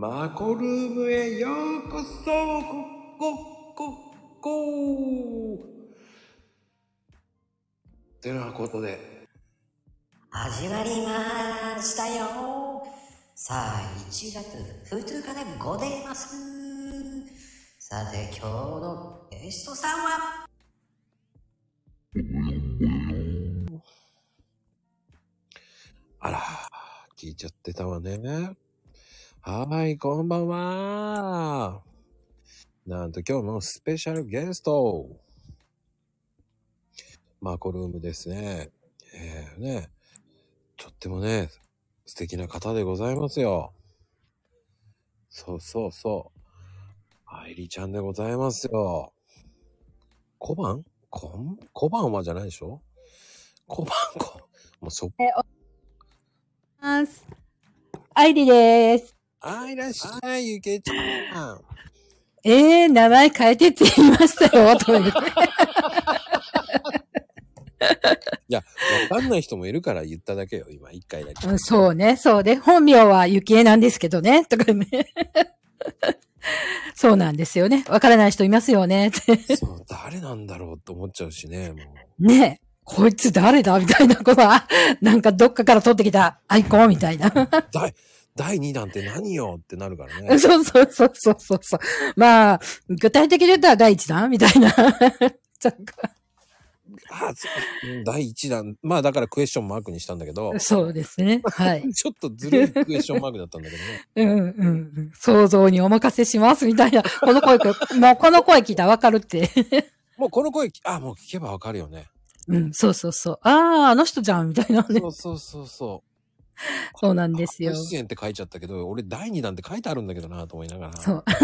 マコルームへようこそこ、こ、こ、こてなことで、始まりましたよさあ、1月2日でございます。さて、今日のゲストさんはあら、聞いちゃってたわね。はい、こんばんは。なんと今日のスペシャルゲスト。マコルームですね。えー、ね。とってもね、素敵な方でございますよ。そうそうそう。愛理ちゃんでございますよ。小判？こん？小判はじゃないでしょ？小判？こ、もうそっます。アイリです。あ、いらっしゃい、ゆけちゃん。えー、名前変えてって言いましたよ、と。いや、わかんない人もいるから言っただけよ、今、一回だけ。うんそうね、そうね。本名はゆきえなんですけどね、とかね。そうなんですよね。わからない人いますよね。っ てそう、誰なんだろうと思っちゃうしね、もう。ねえ、こいつ誰だみたいなことは、なんかどっかから取ってきたアイコンみたいな。第、第2弾って何よってなるからね。そ うそうそうそうそうそう。まあ、具体的に言ったら第一弾みたいな。あそううん第1弾。まあ、だからクエスチョンマークにしたんだけどと、そうですね。はい。ちょっとずるいクエスチョンマークだったんだけどね。うんうんうん。想像にお任せしますみたいな。この声、もうこの声聞いたらわかるって。もうこの声、あ、もう聞けばわかるよね。うん、そうそうそう。ああ、あの人じゃんみたいなね。そうそうそうそう。そうなんですよ。出演って書いちゃったけど、俺第2弾って書いてあるんだけどなと思いながら。そう。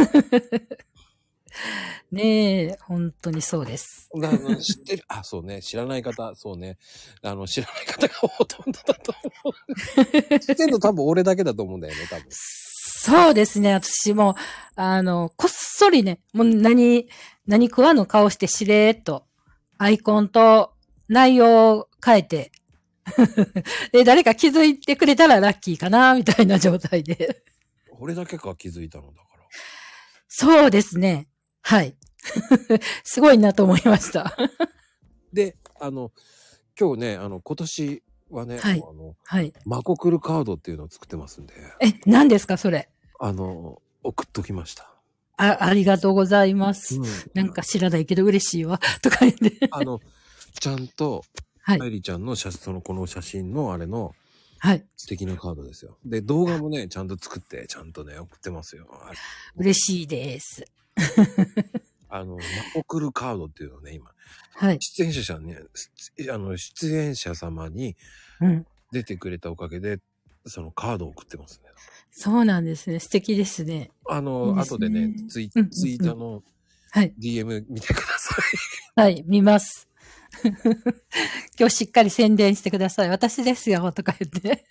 ねえ、本当にそうです。だあの知ってる、あ、そうね、知らない方、そうね。あの、知らない方がほとんどだと思う。知ってるの多分俺だけだと思うんだよね、多分。そうですね。私も、あの、こっそりね、もう何、何食わぬ顔してしれーっと、アイコンと内容を変えて、で、誰か気づいてくれたらラッキーかな、みたいな状態で。俺だけか気づいたのだから。そうですね。はい。すごいなと思いました。で、あの、今日ね、あの、今年はね、はいあの、はい。マコクルカードっていうのを作ってますんで、え、何ですか、それ？あの、送っときました。あ、ありがとうございます。うんなんか知らないけど嬉しいわ。とか言って。あの、ちゃんと、はい愛理ちゃんの写真、その、この写真のあれのはい。素敵なカードですよ。で、動画もね、ちゃんと作って、ちゃんとね、送ってますよ。あ嬉しいです。あの、マコクルカードっていうのをね、今、はい。出演者さんね、すあの、出演者様にうん。出てくれたおかげで、そのカードを送ってますね。そうなんですね。素敵ですね。あの、いいね後でね、ツイうんうんうんツイートのはい。DM 見てくださはい。見ます。今日しっかり宣伝してください。私ですよ。とか言って。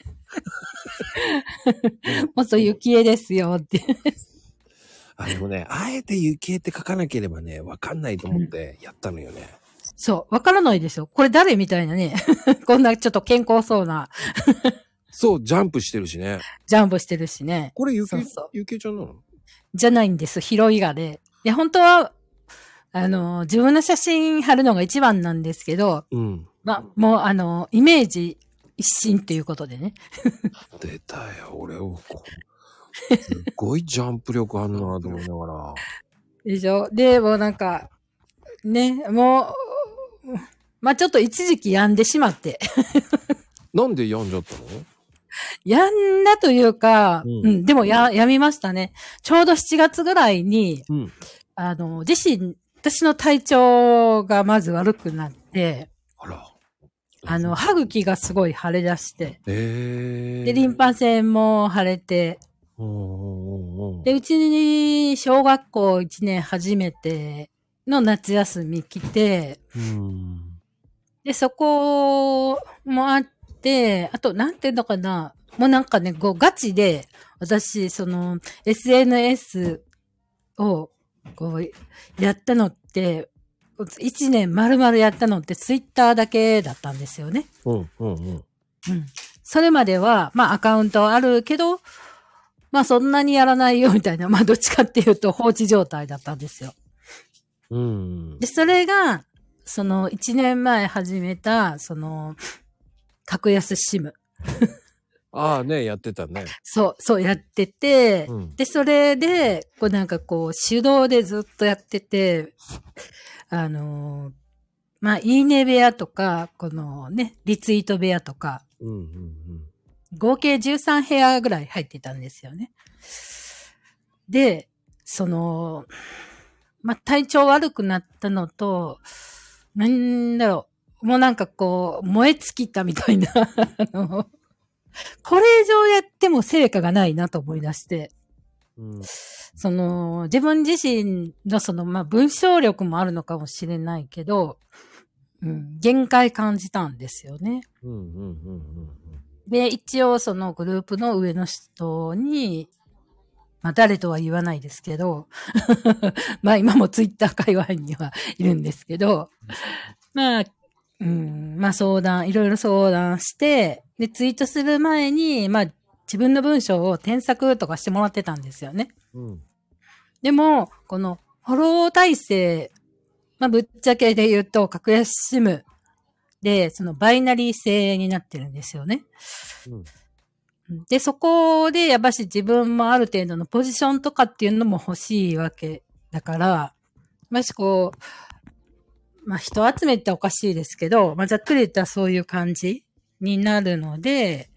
い。もっと雪絵ですよ。って。あ、でもね、あえて雪絵って書かなければね、わかんないと思ってやったのよね。そう。わからないですよ。これ誰みたいなね。こんなちょっと健康そうなそう、ジャンプしてるしね。ジャンプしてるしね。これ雪絵そうそう、雪絵ちゃんなの？じゃないんです。広いがで。いや、本当は、あの、自分の写真貼るのが一番なんですけど、うん。まあ、もう、あの、イメージ一新っていうことでね。出たよ、俺を。すっごいジャンプ力あんなと思いながら。でしょ？で、もうなんか、ね、もう、まあちょっと一時期病んでしまって。なんで病んじゃったの？病んだというか、ううんん、でもや、病みましたね。ちょうど7月ぐらいに、うん。あの、自身、私の体調がまず悪くなって、あら。あの、歯茎がすごい腫れ出して、えー。で、リンパ腺も腫れて。で、うちに小学校1年初めての夏休み来て、うん。で、そこもあって、あと、なんていうのかな、もうなんかね、こう、ガチで、私、その、SNS を、こう、やったのって、一年丸々やったのってツイッターだけだったんですよね。うんうんうん。うん。それまでは、まあアカウントあるけど、まあそんなにやらないよみたいな、まあどっちかっていうと放置状態だったんですよ。うん。で、それが、その1年前始めた、その、格安シム。ああね、やってたね。そう、そうやってて、うん。で、それで、こうなんかこう、手動でずっとやってて、あのーまあ、いいね部屋とか、このね、リツイート部屋とか、うんうん合計13部屋ぐらい入ってたんですよね。で、その、まあ、体調悪くなったのと、なんだろう、もうなんかこう、燃え尽きたみたいな、あの、これ以上やっても成果がないなと思い出して、うん。うん。その、自分自身のその、まあ、文章力もあるのかもしれないけど、うん、限界感じたんですよね。で、一応そのグループの上の人に、まあ誰とは言わないですけど、まあ今もツイッター界隈にはいるんですけど、まあ、うん、まあ相談、いろいろ相談して、で、ツイートする前に、まあ自分の文章を添削とかしてもらってたんですよね。うん。うん。でも、このフォロー体制、まあぶっちゃけで言うと、格安シムで、そのバイナリー制になってるんですよね。うん。で、そこで、やっぱし自分もある程度のポジションとかっていうのも欲しいわけだから、ましこう、まあ人集めっておかしいですけど、まあざっくり言ったらそういう感じになるので、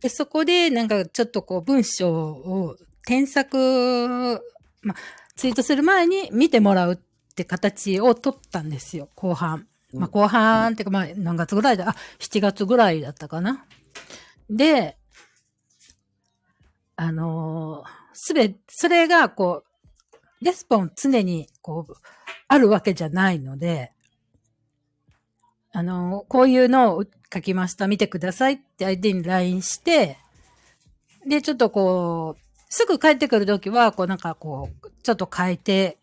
で、そこでなんかちょっとこう文章を添削、まあツイートする前に見てもらうって形を取ったんですよ、後半。まあ後半っていうかまあ何月ぐらいだ、あ、7月ぐらいだったかな。で、あのすべ、それが、こう、レスポン常に、こう、あるわけじゃないので、あのこういうのを書きました、見てくださいって相手に LINE して、で、ちょっとこう、すぐ帰ってくるときは、こうなんかこう、ちょっと変えて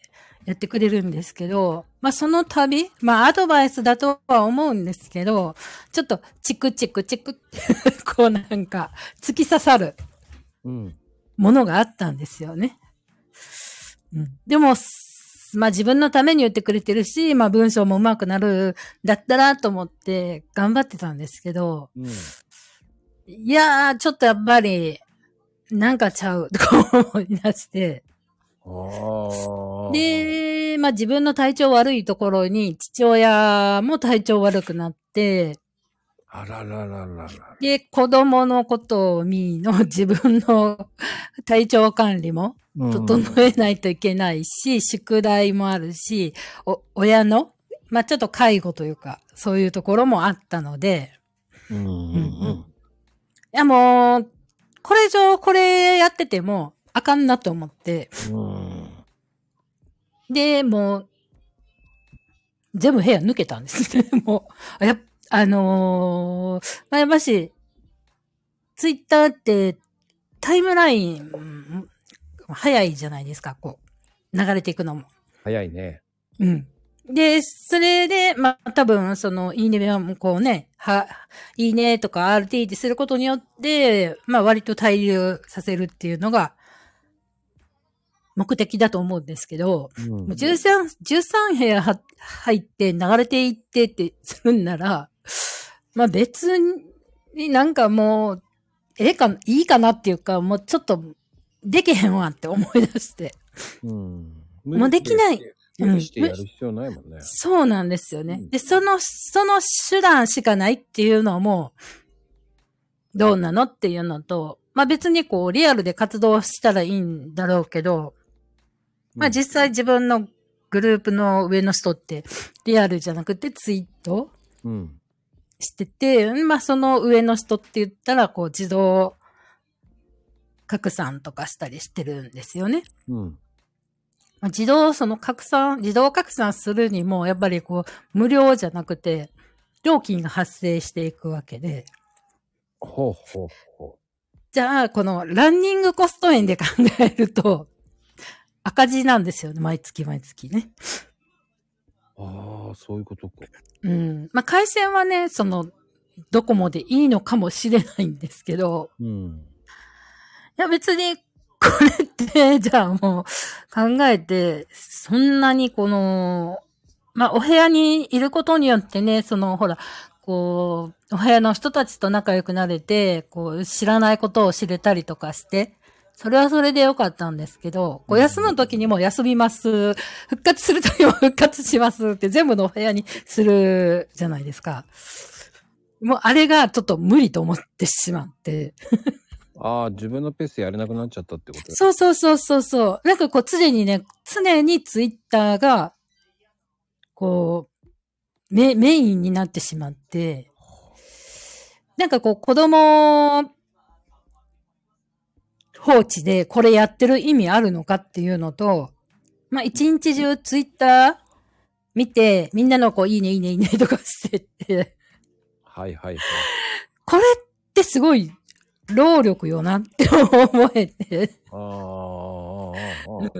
やってくれるんですけど、まあその度、まあアドバイスだとは思うんですけど、ちょっとチクチクチクって、こうなんか突き刺さるうん。ものがあったんですよね。うん、でも、すまあ自分のために言ってくれてるし、まあ文章も上手くなるだったらと思って頑張ってたんですけど、うん。いやー、ちょっとやっぱり、なんかちゃう、とか思い出して。で、まあ自分の体調悪いところに父親も体調悪くなって、あららららら。で、子供のことを見の自分の体調管理も整えないといけないし、宿題もあるし、お、親の、まあちょっと介護というか、そういうところもあったので、うんうんいやもう、これ以上これやっててもあかんなと思って、うん。で、もう、全部部屋抜けたんですね。もう、やっあのー、まあ、やっぱし、ツイッターってタイムライン、うん早いじゃないですか、こう、流れていくのも。早いね。うん。で、それで、まあ、多分、その、いいねもこうね、は、いいねとか RT ってすることによって、まあ、割と滞留させるっていうのが、目的だと思うんですけど、うんもう13、13部屋は入って流れていってってするんなら、まあ別になんかもう、ええか、いいかなっていうか、もうちょっと、できへんわって思い出して。うん。もうできない無理してやる必要ないもんね。そうなんですよねうん。で、その、その手段しかないっていうのも、どうなのっていうのと、まあ別にこう、リアルで活動したらいいんだろうけど、まあ実際自分のグループの上の人って、リアルじゃなくてツイートうん。してて、まあその上の人って言ったら、こう自動拡散とかしたりしてるんですよね。うん。まあ自動、その拡散、自動拡散するにも、やっぱりこう、無料じゃなくて、料金が発生していくわけで、ほうほうほじゃあ、このランニングコスト円で考えると、赤字なんですよね、毎月毎月ね。う。ああ、そういうことか。うん。まあ、回線はね、その、ドコモでいいのかもしれないんですけど、うん。いや別に、これって、じゃあもう考えて、そんなにこの、まあ、お部屋にいることによってね、その、ほら、こう、お部屋の人たちと仲良くなれて、こう、知らないことを知れたりとかして、それはそれでよかったんですけど、こう休む時にも休みます。復活する時も復活しますって全部のお部屋にするじゃないですか。もうあれがちょっと無理と思ってしまって。ああ、自分のペースでやれなくなっちゃったってこと？そうそうそうそうそう。なんかこう常にね、常にツイッターが、こう、メメインになってしまって、なんかこう子供放置でこれやってる意味あるのかっていうのと、まあ一日中ツイッター見て、みんなのこういいねいいねいいねとかしてって、はいはいはい。これってすごい労力よなって思えて。ああ。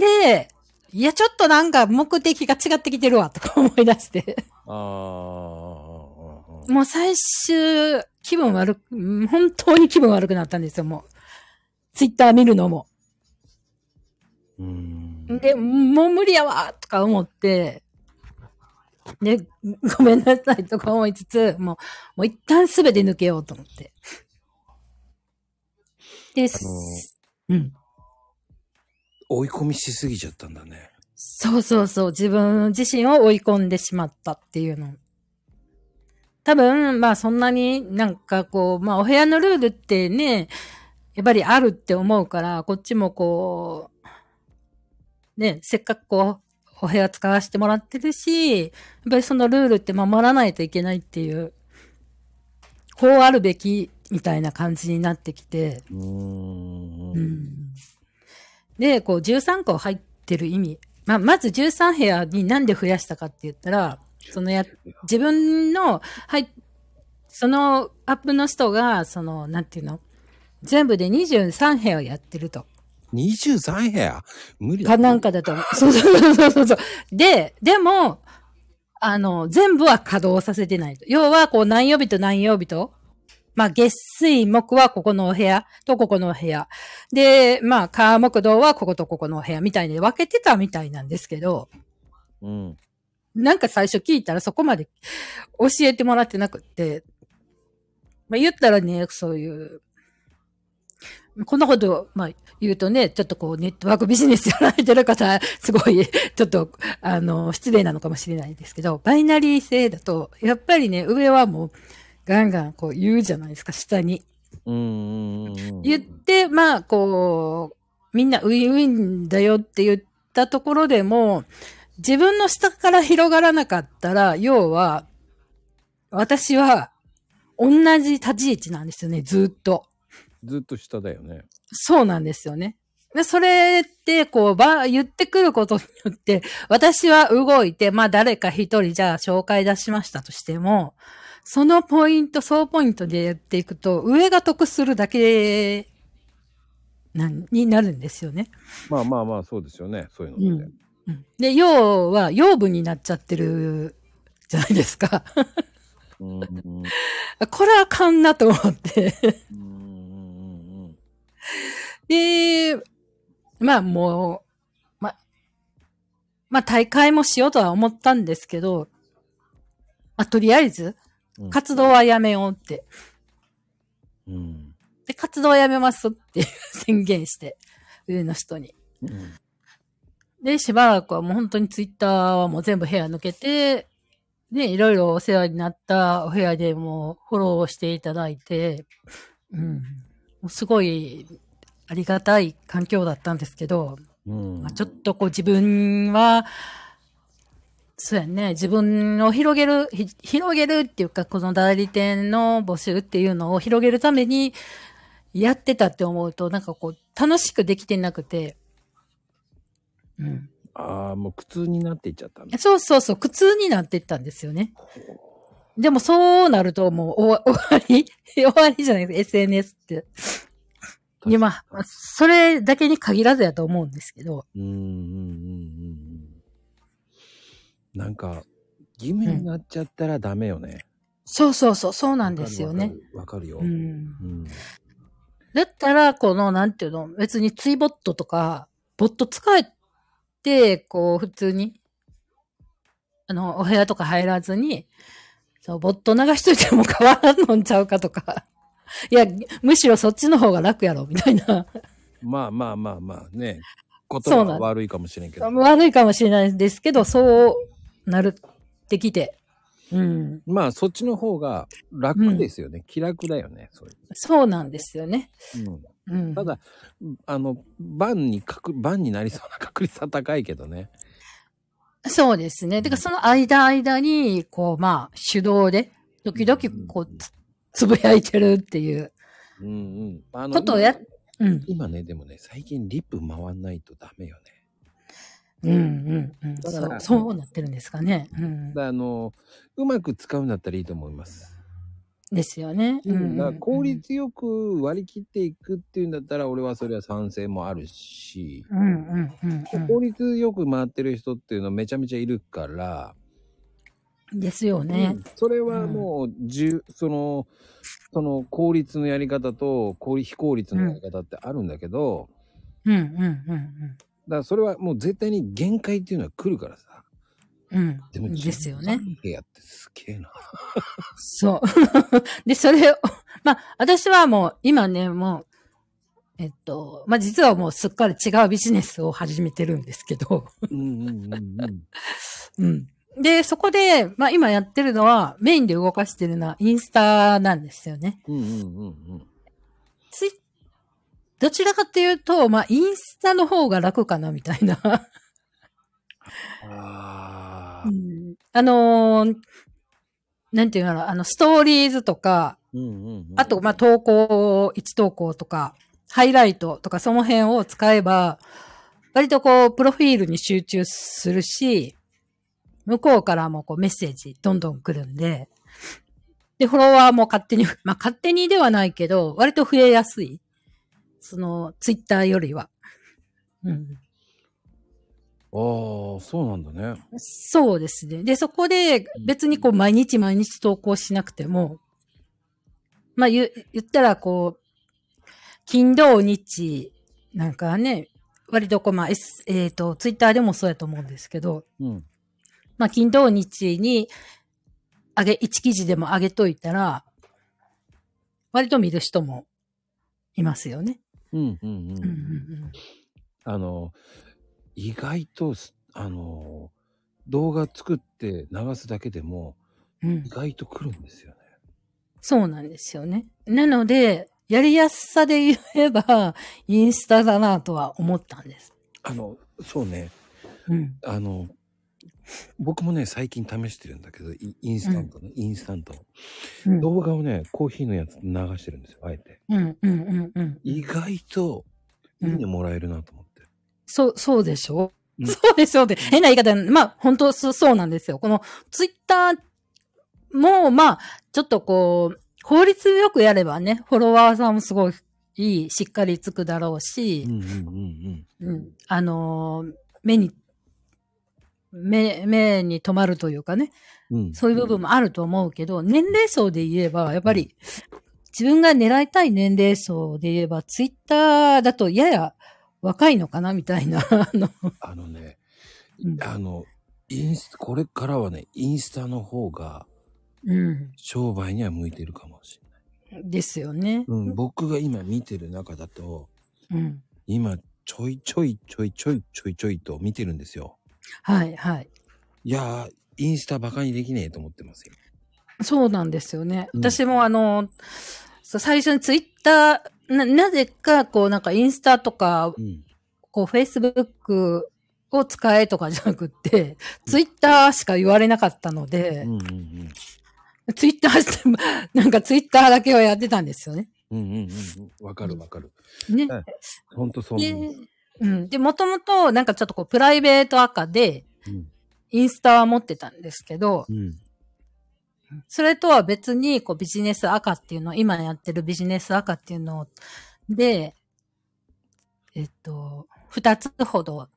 で、いや、ちょっとなんか目的が違ってきてるわ、とか思い出して。あ。もう最終、気分悪く、うん本当に気分悪くなったんですよ、もう。ツイッター見るのも。で、もう無理やわ、とか思って、で、ごめんなさい、とか思いつつ、もう、もう一旦すべて抜けようと思って。で、あのうん。追い込みしすぎちゃったんだね。そうそうそう、自分自身を追い込んでしまったっていうの。多分、まあそんなになんかこう、まあお部屋のルールってね、やっぱりあるって思うから、こっちもこう、ね、せっかくこう、お部屋使わせてもらってるし、やっぱりそのルールって守らないといけないっていう、こうあるべきみたいな感じになってきて、うーん。うんで、こう13個入ってる意味。まあ、まず13部屋になんで増やしたかって言ったら、そのや、自分の、はい、そのアップの人が、その、なんていうの？全部で23部屋やってると。23部屋？無理だ。かなんかだと思う。そうそうそうそうそう。で、でも、あの、全部は稼働させてないと。要は、こう、何曜日と何曜日と、まあ、月水木はここのお部屋とここのお部屋。で、まあ、火木土はこことここのお部屋みたいに分けてたみたいなんですけど、うん。なんか最初聞いたらそこまで教えてもらってなくって、まあ言ったらね、そういう、こんなこと、まあ言うとね、ちょっとこうネットワークビジネスやられてる方、すごい、ちょっと、あの、失礼なのかもしれないですけど、バイナリー制だと、やっぱりね、上はもう、ガンガンこう言うじゃないですか、下に。うん。言って、まあ、こう、みんなウィンウィンだよって言ったところでも、自分の下から広がらなかったら、要は、私は、同じ立ち位置なんですよね、ずっと。ずっと下だよね。そうなんですよね。で、それって、こう、ば、言ってくることによって、私は動いて、まあ誰か一人じゃあ紹介出しましたとしても、そのポイント、総ポイントでやっていくと、上が得するだけ、なん、になるんですよね。まあまあまあ、そうですよね。そういうのって。うんで、要は、養分になっちゃってる、じゃないですか。うんうん これはあかんなと思って。で、まあもう、ま、まあ大会もしようとは思ったんですけど、まあとりあえず、うん活動はやめようって。うんで、活動はやめますって 宣言して、上の人に。うんで、しばらくはもう本当にツイッターはもう全部部屋抜けて、ね、いろいろお世話になったお部屋でもフォローしていただいて、うん。すごいありがたい環境だったんですけど、うんまあ、ちょっとこう自分は、そうやね、自分を広げる、ひ広げるっていうか、この代理店の募集っていうのを広げるためにやってたって思うと、なんかこう、楽しくできてなくて、うん。ああ、もう苦痛になっていっちゃった。そうそうそう、苦痛になっていったんですよね。でもそうなるともう終わ 終わり終わりじゃないですか、SNS って。いや、まあ、それだけに限らずやと思うんですけど。うんうんうんうんうん。なんか、義務になっちゃったらダメよね。そうそうそう、そうなんですよね。わかるよ。うん。うんだったら、この、なんていうの、別にツイボットとか、ボット使えて、こう、普通に、あの、お部屋とか入らずに、そう、ボット流しといても変わらんのんちゃうかとか。いや、むしろそっちの方が楽やろ、みたいな。まあまあまあまあね。ことは悪いかもしれんけど。悪いかもしれないですけど、そうなるってきて。うん。まあそっちの方が楽ですよね。気楽だよね。そういそうなんですよね。ううんうん。ただ、あの、番にかく、番になりそうな確率は高いけどね。そうですね。てか、その間間に、こう、まあ、手動で、時々、こう、つつぶやいてるっていううんうん。あのことをや、うん。今ね、でもね、最近リップ回んないとダメよね。うんうんうん。そう、そうなってるんですかね。うんあの、うまく使うんだったらいいと思います。ですよね。うんうんうんだから効率よく割り切っていくっていうんだったら、俺はそれは賛成もあるし、うんうんうん効率よく回ってる人っていうのはめちゃめちゃいるから、うん。ですよねうん。それはもう、じゅその、その効率のやり方と効率非効率のやり方ってあるんだけど、うんうんうんだからそれはもう絶対に限界っていうのは来るからさ。うん。うん。でも、ですよね。部屋ってすげえな。そう。で、それを、まあ、私はもう、今ね、もう、えっと、まあ、実はもうすっかり違うビジネスを始めてるんですけど、うんうんうんうん。うん。で、そこで、まあ、今やってるのは、メインで動かしてるのはインスタなんですよね。うんうんうんうん。ツイどちらかというと、まあ、インスタの方が楽かな、みたいな。ああ。うんあのーなんていうのあの、ストーリーズとか、うんうんうん。あと、まあ、投稿、1投稿とか、ハイライトとか、その辺を使えば、割とこう、プロフィールに集中するし、向こうからもこう、メッセージどんどん来るんで、で、フォロワーも勝手に、まあ、勝手にではないけど、割と増えやすい。その、ツイッターよりは。うん。ああ、そうなんだね。そうですね。で、そこで別にこう毎日毎日投稿しなくても、まあ言言ったらこう、金土日なんかはね、割とこうまあ、S、えっ、と、ツイッターでもそうやと思うんですけど、うん。まあ金土日に上げ、1記事でも上げといたら、割と見る人もいますよね。うんうんう。うんんうんあの、意外とす、あの、動画作って流すだけでもうん。うん意外と来るんですよね。そうなんですよね。なので、やりやすさで言えば、インスタだなとは思ったんです。あの、そうね。うん。あの、僕もね、最近試してるんだけど、イインスタントね、インスタント。うん。動画をね、コーヒーのやつ流してるんですよ、あえて。うん、うん、うん、うん。意外と、いいねもらえるなと思って。そう、そうでしょ、うん。そうでしょって、変な言い方、まあ、本当そうそうなんですよ。このツイッターも、まあ、ちょっとこう、効率よくやればね、フォロワーさんもすごいいい、しっかりつくだろうしあのー目に、目、目に留まるというかね、うん。うん。そういう部分もあると思うけど、年齢層で言えば、やっぱり、自分が狙いたい年齢層で言えば、ツイッターだとやや若いのかなみたいな、あの、あのね、うんあの、インス、これからはね、インスタの方がうん、商売には向いてるかもしれない。ですよね。うん、僕が今見てる中だと、うん。今、ちょいちょいちょいちょいちょいちょいと見てるんですよ。はい、はい。いやー、インスタバカにできねえと思ってますよ。そうなんですよね。うん私もあの、最初にツイッター、な、なぜか、こう、なんかインスタとか、うん。こう、フェイスブックを使えとかじゃなくって、ツイッターしか言われなかったのでうん、うんうん。ツイッターして、なんかツイッターだけはやってたんですよね。うんうんうんうん。わかるわかる。ね。はいほんとそうです。で、うん。で、もともと、なんかちょっとこう、プライベート赤で、うん。インスタは持ってたんですけど、うん。それとは別に、こう、ビジネス赤っていうの、今やってるビジネス赤っていうので、えっと、二つほど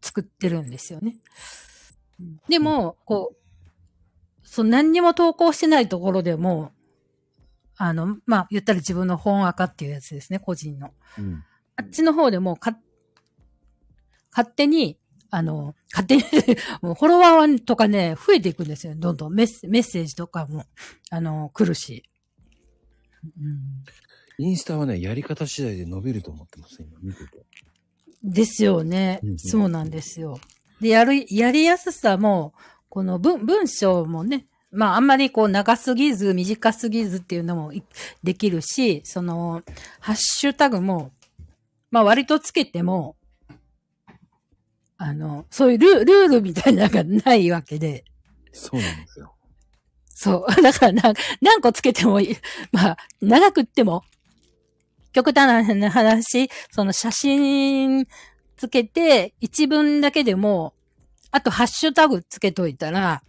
作ってるんですよね。でも、こう、そう、何にも投稿してないところでも、あの、まあ、言ったら自分の本赤っていうやつですね、個人の。うん。あっちの方でもか、勝手に、あの、勝手に もうフォロワーとかね、増えていくんですよ。どんどんメッセメッセージとかも、あの、来るし。うん、インスタはね、やり方次第で伸びると思ってます、今見てて。ですよね。そうなんですよ。で、やる、やりやすさも、この文、文章もね、まああんまりこう長すぎず短すぎずっていうのもいできるし、その、ハッシュタグも、まあ割とつけても、あの、そういうルルールみたいなのがないわけで、そうなんですよ。そう。だからな、何個つけてもいい。まあ、長くっても、極端な話、その写真つけて、一文だけでも、あとハッシュタグつけといたら、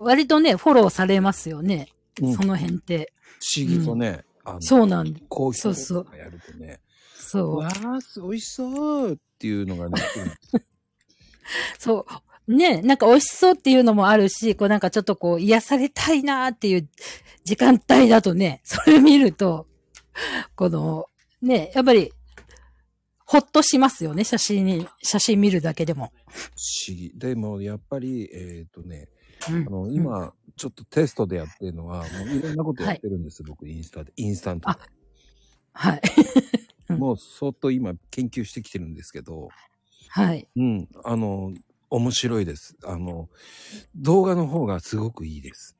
割とね、フォローされますよね。うんその辺って。不思議とね、あの、そうなんだ。こうそうそうとかやるとね、そうわ。ー、す美味しそうっていうのがね、そう。ね、なんか美味しそうっていうのもあるし、こうなんかちょっとこう癒されたいなっていう時間帯だとね、それ見ると、この、ね、やっぱり、ほっとしますよね、写真に、写真見るだけでも。不思議。でも、やっぱり、えっ、とね、うんあの、今、ちょっとテストでやってるのは、もういろんなことやってるんです、僕、インスタで。インスタントで。はい。うんもう、そっと今、研究してきてるんですけど、はい。うん、あの、面白いです。あの、動画の方がすごくいいです。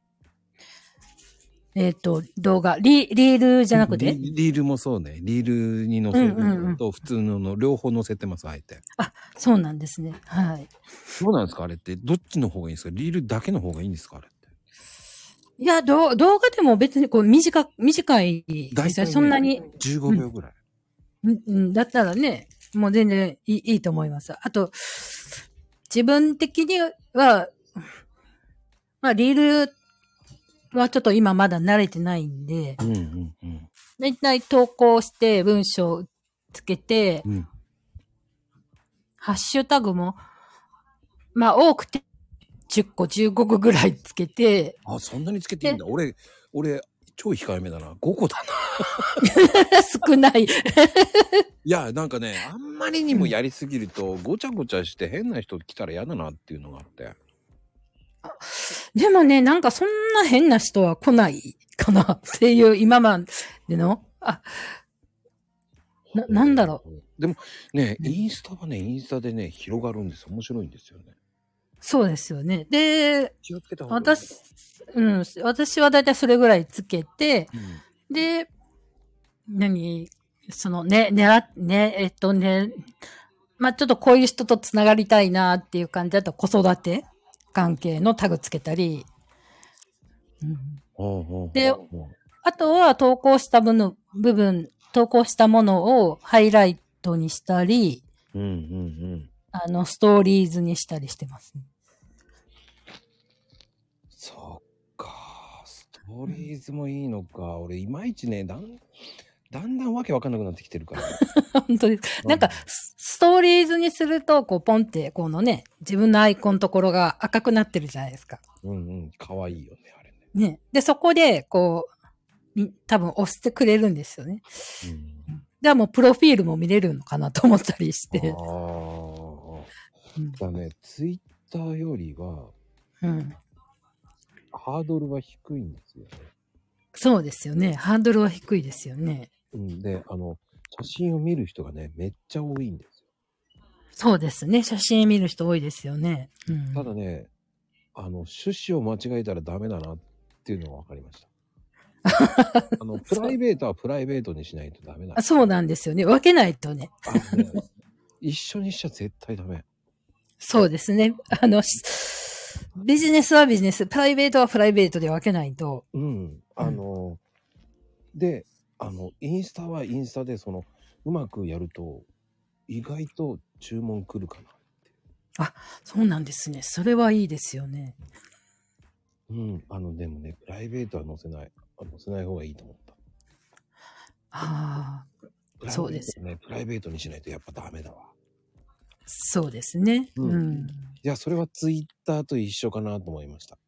えっ、と、動画、リリールじゃなくて？リリールもそうね。リールに載せるのと普通のの両方載せてます、あえて。そうなんですね。はい。どうなんですか？あれって。どっちの方がいいんですか？リールだけの方がいいんですか？あれって。いや、動画でも別にこう短く、短いですよ。そんなに。15秒ぐらい。うんうん、だったらね、もう全然いいいいと思います。あと、自分的には、まあ、リールはちょっと今まだ慣れてないんで、うんうんうん。だいたい投稿して文章つけて、うん。ハッシュタグも、まあ多くて10個、15個ぐらいつけて、あ、そんなにつけていいんだ。俺、俺、超控えめだな。5個だな。少ない。いや、なんかね、あんまりにもやりすぎると、ごちゃごちゃして変な人来たら嫌だなっていうのがあって。でもね、なんかそんな変な人は来ないかなっていう今までの、あ、な、なんだろう。でもね、うんインスタはね、インスタでね、広がるんですよ。面白いんですよね。そうですよね。で、気をつけた方がいい。私、うん、私はだいたいそれぐらいつけて、うんで、何そのね、ねら、ね、えっとね、まあ、ちょっとこういう人とつながりたいなっていう感じだと子育て関係のタグつけたり、うん、ほうほうほうであとは投稿した部の部分、投稿したものをハイライトにしたり、うんうんうん。あの、ストーリーズにしたりしてますね。そっか。ストーリーズもいいのか。俺、いまいちね、だん、だんだんわけわかんなくなってきてるから。本当です。なんか、スストーリーズにすると、こう、ポンって、このね、自分のアイコンのところが赤くなってるじゃないですか。うんうん。かわいいよね、あれね。ね。で、そこで、こう、み多分押してくれるんですよね。うん。じゃあもう、プロフィールも見れるのかなと思ったりして。ああ。うんだね、ツイッターよりは、うん。ハードルは低いんですよね。そうですよね。ハードルは低いですよね。うん。で、あの、写真を見る人がね、めっちゃ多いんですよ。そうですね。写真見る人多いですよね。うん。ただね、あの、趣旨を間違えたらダメだなっていうのが分かりました。あの、プライベートはプライベートにしないとダメなんあそうなんですよね。分けないとね。あのね一緒にしちゃ絶対ダメ。そうですね。あの、しビジネスはビジネス、プライベートはプライベートで分けないと。うん。あの、で、あの、インスタはインスタで、その、うまくやると、意外と注文来るかな。そうなんですね。それはいいですよね。うん。あの、でもね、プライベートは載せない。あ載せない方がいいと思った。ああ、そうですね。プライベートにしないとやっぱダメだわ。そうですね。ううんん。いや、それはツイッターと一緒かなと思いました。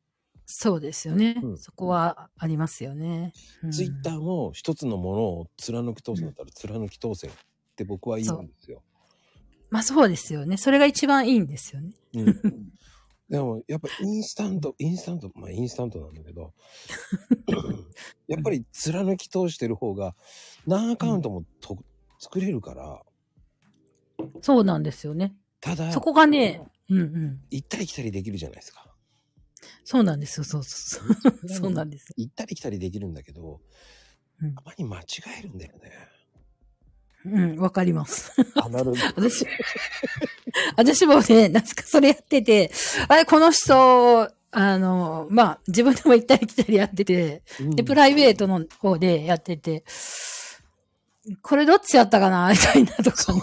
そうですよね。うんそこはありますよね。うんツイッターも一つのものを貫き通すんだったら貫き通せって僕は言うんですよ。まあそうですよね。それが一番いいんですよね。うん。でも、やっぱインスタント、インスタント、まあインスタントなんだけど、やっぱり貫き通してる方が何アカウントもと、作れるから、そうなんですよね。ただ、そこがね、うんうん。行ったり来たりできるじゃないですか。そうなんですよ。そうそうそう。そうなんですよ。行ったり来たりできるんだけど、うんたまに間違えるんだよね。うん、わかります。アナログ。私、私もね、なんすかそれやってて、あれ、この人、あの、まあ、自分でも行ったり来たりやってて、で、プライベートの方でやってて、これどっちやったかな？みたいなとかね。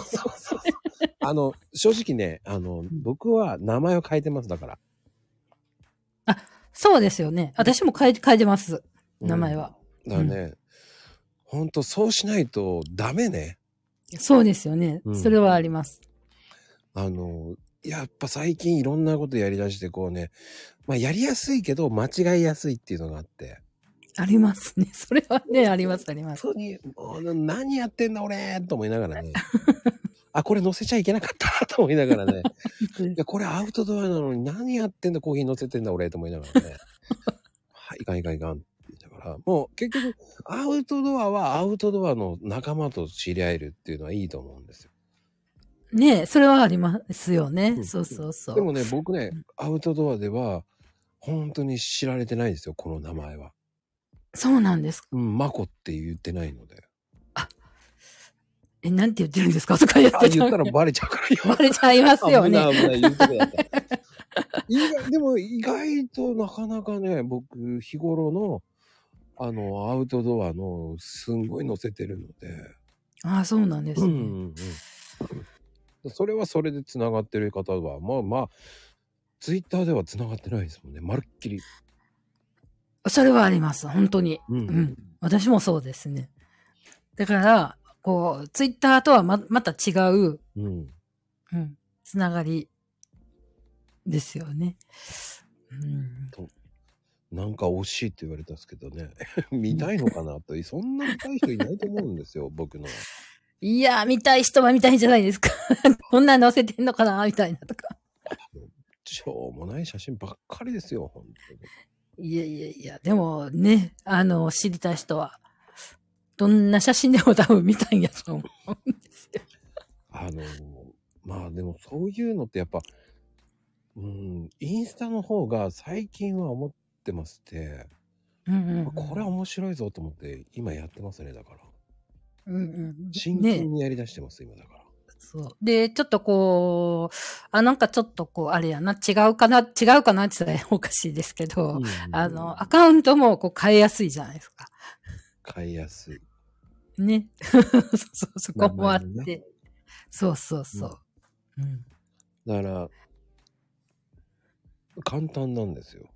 あの、正直ね、あの、僕は名前を変えてます、だから。そうですよね。私も変え、変えてます。名前は。だからね、ほんとそうしないとダメね。そうですよね。うんそれはあります。あの、やっぱ最近いろんなことやりだしてこうね、まあやりやすいけど間違いやすいっていうのがあって。ありますね。それはね、あります、あります。本当に、もう何やってんだ俺と思いながらね。あ、これ乗せちゃいけなかったと思いながらね。いや、これアウトドアなのに何やってんだコーヒー乗せてんだ俺と思いながらね。はい、いかんいかんいかんって言いながら、もう結局、アウトドアはアウトドアの仲間と知り合えるっていうのはいいと思うんですよ。ねそれはありますよね。うんそうそうそう。でもね、僕ね、アウトドアでは、本当に知られてないんですよ、この名前は。そうなんですか？うん、マコって言ってないので。え、なんて言ってるんですか？とか言ってあ、言ったらバレちゃうからよ。バレちゃいますよ危ね。ない危なでも意外となかなかね、僕、日頃の、あの、アウトドアの、すんごい載せてるので。ああ、そうなんですね。うんうんうん。それはそれで繋がってる方は、まあまあ、ツイッターでは繋がってないですもんね。まるっきり。それはあります。本当に。うんうん。私もそうですね。だから、こう、ツイッターとはま、また違う、うん。うん、つながりですよね。うん。なんか惜しいって言われたんですけどね。見たいのかなと。そんな見たい人いないと思うんですよ、僕の。いやー、見たい人は見たいんじゃないですか。こんなん載せてんのかなみたいなとか。しょうもない写真ばっかりですよ、本当に。いやいやいや、でもね、あの、知りたい人は、どんな写真でも多分見たいんやと思うんですよ。あの、まあでもそういうのってやっぱ、うん、インスタの方が最近は思ってまして、うんうん、うん。これは面白いぞと思って今やってますね、だから。うんうん。真ね剣にやりだしてます、今だから。そう。で、ちょっとこう、あ、なんかちょっとこう、あれやな、違うかな、違うかなって言ったら おかしいですけど、あの、アカウントもこう変えやすいじゃないですか。買いやすい。ね。そうそう、そこもあって。そうそうそう。うん。だから、簡単なんですよ。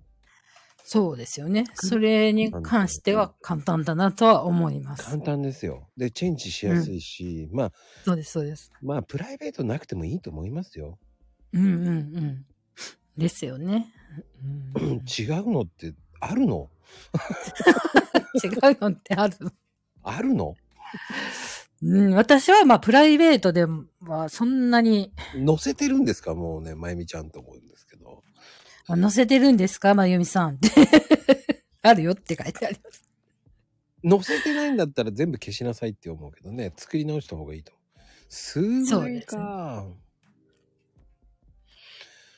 そうですよね。それに関しては簡単だなとは思います簡。単ですよ。で、チェンジしやすいし、まあ、そうです、そうです。まあ、プライベートなくてもいいと思いますよ。うんうんうん。ですよね。うん、違う 違うのってあるの？のってある。あるの？うん、私はまあプライベートではそんなに載せてるんですか？もうね、まゆみちゃんと思うんですけど。あ載せてるんですか？まゆみさんって。あるよって書いてあります。載せてないんだったら全部消しなさいって思うけどね、作り直した方がいいと思う。数枚そうですか。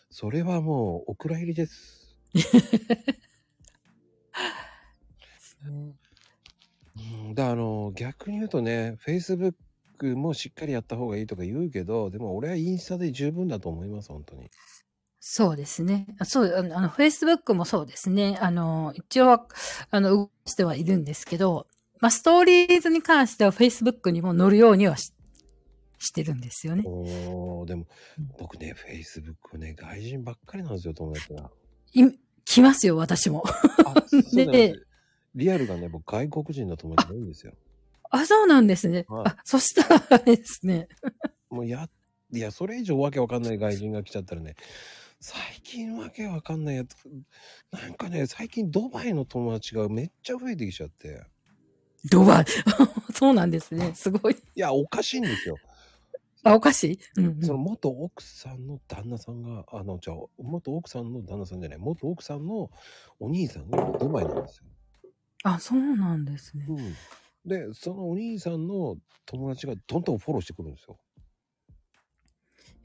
それはもうお蔵入りです。うん、だあの逆に言うとね、Facebook もしっかりやった方がいいとか言うけど、でも俺はインスタで十分だと思います、本当に。そうですね。あそう、あの、あの Facebook もそうですね。あの、一応は、あの、動かしてはいるんですけど、まあ、ストーリーズに関しては Facebook にも載るようにはししてるんですよね。おーでもうん僕ね、Facebook ね、外人ばっかりなんですよ、友達が。い来ますよ、私も。でです リアルがね、僕外国人の友達が多いんですよ。あ、そうなんですね。はいあ、そしたらですね。もうや、いや、それ以上わけわかんない外人が来ちゃったらね、最近わけわかんないやつ、なんかね、最近ドバイの友達がめっちゃ増えてきちゃって。ドバイ？そうなんですね。すごい。いや、おかしいんですよ。あ、おかしい？うん、うんその元奥さんの旦那さんが、あの、じゃあ、元奥さんの旦那さんじゃない、元奥さんのお兄さんがドバイなんですよ。あ、そうなんですね。うん。で、そのお兄さんの友達がどんどんフォローしてくるんですよ。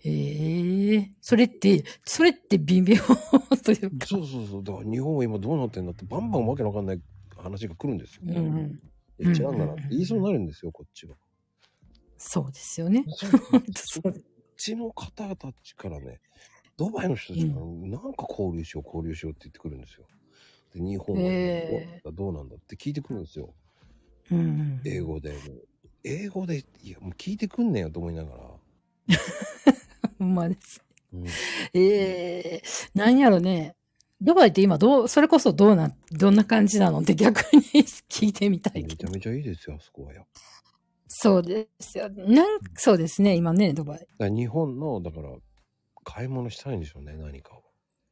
へえそれって、それって微妙というか。そうそうそう。だから日本は今どうなってんだって、バンバンわけのわかんない話が来るんですよ。うんうん。いや違うんだなって言いそうになるんですよ、こっちは。そうですよね。そうそこっちの方たちからね、ドバイの人たちがなんか交流しよう、交流しようって言ってくるんですよ。で、日本へはどうなんだって聞いてくるんですよ。うんうん。英語で。英語で、いや、もう聞いてくんねんよと思いながら。ほんまです。うん、ええなんやろね。ドバイって今どう、それこそどうな、どんな感じなのって逆に聞いてみたい。めちゃめちゃいいですよ、あそこはや。だかそうですよ。なん、そうですね、今ね、ドバイ。ら日本の、だから、買い物したいんでしょうね、何かを。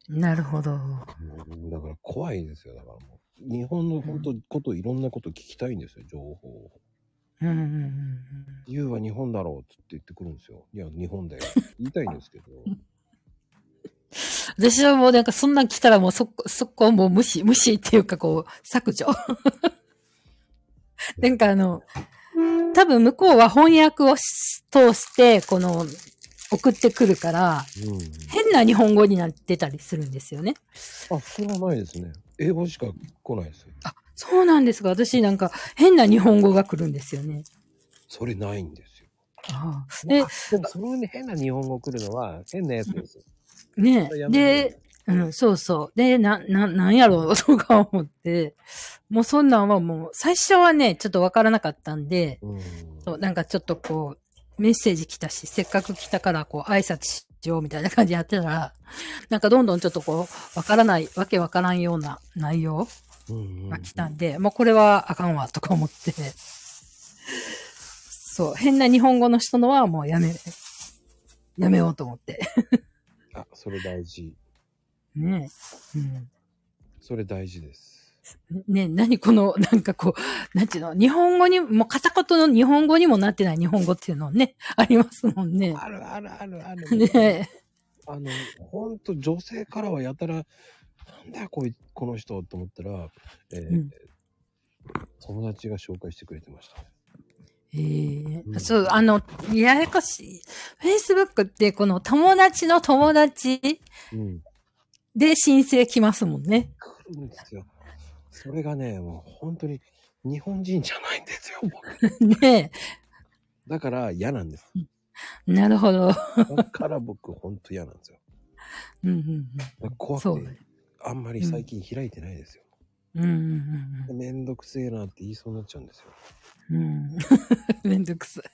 なるほど。うんだから怖いですよ、だからもう。日本の本当、こと、いろんなこと聞きたいんですよ、情報を。うんうんうんうん。言うは日本だろうって言ってくるんですよ。いや、日本だよ。言いたいんですけど。私はもうなんかそんなん来たらもうそこ、そこはもう無視、無視っていうかこう、削除。なんかあの、多分向こうは翻訳をし通して、この、送ってくるから、うん。変な日本語になってたりするんですよね。あ、それはないですね。英語しか来ないですよ。あ、そうなんですが、私なんか変な日本語が来るんですよね。それないんですよ。ああでで、でもその上に変な日本語来るのは変なやつですよ。ねそれやめてで、うん、そうそう。で、な、な、なんやろう？とか思って、もうそんなんはもう、最初はね、ちょっとわからなかったんで、うん。そう、なんかちょっとこう、メッセージ来たし、せっかく来たから、こう、挨拶しようみたいな感じでやってたら、なんかどんどんちょっとこう、わからない、わけわからんような内容が来たんで、もうこれはあかんわ、とか思って、そう、変な日本語の人のはもうやめ、やめようと思って。あ、それ大事。ねえ。うん。それ大事です。ねえ、何この、なんかこう、なんていうの、日本語に、もう片言の日本語にもなってない日本語っていうのね、ありますもんね。あるあるあるある。ねえ。あの、ほんと女性からはやたら、なんだよこいこの人と思ったら、えーうん友達が紹介してくれてました。ええうんそう、あの、ややこしい。Facebook ってこの友達の友達うん。で申請来ますもんね。来るんですよ。それがね、もう本当に日本人じゃないんですよ、僕。ねだから嫌なんです。え。なるほど。だから僕、本当嫌なんですよ。うんうんだから怖そうあんまり最近開いてないですよ。うん。うんうんめんどくせえなって言いそうになっちゃうんですよ。うん。うん。めんどくさい。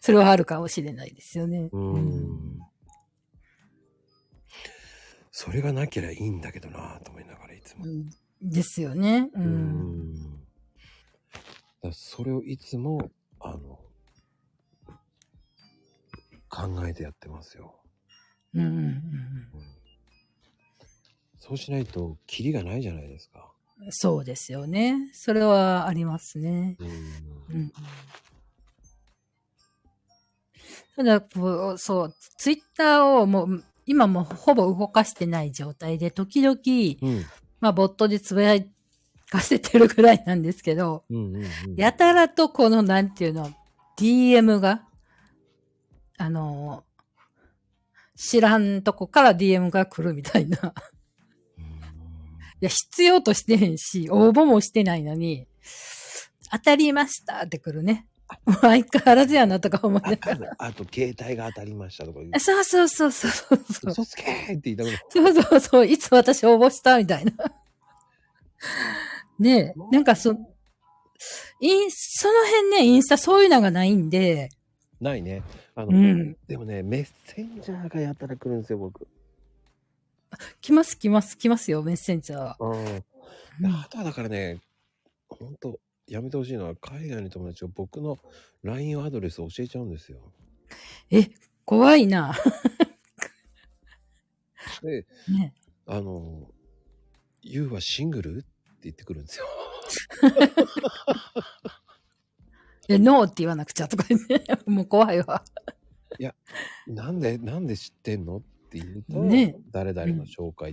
それはあるかもしれないですよね。うーん。それがなければいいんだけどなと思いながらいつも。うんですよね。う。うんん。だからそれをいつも、あの、考えてやってますよ。うんうんうんうんそうしないと、キリがないじゃないですか。うん。そうですよね。それはありますね。うん。うん。ただ、こうそう、ツイッターをもう、今もうほぼ動かしてない状態で、時々、うん。まあ、ボットでつぶやかせてるぐらいなんですけど、うんうんうん。やたらとこの、なんていうの、DM が、あの、知らんとこから DM が来るみたいな。うんいや、必要としてへんし、応募もしてないのに、当たりましたって来るね。相変わらずやなとか思いなあがら。あと、携帯が当たりましたとか言うあ。そうそうそうそうそう。嘘つけーって言いたくなる。そうそうそう。いつ私応募したみたいな。ねえ。なんかそ、イン、その辺ね、インスタそういうのがないんで、ないね。あの、うん。でもね、メッセンジャーがやったら来るんですよ、僕。来ます来ます来ますよ、メッセンジャーは。うん。うんあとはだからね、ほんと、やめてほしいのは、海外の友達が僕の LINE アドレスを教えちゃうんですよ。え、怖いな。で、ね。あの、You はシングル？って言ってくるんですよ。え、ノーって言わなくちゃとか言って、もう怖いわ。なんで、なんで知ってんの？って言うと、ね誰々の紹介。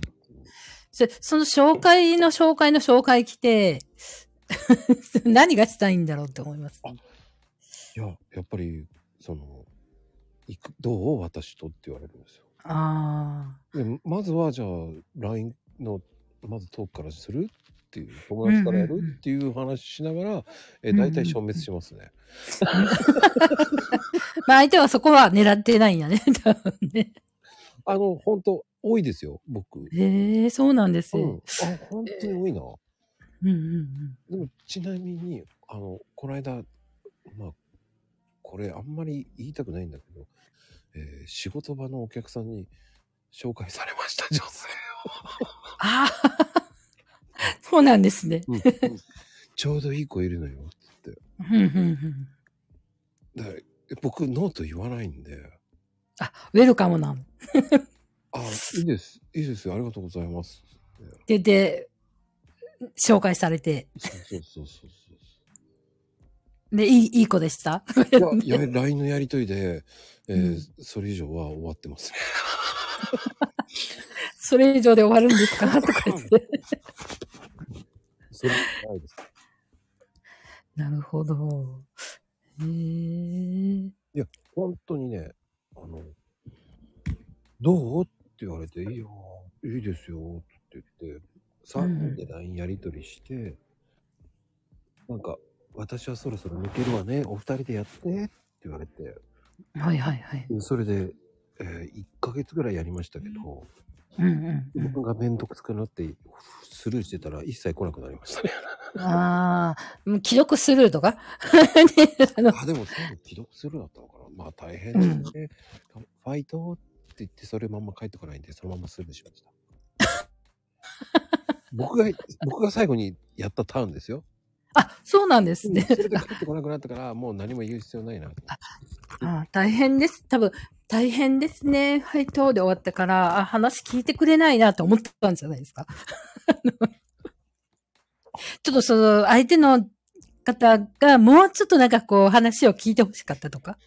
そその紹介の紹介の紹介来て、何がしたいんだろうって思います。いや、やっぱり、その、行く、どう？私とって言われるんですよ。あでまずはじゃあ LINE のまずトークからする？っていう友達からやうんうんうんる？っていう話しながら、えうんうん大体消滅しますね。あ。まあ相手はそこは狙ってないんやね、多分ね。あの本当多いですよ僕。へえそうなんですよ。うん、あ本当に多いな。うんうんうん。でもちなみにあのこの間まあこれあんまり言いたくないんだけど、えー仕事場のお客さんに紹介されました女性 ああ、そうなんですね。を、うんちょうどいい子いるのよって。うんうんうんで僕ノーと言わないんで。あ、ウェルカムなの。あ、いいです。いいですよ。ありがとうございます。で、で、紹介されて、そうそうそうそうで、いい、いい子でした？いや、や LINE のやりとりで、えーうんそれ以上は終わってますね。それ以上で終わるんですか？とか言って。それないです。なるほど。へえ。本当にね、あの、どう？って言われて、いいよ、いいですよ、って言って、3人で LINE やりとりして、なんか、私はそろそろ抜けるわね、お二人でやって、って言われて、はいはいはい。それで、え1ヶ月ぐらいやりましたけど、うんうんうん。僕がめんどくさくなってスルーしてたら一切来なくなりましたね。ああ、もう既読スルーとか？ね あでも多分既読スルーだったのかな。まあ大変ですね。ファイトって言ってそれまんま帰ってこないんで、そのままスルーしました。僕が、僕が最後にやったターンですよ。あ、そうなんですね。それで帰ってこなくなったから、もう何も言う必要ないなと。あ大変です。多分、大変ですね。はい、とで終わったから、あ、話聞いてくれないなと思ったんじゃないですか。ちょっとその、相手の方がもうちょっとなんかこう、話を聞いてほしかったとか。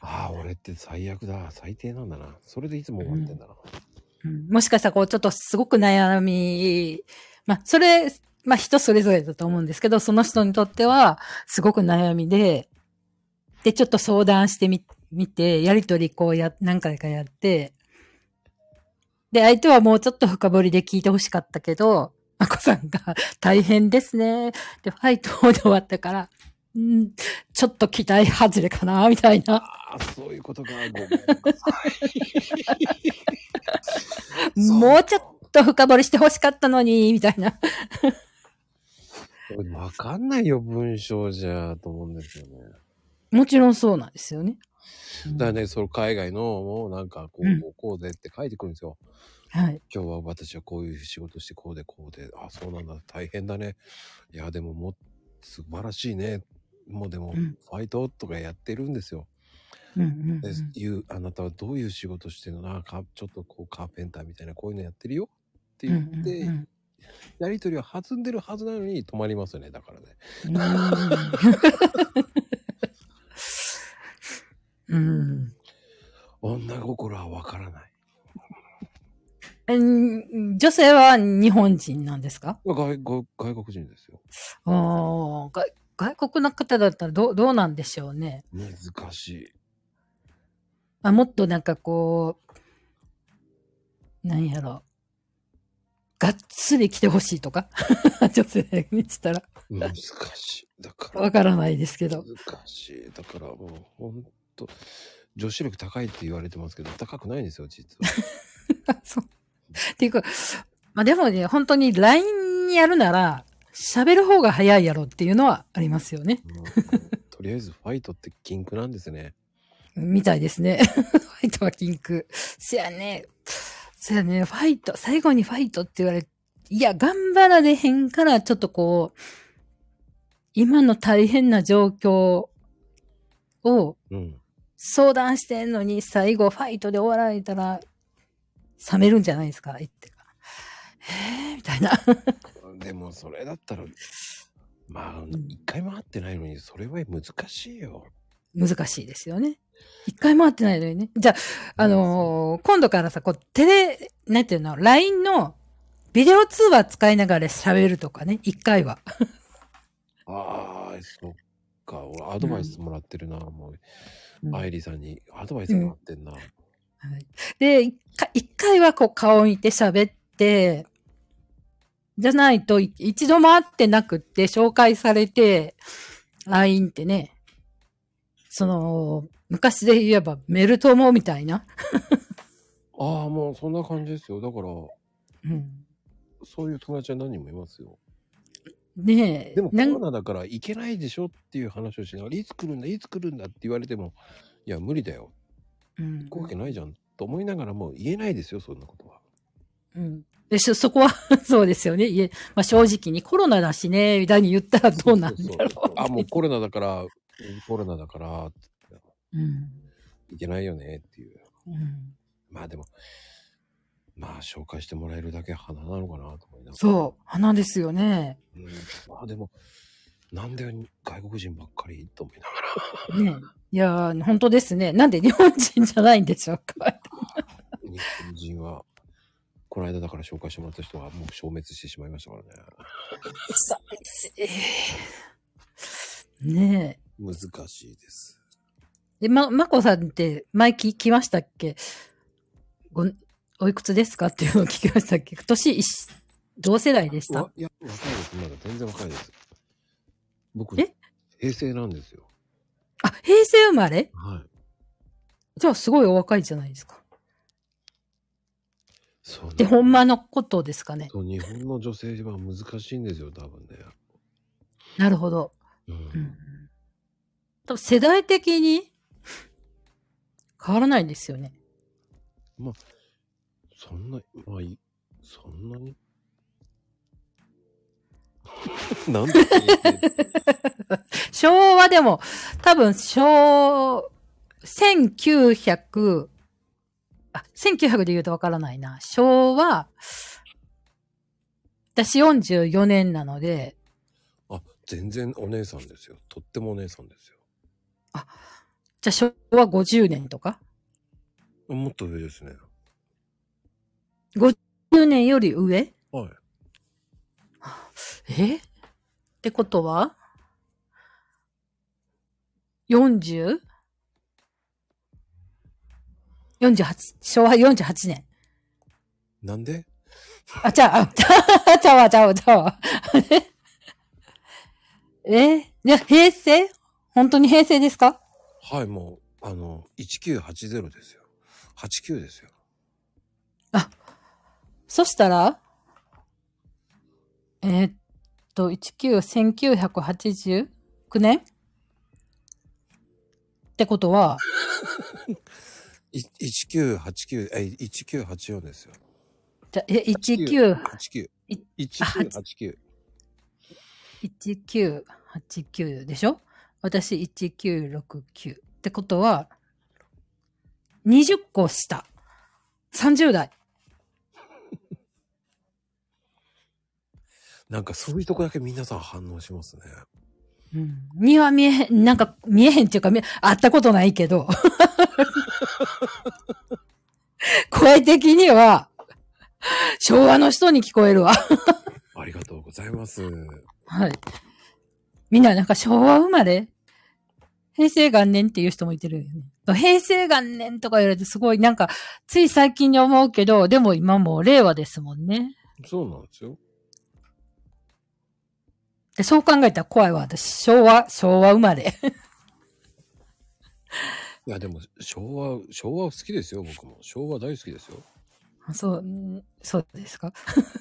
ああ、俺って最悪だ。最低なんだな。それでいつも終わってんだな。うんもしかしたらこう、ちょっとすごく悩み、まあ、それ、まあ人それぞれだと思うんですけど、その人にとっては、すごく悩みで、で、ちょっと相談してみ、見て、やりとりこうや、何回かやって、で、相手はもうちょっと深掘りで聞いてほしかったけど、まこさんが 大変ですね。で、ファイトで終わったから、んちょっと期待外れかな、みたいな。ああ、そういうことか。ごめんなさい。もうちょっと深掘りしてほしかったのに、みたいな。わかんないよ、文章じゃ、と思うんですよね。もちろんそうなんですよね。だからね、その海外の、もうなんか、こうんう、こうでって書いてくるんですよ。はい。今日は私はこういう仕事してこうでこうで、あ、そうなんだ、大変だね。いや、でももう素晴らしいね。もうでも、うんファイトとかやってるんですよ。うんうんうんで、いう、あなたはどういう仕事してるの？な、かちょっとこうカーペンターみたいなこういうのやってるよ？って言って、うんうんやりとりは弾んでるはずなのに止まりますよね、だからね。うん。女心はわからない。うん女性は日本人なんですか？外国人ですよ。あー外外国の方だったらどうどうなんでしょうね。難しい。あもっとなんかこう、なんやろ。がっつり来てほしいとか？女性にしたら難しい。だから。わからないですけど。難しい。だからもう、ほんと、女子力高いって言われてますけど、高くないんですよ、実は。そう。っていうか、まあでもね、本当に LINE やるなら、喋る方が早いやろっていうのはありますよね。とりあえずファイトって禁句なんですね。みたいですね。ファイトは禁句。せやね。せやね、ファイト、最後にファイトって言われ、いや、頑張られへんから、ちょっとこう、今の大変な状況をうん。相談してんのに、最後ファイトで終わられたら、冷めるんじゃないですか？言ってから。えー、みたいな。でもそれだったら、まあ、ん一回も会ってないのに、それは難しいよ。難しいですよね。一回も会ってないのにね。じゃあ、あのー今度からさ、こう、テレ、なんていうの、LINE のビデオ通話使いながら喋るとかね、一回は。ああ、そっか。俺、アドバイスもらってるな、もう。うん愛理さんにアドバイスもらってんな。はいで、一回はこう顔見て喋って、じゃないとい一度も会ってなくって紹介されて、LINE ってね、その、昔で言えばメルトモみたいな。ああ、もうそんな感じですよ。だから、うん。そういう友達は何人もいますよ。ねえ。でもコなんロナだから行けないでしょっていう話をしながら、いつ来るんだ、いつ来るんだって言われても、いや、無理だよ。うん行くわけないじゃん。と思いながらも言えないですよ、そんなことは。うん。で、そ、そこは、そうですよね。いえ、まあ正直にコロナだしね、みたいに言ったらどうなんだろう。そうそうあ、もうコロナだから、コロナだから、うん。いけないよねっていう。うん。まあでも、まあ紹介してもらえるだけ花なのかなと思いながら。そう。花ですよね。うん。まあでも、なんで外国人ばっかりと思いながら。ねいやー、本当ですね。なんで日本人じゃないんでしょうか。日本人は、この間だから紹介してもらった人はもう消滅してしまいましたからね。ね難しいです。え。で、ま、まこさんって前聞きましたっけ？ご、おいくつですかっていうのを聞きましたっけ？年同世代でしたわいや、若いです。まだ全然若いです。僕え、平成なんですよ。あ、平成生まれ？はい。じゃあすごいお若いじゃないですか。そうで、ほんまのことですかね？そう、日本の女性は難しいんですよ、多分ね。なるほど。うん。うん。多分世代的に変わらないですよね。そんな、まあいい、そんなに？なんで？昭和でも、多分、昭、1900、あ、1900で言うとわからないな。昭和、私44年なので、あ、全然お姉さんですよ。とってもお姉さんですよ。じゃあ昭和50年とか？もっと上ですね。?50 年より上？はい。え？ってことは ?40? 48、昭和48年。なんで？あ、ちゃう、あ、ちゃう、ちゃうわ、ちゃうわ、ちゃうわ。え？じゃあ平成？本当に平成ですか？はい、もう、あの、1980ですよ。89ですよ。そしたら、えーっと、19、1989年？ってことは、い1989、え、1984ですよ。じゃ、え、19、89。い1989。1989でしょ？私1969。ってことは、20個下。30代。なんかそういうとこだけ皆さん反応しますね。うん。には見えへん、なんか見えへんっていうか、会ったことないけど。声的には、昭和の人に聞こえるわ。ありがとうございます。はい。みんななんか昭和生まれ？平成元年っていう人もいてるよね。平成元年とか言われてすごいなんか、つい最近に思うけど、でも今もう令和ですもんね。そうなんですよ。でそう考えたら怖いわ。私、昭和、昭和生まれ。いや、でも、昭和、昭和好きですよ、僕も。昭和大好きですよ。そう、んそうですか？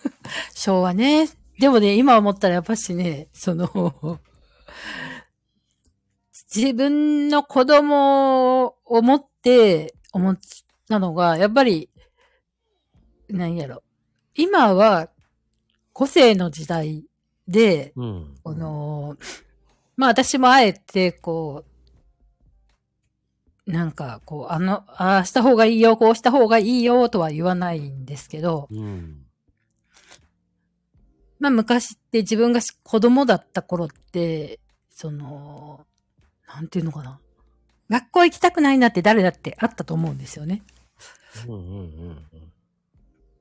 昭和ね。でもね、今思ったらやっぱしね、その、自分の子供を持って思ったのが、やっぱり、何やろ。今は、個性の時代で、うん。この、まあ私もあえて、こなんか、こう、あの、ああした方がいいよ、こうした方がいいよ、とは言わないんですけど、うん。まあ昔って自分がし子供だった頃って、その、なんていうのかな。学校行きたくないなって誰だってあったと思うんですよね。うんうんうん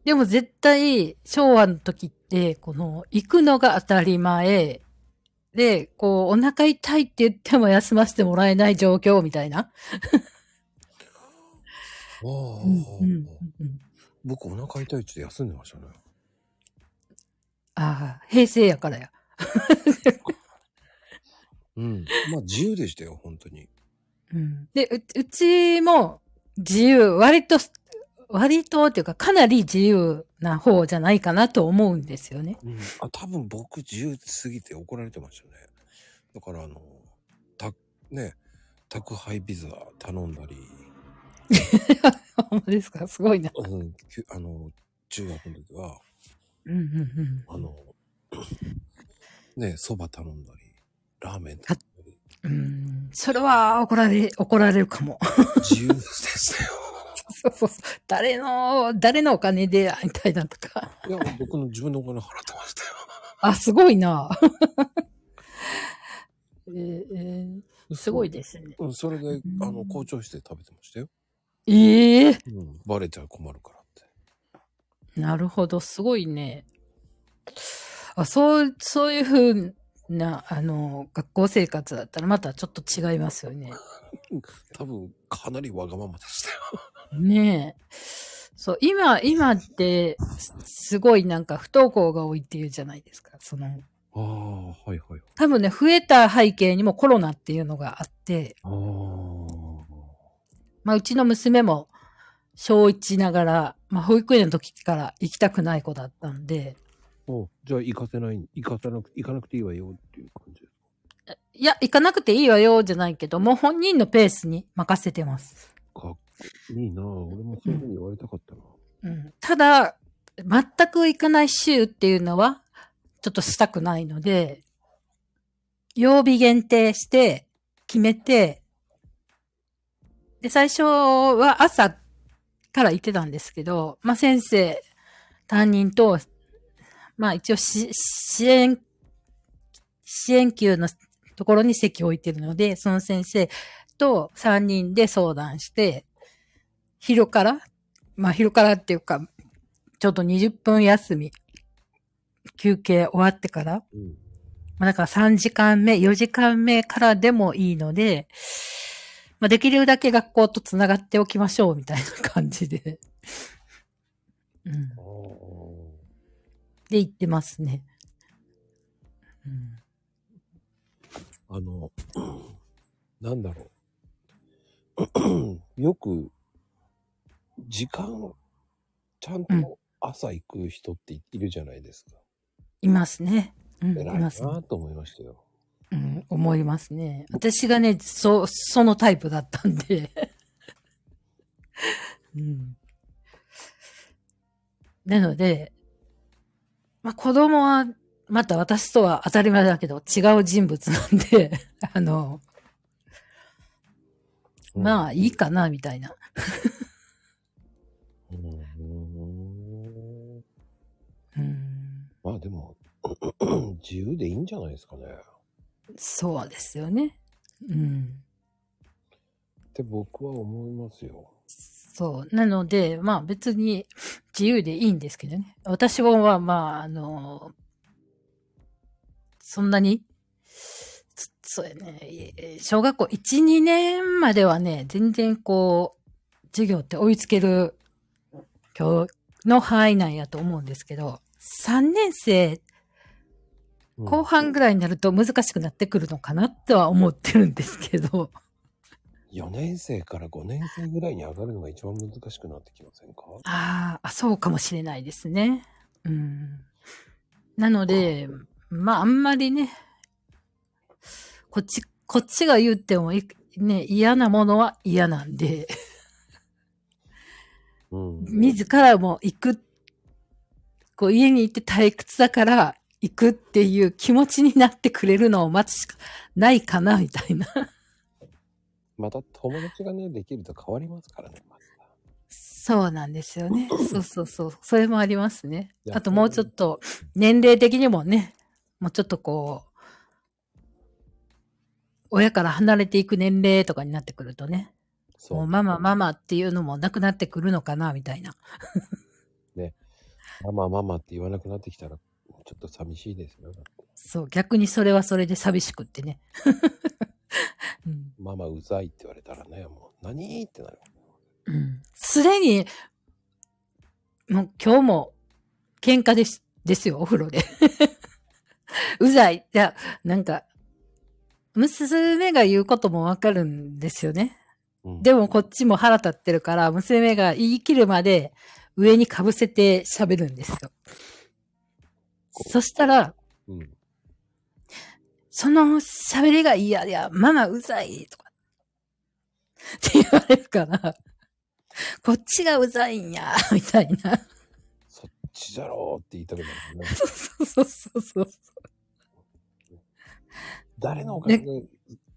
でも絶対、昭和の時って、この、行くのが当たり前。で、こう、お腹痛いって言っても休ませてもらえない状況みたいな。うん。ああ、うんうんうん僕お腹痛いって休んでましたね。ああ、平成やからや。うん。まあ自由でしたよ、本当に。うん、でう、うちも自由、割と、割とっていうかかなり自由な方じゃないかなと思うんですよね。うん。あ、多分僕自由すぎて怒られてましたね。だからあの、た、ね、宅配ピザ頼んだり、ほんまですか？すごいな。うん、あの、中学の時は、うんうんうん。あの、ね、蕎麦頼んだり、ラーメン頼んだり、うん、それは怒られ、怒られるかも。自由でしたよ。そうそうそう。誰の、誰のお金で会いたいなとか。いや、僕の自分のお金払ってましたよ。あ、すごいな。えーえーすごいですね。うん、それで、うんあの、校長室で食べてましたよ。ええうん。バレちゃ困るからって。なるほど、すごいね。あ、そう、そういうふうな、あの、学校生活だったらまたちょっと違いますよね。多分、かなりわがままでしたよ。ねえ。そう、今、今って、すすごいなんか不登校が多いっていうじゃないですか。その、ああ、はいはい。多分ね、増えた背景にもコロナっていうのがあって、ああ。まあ、うちの娘も、小1ながら、まあ、保育園の時から行きたくない子だったんで、おじゃあ行かせない、行かせなく、行かなくていいわよっていう感じですいや、行かなくていいわよ、じゃないけど、もう本人のペースに任せてます。か。かっこいいなぁ俺もそういうふうに言われたかったな。うん、ただ、全く行かない週っていうのは、ちょっとしたくないので、曜日限定して、決めて、で、最初は朝から行ってたんですけど、まあ、先生、担任と、まあ、一応し、支援、支援級のところに席を置いてるので、その先生と3人で相談して、昼から？まあ、昼からっていうか、ちょっと20分休み、休憩終わってから、うん。まあ、だから3時間目、4時間目からでもいいので、まあ、できるだけ学校とつながっておきましょう、みたいな感じで。うん。で、言ってますね。うん。あの、なんだろう。よく、時間、ちゃんうんと朝行く人っているじゃないですか。いますね。うん、い偉いなますね。ぁと思いましたよ。うん、思いますね。私がね、そ、そのタイプだったんで。うん。なので、まあ、子供は、また私とは当たり前だけど違う人物なんで、あの、まあいいかな、みたいな。うん。まあでも、自由でいいんじゃないですかね。そうですよね。うん。って僕は思いますよ。そう。なので、まあ別に自由でいいんですけどね。私はまあ、あの、そんなに、そそうやね。え小学校1、2年まではね、全然こう、授業って追いつける教の範囲内やと思うんですけど、3年生うん。後半ぐらいになると難しくなってくるのかなとは思ってるんですけど、4年生から5年生ぐらいに上がるのが一番難しくなってきませんか？あーあ、そうかもしれないですね。うん。なので、まああんまりね、こっち、こっちが言ってもいね、嫌なものは嫌なんで、うん。自らも行く、こう家に行って退屈だから行くっていう気持ちになってくれるのを待つしかないかな、みたいな。また友達がね、できると変わりますからね。またそうなんですよね。そうそうそう。それもありますねあともうちょっと、年齢的にもね、もうちょっとこう、親から離れていく年齢とかになってくるとね、そうもうママママっていうのもなくなってくるのかな、みたいな。ママママって言わなくなってきたら、ちょっと寂しいですよ。そう、逆にそれはそれで寂しくってね。うんママうざいって言われたらね、もう何ってなる。うんすでに、もう今日も喧嘩です、ですよ、お風呂で。うざい。いや、なんか、娘が言うこともわかるんですよね。うん、でもこっちも腹立ってるから、娘が言い切るまで上に被せて喋るんですよ。そしたら、うん。その喋りが嫌や、ママうざいとか。って言われるから、こっちがうざいんや、みたいな。そっちだろうって言いたくなるね。そうそうそうそう。誰のおかげで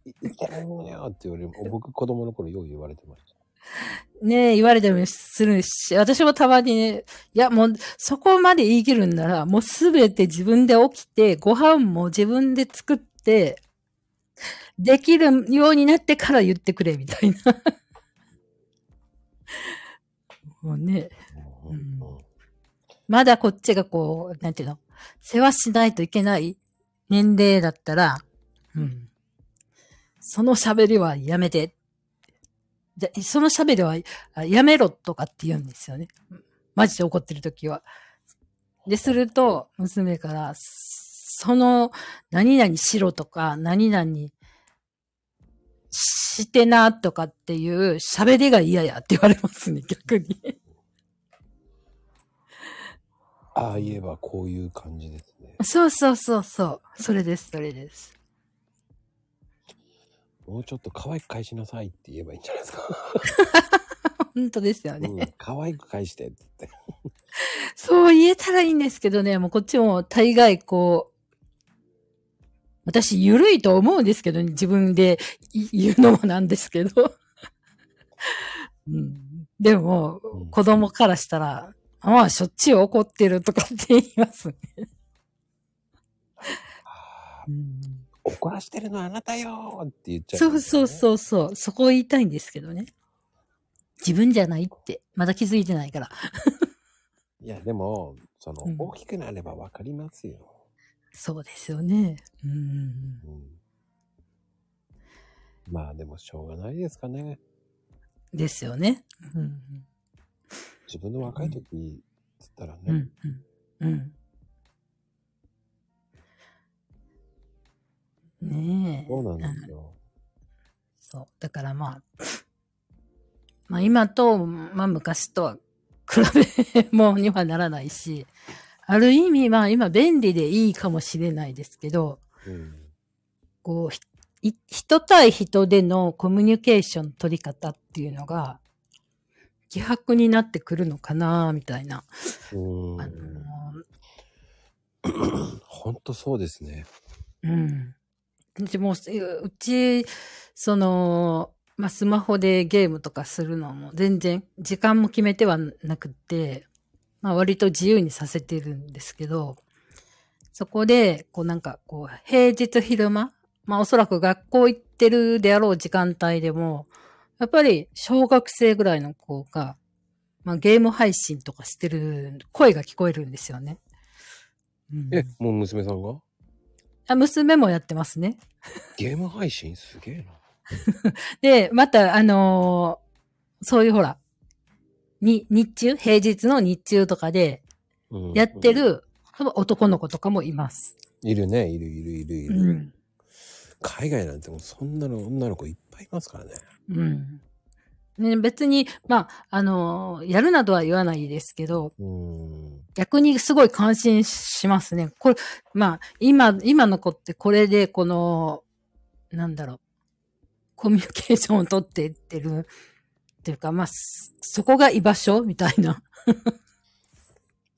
いいけないのよって言われる。僕子供の頃よう言われてました。ねえ、言われたりもするし、私もたまにね、いや、もう、そこまで言い切るんなら、もうすべて自分で起きて、ご飯も自分で作って、できるようになってから言ってくれ、みたいな。もうね、うんうんまだこっちがこう、なんていうの、世話しないといけない年齢だったら、うん。その喋りはやめて。でその喋りはあやめろとかって言うんですよね。マジで怒ってる時は。で、すると、娘から、その、何々しろとか、何々してなとかっていう喋りが嫌やって言われますね、逆に。ああ言えばこういう感じですね。そうそうそうそう。それです、それです。もうちょっと可愛く返しなさいって言えばいいんじゃないですか。本当ですよね。うん、可愛く返してって言って。そう言えたらいいんですけどね、もうこっちも大概こう、私、ゆるいと思うんですけど、ね、自分でい言うのもなんですけど。うん、でも、うん子供からしたら、まあ、しょっちゅう怒ってるとかって言いますね。うん怒らしてるのはあなたよーって言っちゃそうそうう、そうそう。そこを言いたいんですけどね。自分じゃないって。まだ気づいてないから。いや、でも、その、うん大きくなればわかりますよ。そうですよね。うん。うん。まあでもしょうがないですかね。ですよね。うん。自分の若い時、つったらね、うん。うん。うん。ねえ。そうなんですよ。そう。だからまあ、まあ今と、まあ昔とは比べ物にはならないし、ある意味まあ今便利でいいかもしれないですけど、うん。こう、人対人でのコミュニケーション取り方っていうのが、希薄になってくるのかな、みたいな。うんあの ほんとそうですね。うん。でも、うち、その、まあ、スマホでゲームとかするのも全然時間も決めてはなくて、まあ、割と自由にさせてるんですけど、そこで、こうなんか、こう、平日昼間、まあ、おそらく学校行ってるであろう時間帯でも、やっぱり小学生ぐらいの子が、まあ、ゲーム配信とかしてる声が聞こえるんですよね。うんえ、もう娘さんが？あ娘もやってますね。ゲーム配信？すげえな。で、また、あのーそういうほら、に、日中？平日の日中とかでうんやってる、多分男の子とかもいます。いるね、いるいるいるいる。うん。海外なんてもうそんなの女の子いっぱいいますからね。うん。ね、別に、まあ、あのーやるなどは言わないですけど、うん。逆にすごい感心しますね。これ、まあ、今、今の子ってこれで、この、なんだろう、コミュニケーションを取っていってるっていうか、まあ、そそこが居場所みたいな。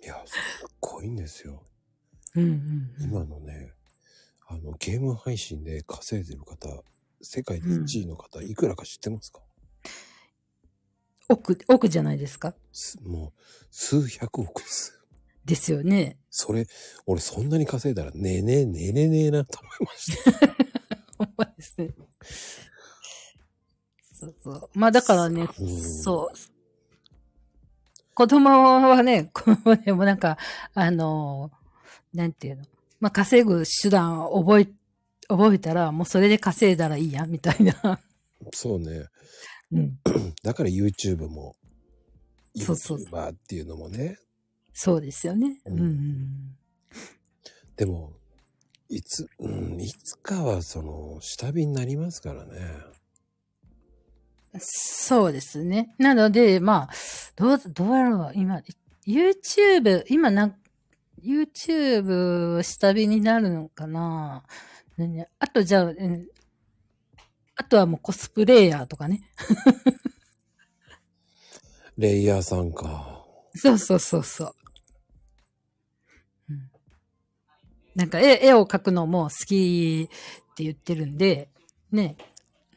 いや、すっごいんですよ。うんうんうん。今のね、あの、ゲーム配信で稼いでる方、世界で1位の方、いくらか知ってますか？億、億じゃないですか？すもう、数百億です。ですよね。それ、俺そんなに稼いだら、ねえねえ、ねえねえねえなと思いました。ほんまですね。そうそう。まあだからねうん、そう。子供はね、子供でもなんか、あの、なんていうの？まあ稼ぐ手段を覚え、覚えたら、もうそれで稼いだらいいや、みたいな。そうね。うん。だから YouTube も、そうそう YouTuber っていうのもね。そうですよね。ううんんうん。でも、いつ、うん、いつかはその、下火になりますからね。そうですね。なので、まあ、どう、どうやろう、今、YouTube、今なん、YouTube 下火になるのかな？何あとじゃあ、うんあとはもうコスプレイヤーとかね。レイヤーさんか。そうそうそうそう。なんか絵、絵を描くのも好きって言ってるんで、ね。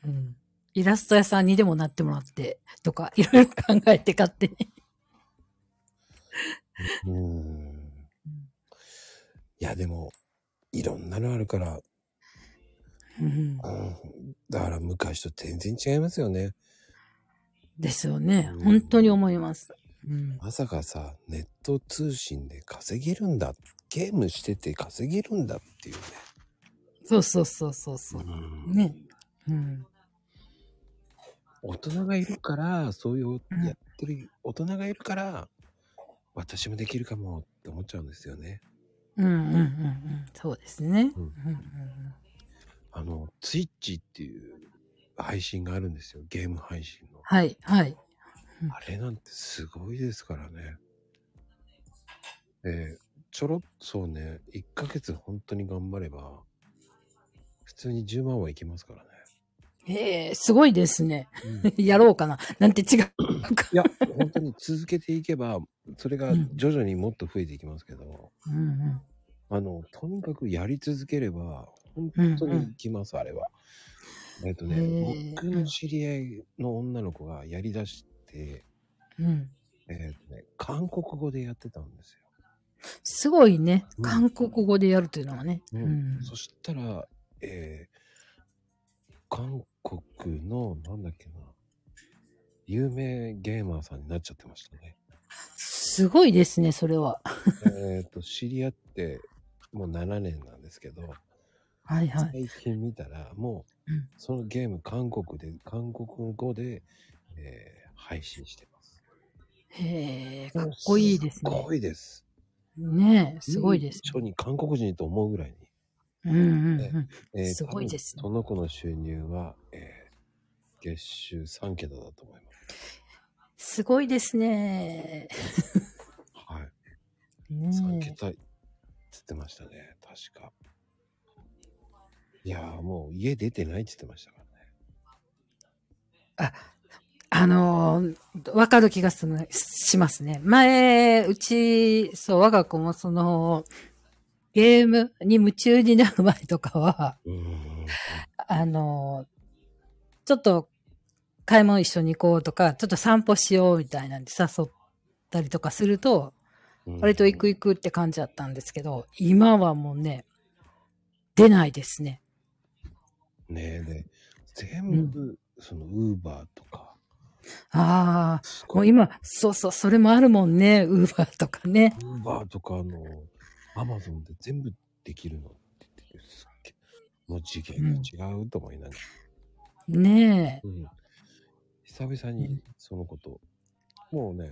うん。イラスト屋さんにでもなってもらって、とか、いろいろ考えて勝手に。うん。いや、でも、いろんなのあるから、うん。うん。だから昔と全然違いますよね。ですよねうん。本当に思います。うん。まさかさ、ネット通信で稼げるんだ。ゲームしてて稼げるんだっていうね。そうそうそうそうそう。うんね。うん。大人がいるから、そういううんやってる大人がいるから、私もできるかもって思っちゃうんですよね。うんうんうんうん。そうですね。うんうんうんあの、ツイッチっていう配信があるんですよ。ゲーム配信の。はい、はい。あれなんてすごいですからね。えーちょろっとそうね、1ヶ月本当に頑張れば、普通に10万はいきますからね。ええすごいですね。うんやろうかな。なんて違うか。いや、本当に続けていけば、それがうん徐々にもっと増えていきますけど、うんうん。あの、とにかくやり続ければ、本当にいきます、あれは。えっとね、僕の知り合いの女の子がやりだして、うん。えっ、とね、韓国語でやってたんですよ。すごいねう。ん韓国語でやるというのはね。そしたら、えー、韓国の、なんだっけな、有名ゲーマーさんになっちゃってましたね。すごいですね、それは。えっと、知り合って、もう7年なんですけど、はいはい。最近見たら、もう、うんそのゲーム、韓国で、韓国語で、えー配信してます。へえ、かっこいいですね。ごいです。ねえ、すごいです一緒に韓国人と思うぐらいに。うんうんねうん。えーすごいですねその子の収入は、えー月収3桁だと思います。すごいですね。はい。ね3え。桁って言ってましたね。確か。いやーもう家出てないって言ってましたからね。あのーわかる気がする、しますね。前、うち、そう、我が子もその、ゲームに夢中になる前とかは。あのーちょっと、買い物一緒に行こうとか、ちょっと散歩しようみたいなんで誘ったりとかすると、うん割と行く行くって感じだったんですけど、今はもうね、出ないですね。ねえね全部、そのウーバーとか。ああ、もう今、そうそう、それもあるもんね、ウーバーとかね。ウーバーとかあの、アマゾンで全部できるのって言ってて、すっげえもう次元が違うと思いながら。ねえ。うん。久々にその子と、もうね、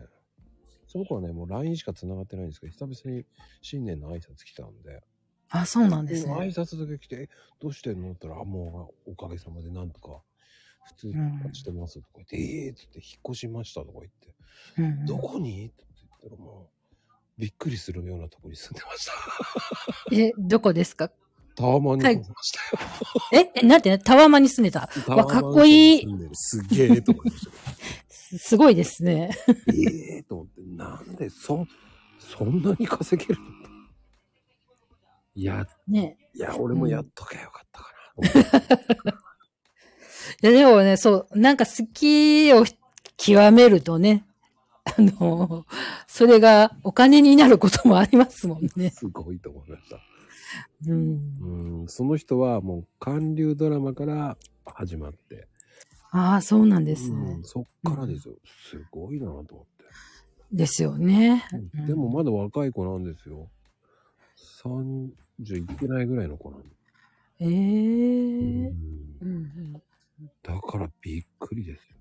その子はね、もう LINE しか繋がってないんですけど、久々に新年の挨拶来たんで、あ、そうなんです挨ね。拶だけ来て、えどうしてんの？って言ったら、あ、もうおかげさまでなんとか、普通にしてますとか言って、ええー、っつって引っ越しましたとか言って、うんうんどこに？って言ったらもう、びっくりするようなとこに住んでました。え、どこですか？タワマンにはい住んでましたよ。え、えなんて？タワマンに住んでた？タワマンかっこいいすげえと思いまし。す すごいですね。ええと思って、なんでそ、そんなに稼げるの？いや、ねいや、俺もやっとけばよかったかなと思って。や、でもね、そう、なんか好きを極めるとね、あの、それがお金になることもありますもんね。すごいと思いました。うん。うん、その人はもう韓流ドラマから始まって、ああ、そうなんですねうん。そっからですよ。すごいなと思って。ですよね。うんでもまだ若い子なんですよ。30いってないぐらいの子なんで。ええうんうんうん。だからびっくりですよ。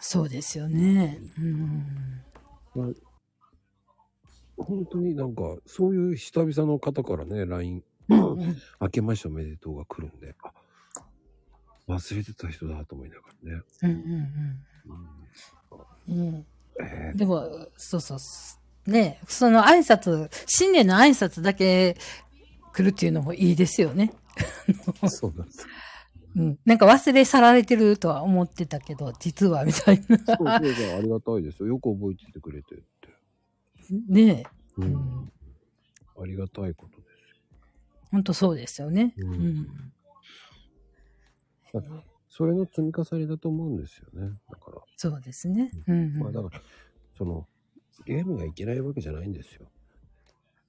そうですよね。うん。まあ本当になんか、そういう久々の方からね、LINE、うんうん明けましておめでとうが来るんで、あ、忘れてた人だと思いながらね。うんうんうんうん。えでも、そうそう。ねその挨拶、新年の挨拶だけ来るっていうのもいいですよね。ーそうなんです。うん。なんか忘れ去られてるとは思ってたけど、実はみたいな。そうそうそう、ありがたいですよ。よく覚えててくれてって。ねうえ。うんん。ありがたいことです本当そうですよね。ううんん。よ。それの積み重ねだと思うんですよね。だから。そうですね。うん、まあだから、その、ゲームがいけないわけじゃないんですよ。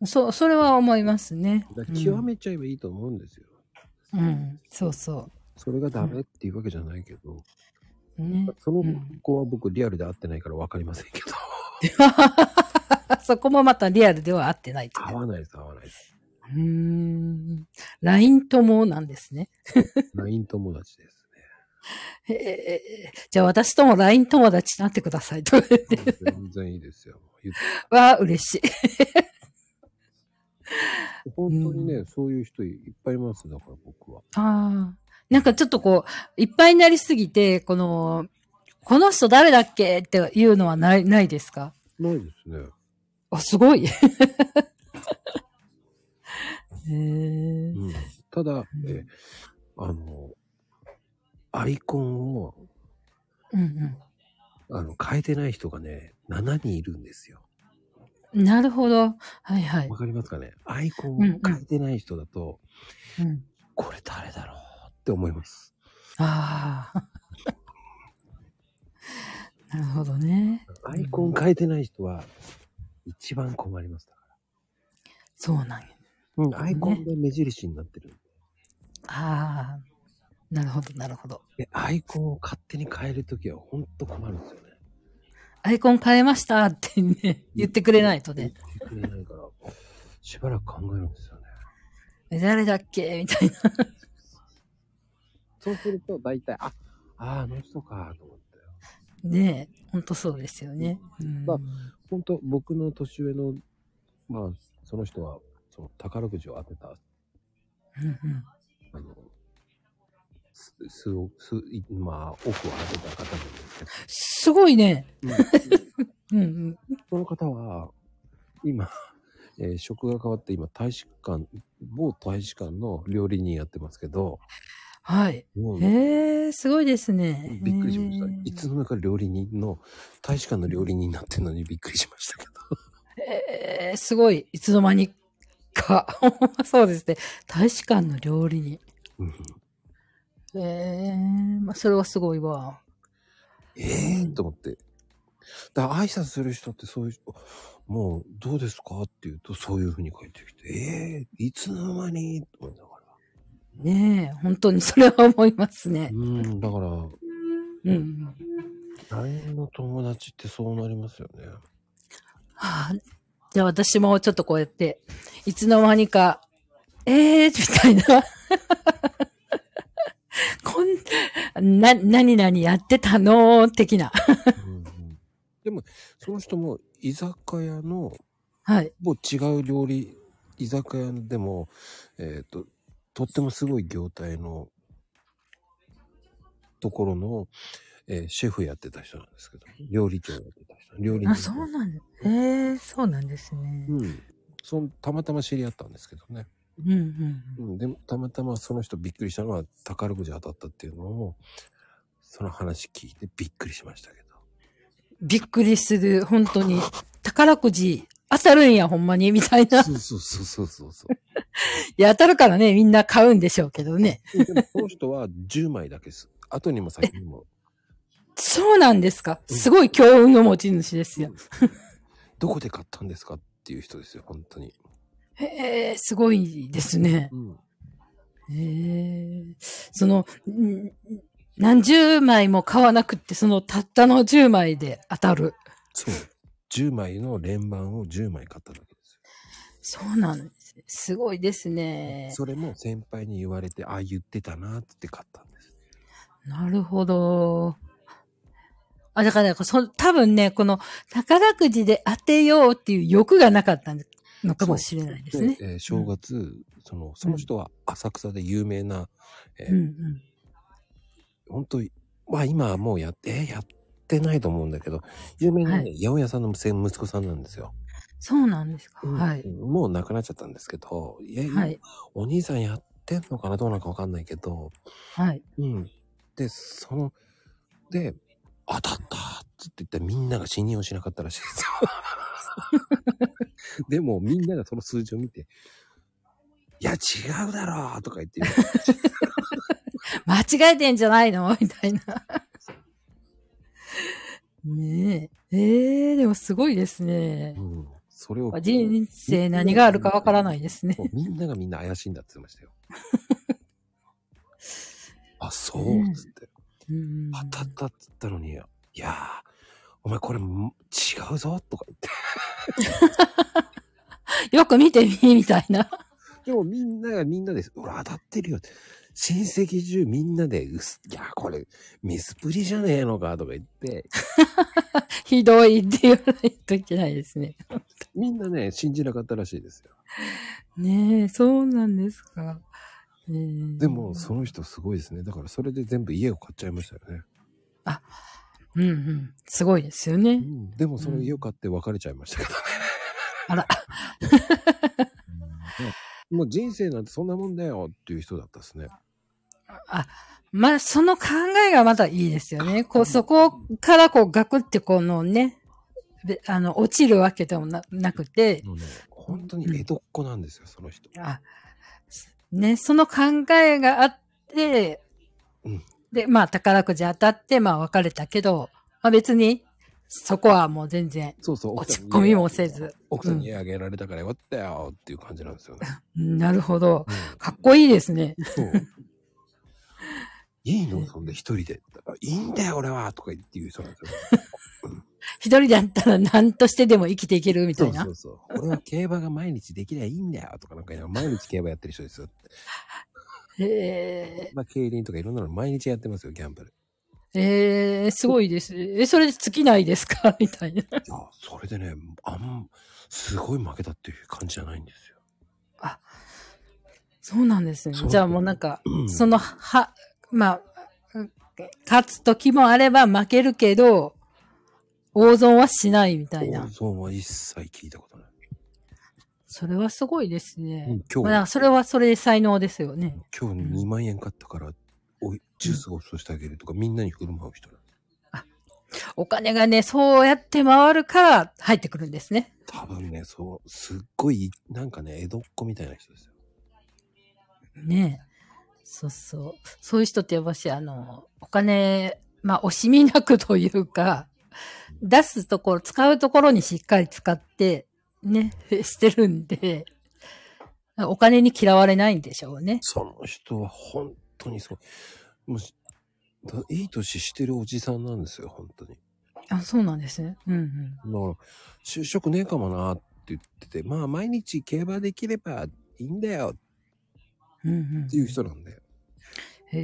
そう、それは思いますね。極めちゃえばいいと思うんですよ。うん、うんそうそそれがダメっていうわけじゃないけど、う。ね。そのうん子は僕リアルで会ってないから分かりませんけど。そこもまたリアルでは合ってないという合わないです、合わないです。うーん。LINE 友なんですね。LINE 友達ですへえじゃあ私とも LINE 友達になってくださいと言って。ね。全然いいですよ。わあ、嬉しい。本当にね、そういう人いっぱいいます、だから僕は。ああ。なんかちょっとこう、いっぱいになりすぎて、この、この人誰だっけっていうのはない、ないですか？ないですね。あ、すごい。へえ。うん、ただ、えあの、アイコンをうんあの変えてない人がね、7人いるんですよ。うん。なるほど。はいはいわ。かりますかね？アイコンをうんうん変えてない人だと、うん。これ誰だろう？って思います。ああ。なるほどね。アイコン変えてない人は一番困りますだかそうなんや。ら。うん、アイコンで目印になってる。ああ。なるほど、なるほど。で、アイコンを勝手に変えるときは本当困るんですよね。アイコン変えましたってね、言ってくれないと言っね、てくれないから、しばらく考えるんですよね。え誰だっけ？みたいな。そうすると大体、あ、ああの人かと思って。ねえ、ほんとそうですよね。うんまあ本当僕の年上の、まあ、その人は、その宝くじを当てた、うんうんあの、す数億、数、いまあ、億を当てた方なんですけど、すごいね。うんうんうん。その方は、今、えー職が変わって今、大使館、某大使館の料理人やってますけど、はい。もう、へえ、すごいですね。びっくりしましたへ。いつの間にか料理人の、大使館の料理人になってるのにびっくりしましたけど。えー、すごい。いつの間にか。そうですね。大使館の料理に。うんええまあ、それはすごいわ。ええー、と思って。だから挨拶する人ってそういう人、もう、どうですか？って言うと、そういうふうに書いてきて、ええー、いつの間に？と思いながら。ねえ、本当にそれは思いますね。うん、だから、うん。LINE の友達ってそうなりますよね。はあ、じゃあ私もちょっとこうやって、いつの間にか、ええー、みたいな。こん、な、何々やってたの的な。うんうん、でも、その人も居酒屋の、はい。もう違う料理、居酒屋でも、えっ、と、とってもすごい業態のところの、えーシェフやってた人なんですけど、料理長やってた人、料理人。あ、そうなんだ。ええー、そうなんですね。うん。そんたまたま知り合ったんですけどね。うんうんうん。でも、たまたまその人びっくりしたのは宝くじ当たったっていうのを、その話聞いてびっくりしましたけど。びっくりする、本当に。宝くじ当たるんや、ほんまに、みたいな。いそうそうそうそうそうそう。や、当たるからね、みんな買うんでしょうけどね。でもこの人は10枚だけす 後にも先にも、そうなんですか？うんすごい強運の持ち主ですよ。どこで買ったんですかっていう人ですよ、本当に。へえ、すごいですね。うん。へえ。その、ん何十枚も買わなくって、そのたったの10枚で当たる。そう。10枚の連番を10枚買っただけですよ。そうなんです。すごいですね。それも先輩に言われて、ああ、言ってたなって買ったんです。なるほど。あ、だから、そ多分ね、この宝くじで当てようっていう欲がなかったのかもしれないですね。で、えー正月、その、その人は浅草で有名な、えーうんうん。本当に、まあ今はもうやって、えーやってないと思うんだけど、有名なね、は八百屋さんの息子さんなんですよ。そうなんですか？うんはい。もう亡くなっちゃったんですけど、いや、はい。お兄さんやってんのかなどうなのかわかんないけど、はい。うん。で、その、で、当たったっつって言ったらみんなが信用しなかったらしいですよ。でもみんながその数字を見て、いや違うだろうとか言って 間違えてんじゃないの？みたいな。ねえ。ええでもすごいですね。うん。それを。人生何があるかわからないですね。みんながみんな怪しいんだって言ってましたよ。あ、そうねっつって。うん当たったっつったのに、いやー、お前これも違うぞとか言って。よく見てみ、みたいな。でもみんながみんなです。うわ、当たってるよ。親戚中みんなで、うす、いや、これ、ミスプリじゃねえのかとか言って、ひどいって言わないといけないですね。みんなね、信じなかったらしいですよ。ねえ、そうなんですか。えーでも、その人すごいですね。だからそれで全部家を買っちゃいましたよね。うんうん。すごいですよね。うん。でもその家を買って別れちゃいましたけどね。あら。うんもう人生なんてそんなもんだよっていう人だったですね。あ、まあ、その考えがまたいいですよね。こう、そこからこう、ガクってこのね、であの、落ちるわけでもななくて、ね、本当に江戸っ子なんですよ、その人。あ、ね、その考えがあって、うんで、まあ、宝くじ当たって、まあ、別れたけど、まあ別に、そこはもう全然、そうそう。落ち込みもせず。奥さんに家あげられたからよかったよっていう感じなんですよね。なるほど。うんかっこいいですね。そう。いいのそんで一人で。いいんだよ、俺はとか言って言う人なんですよ。一人だったら何としてでも生きていけるみたそいうな。そうそう。俺は競馬が毎日できりゃいいんだよとかなんか毎日競馬やってる人ですよ。へえまあ、競輪とかいろんなの毎日やってますよ、ギャンブル。えー、すごいです。え、それで尽きないですか？みたいな。いや、それでね、あん、すごい負けたっていう感じじゃないんですよ。そうなんですね。じゃあもうなんか、うんその、は、まあ、勝つ時もあれば負けるけど、大損はしないみたいな大。損は一切聞いたことない。それはすごいですね。うん今日まあ、それはそれで才能ですよね。今日2万円買ったから、おい、ジュースごちそうしてあげるとか、みんなに振る舞う人なんです。お金がね、そうやって回るから入ってくるんですね。多分ね、そう、すっごい、なんかね、江戸っ子みたいな人ですよ。ねえ。そうそう。そういう人ってやっぱし、あの、お金、まあ、惜しみなくというか、出すところ、使うところにしっかり使って、ね、してるんで、お金に嫌われないんでしょうね。その人は本当にすごい。もうし、だいい年してるおじさんなんですよ、本当に。あ、そうなんですね。うんうん。だから、就職ねえかもなって言ってて、まあ、毎日競馬できればいいんだようんうんっていう人なんで、へ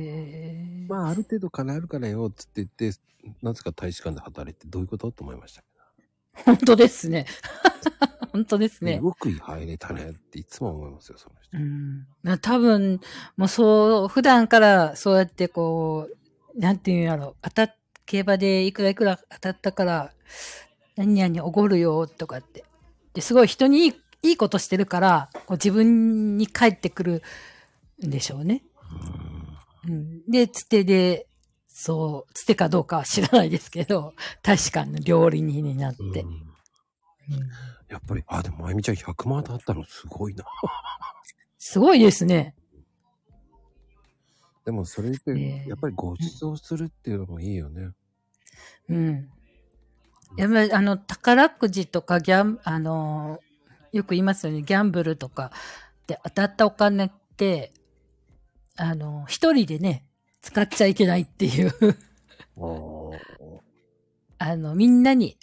え。まあ、ある程度金あるからよっつって言って、なぜか大使館で働いてどういうこと？と思いました。本当ですね。本当ですね。よく入れたねっていつも思いますよ、その人。うん。な多分、もうそう、普段からそうやってこう、なんていうんやろ、当たっ、競馬でいくらいくら当たったから、何々おごるよとかって。で、すごい人にいいいいことしてるから、こう自分に返ってくるんでしょうね。うん、で、つてで、そう、つてかどうかは知らないですけど、確かに料理人になって。うんうんやっぱり、あ、でも、まゆみちゃん100万当たったのすごいな。すごいですね。でもそれって、やっぱりご馳走するっていうのもいいよね。うん。やっぱりあの、宝くじとかギャン、あのーよく言いますよね、ギャンブルとかで当たったお金って、あのー一人でね、使っちゃいけないっていう、あの、みんなに、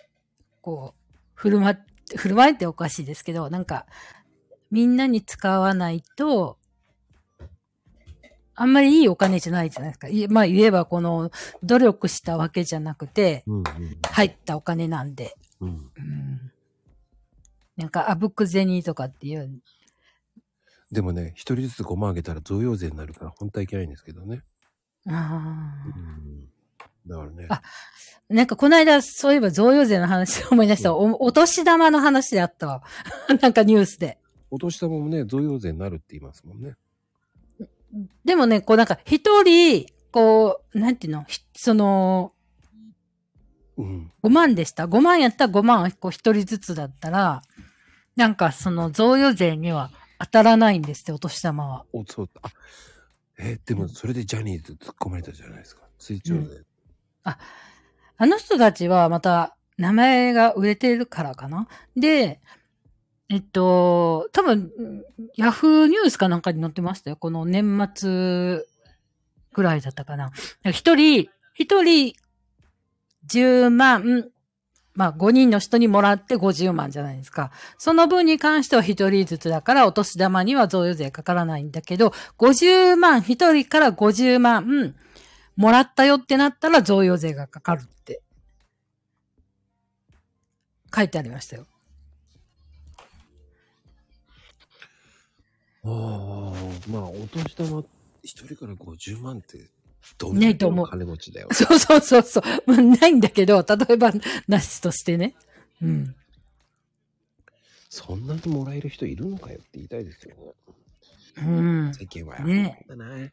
こう、振る舞って、振る舞いっておかしいですけど、なんか、みんなに使わないと、あんまりいいお金じゃないじゃないですか。いまあ言えばこの努力したわけじゃなくて、入ったお金なんで。うん。うんなんか、あぶく銭とかっていう、でもね、一人ずつ5万あげたら贈与税になるから本当はいけないんですけどね。あうん。だからね。あーなんかこの間、そういえば贈与税の話を 思い出した。おお年玉の話であったわ。なんかニュースで。お年玉もね、贈与税になるって言いますもんね。でもね、こうなんか一人、こう、なんていうの、ひその、うん。5万でした。5万やったら5万こう一人ずつだったら、なんかその贈与税には当たらないんですって、お年玉は。お、そう、あ、えでもそれでジャニーズ突っ込まれたじゃないですか。追徴税。ああの人たちはまた名前が売れてるからかな？で、えっと、多分、ヤフーニュースかなんかに載ってましたよ。この年末ぐらいだったかな。一人、一人10万、まあ5人の人にもらって50万じゃないですか。その分に関しては一人ずつだからお年玉には贈与税かからないんだけど、50万、一人から50万、もらったよってなったら贈与税がかかるって書いてありましたよ。ああ、まあ、お年玉一人から50万って、どんねえと思うの金持ちだよ。そうそうそうそう。まあないんだけど、例えばなしとしてね。うん。そんなにもらえる人いるのかよって言いたいですよね。うん。世間は。ねだな。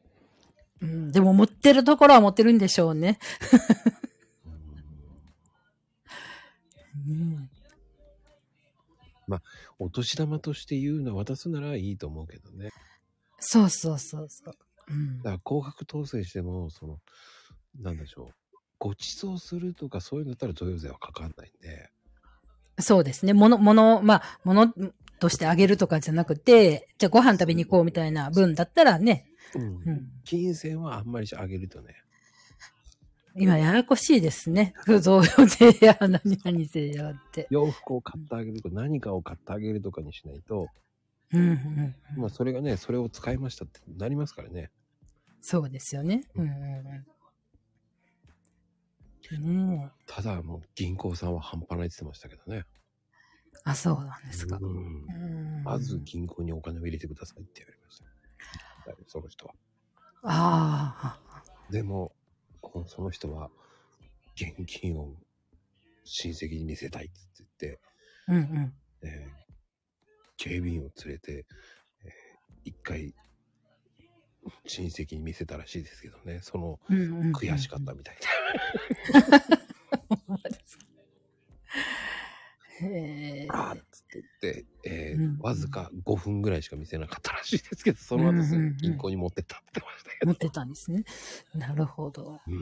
うん、でも持ってるところは持ってるんでしょうね。うん、お年玉として言うのは渡すならいいと思うけどね。そうそうそうそう。うんだから高額当選しても、その、なんでしょう。ご馳走するとかそういうのだったら贈与税はかかんないんで。そうですね。もの、もの、まあ、ものとしてあげるとかじゃなくて、じゃあご飯食べに行こうみたいな分だったらね。うん。うん。金銭はあんまりあげるとね。今ややこしいですね。贈与税や何々税やって。洋服を買ってあげるとか何かを買ってあげるとかにしないと、うんうんうん。まあそれがね、それを使いましたってなりますからね。そうですよね。うんうん。ただもう銀行さんは半端ないって言ってましたけどね。あ、そうなんですか。うんうんまず銀行にお金を入れてくださいって言われました。はいその人は。ああ。でも、その人は現金を親戚に見せたいって言って、うんうん。えー警備員を連れて、えー一回親戚に見せたらしいですけどね、そのうんうんうん悔しかったみたい へえって言って、えーうんわずか5分ぐらいしか見せなかったらしいですけど、その後すぐうんうんうん銀行に持ってったって言ってましたけど。持ってたんですね。なるほど。うんう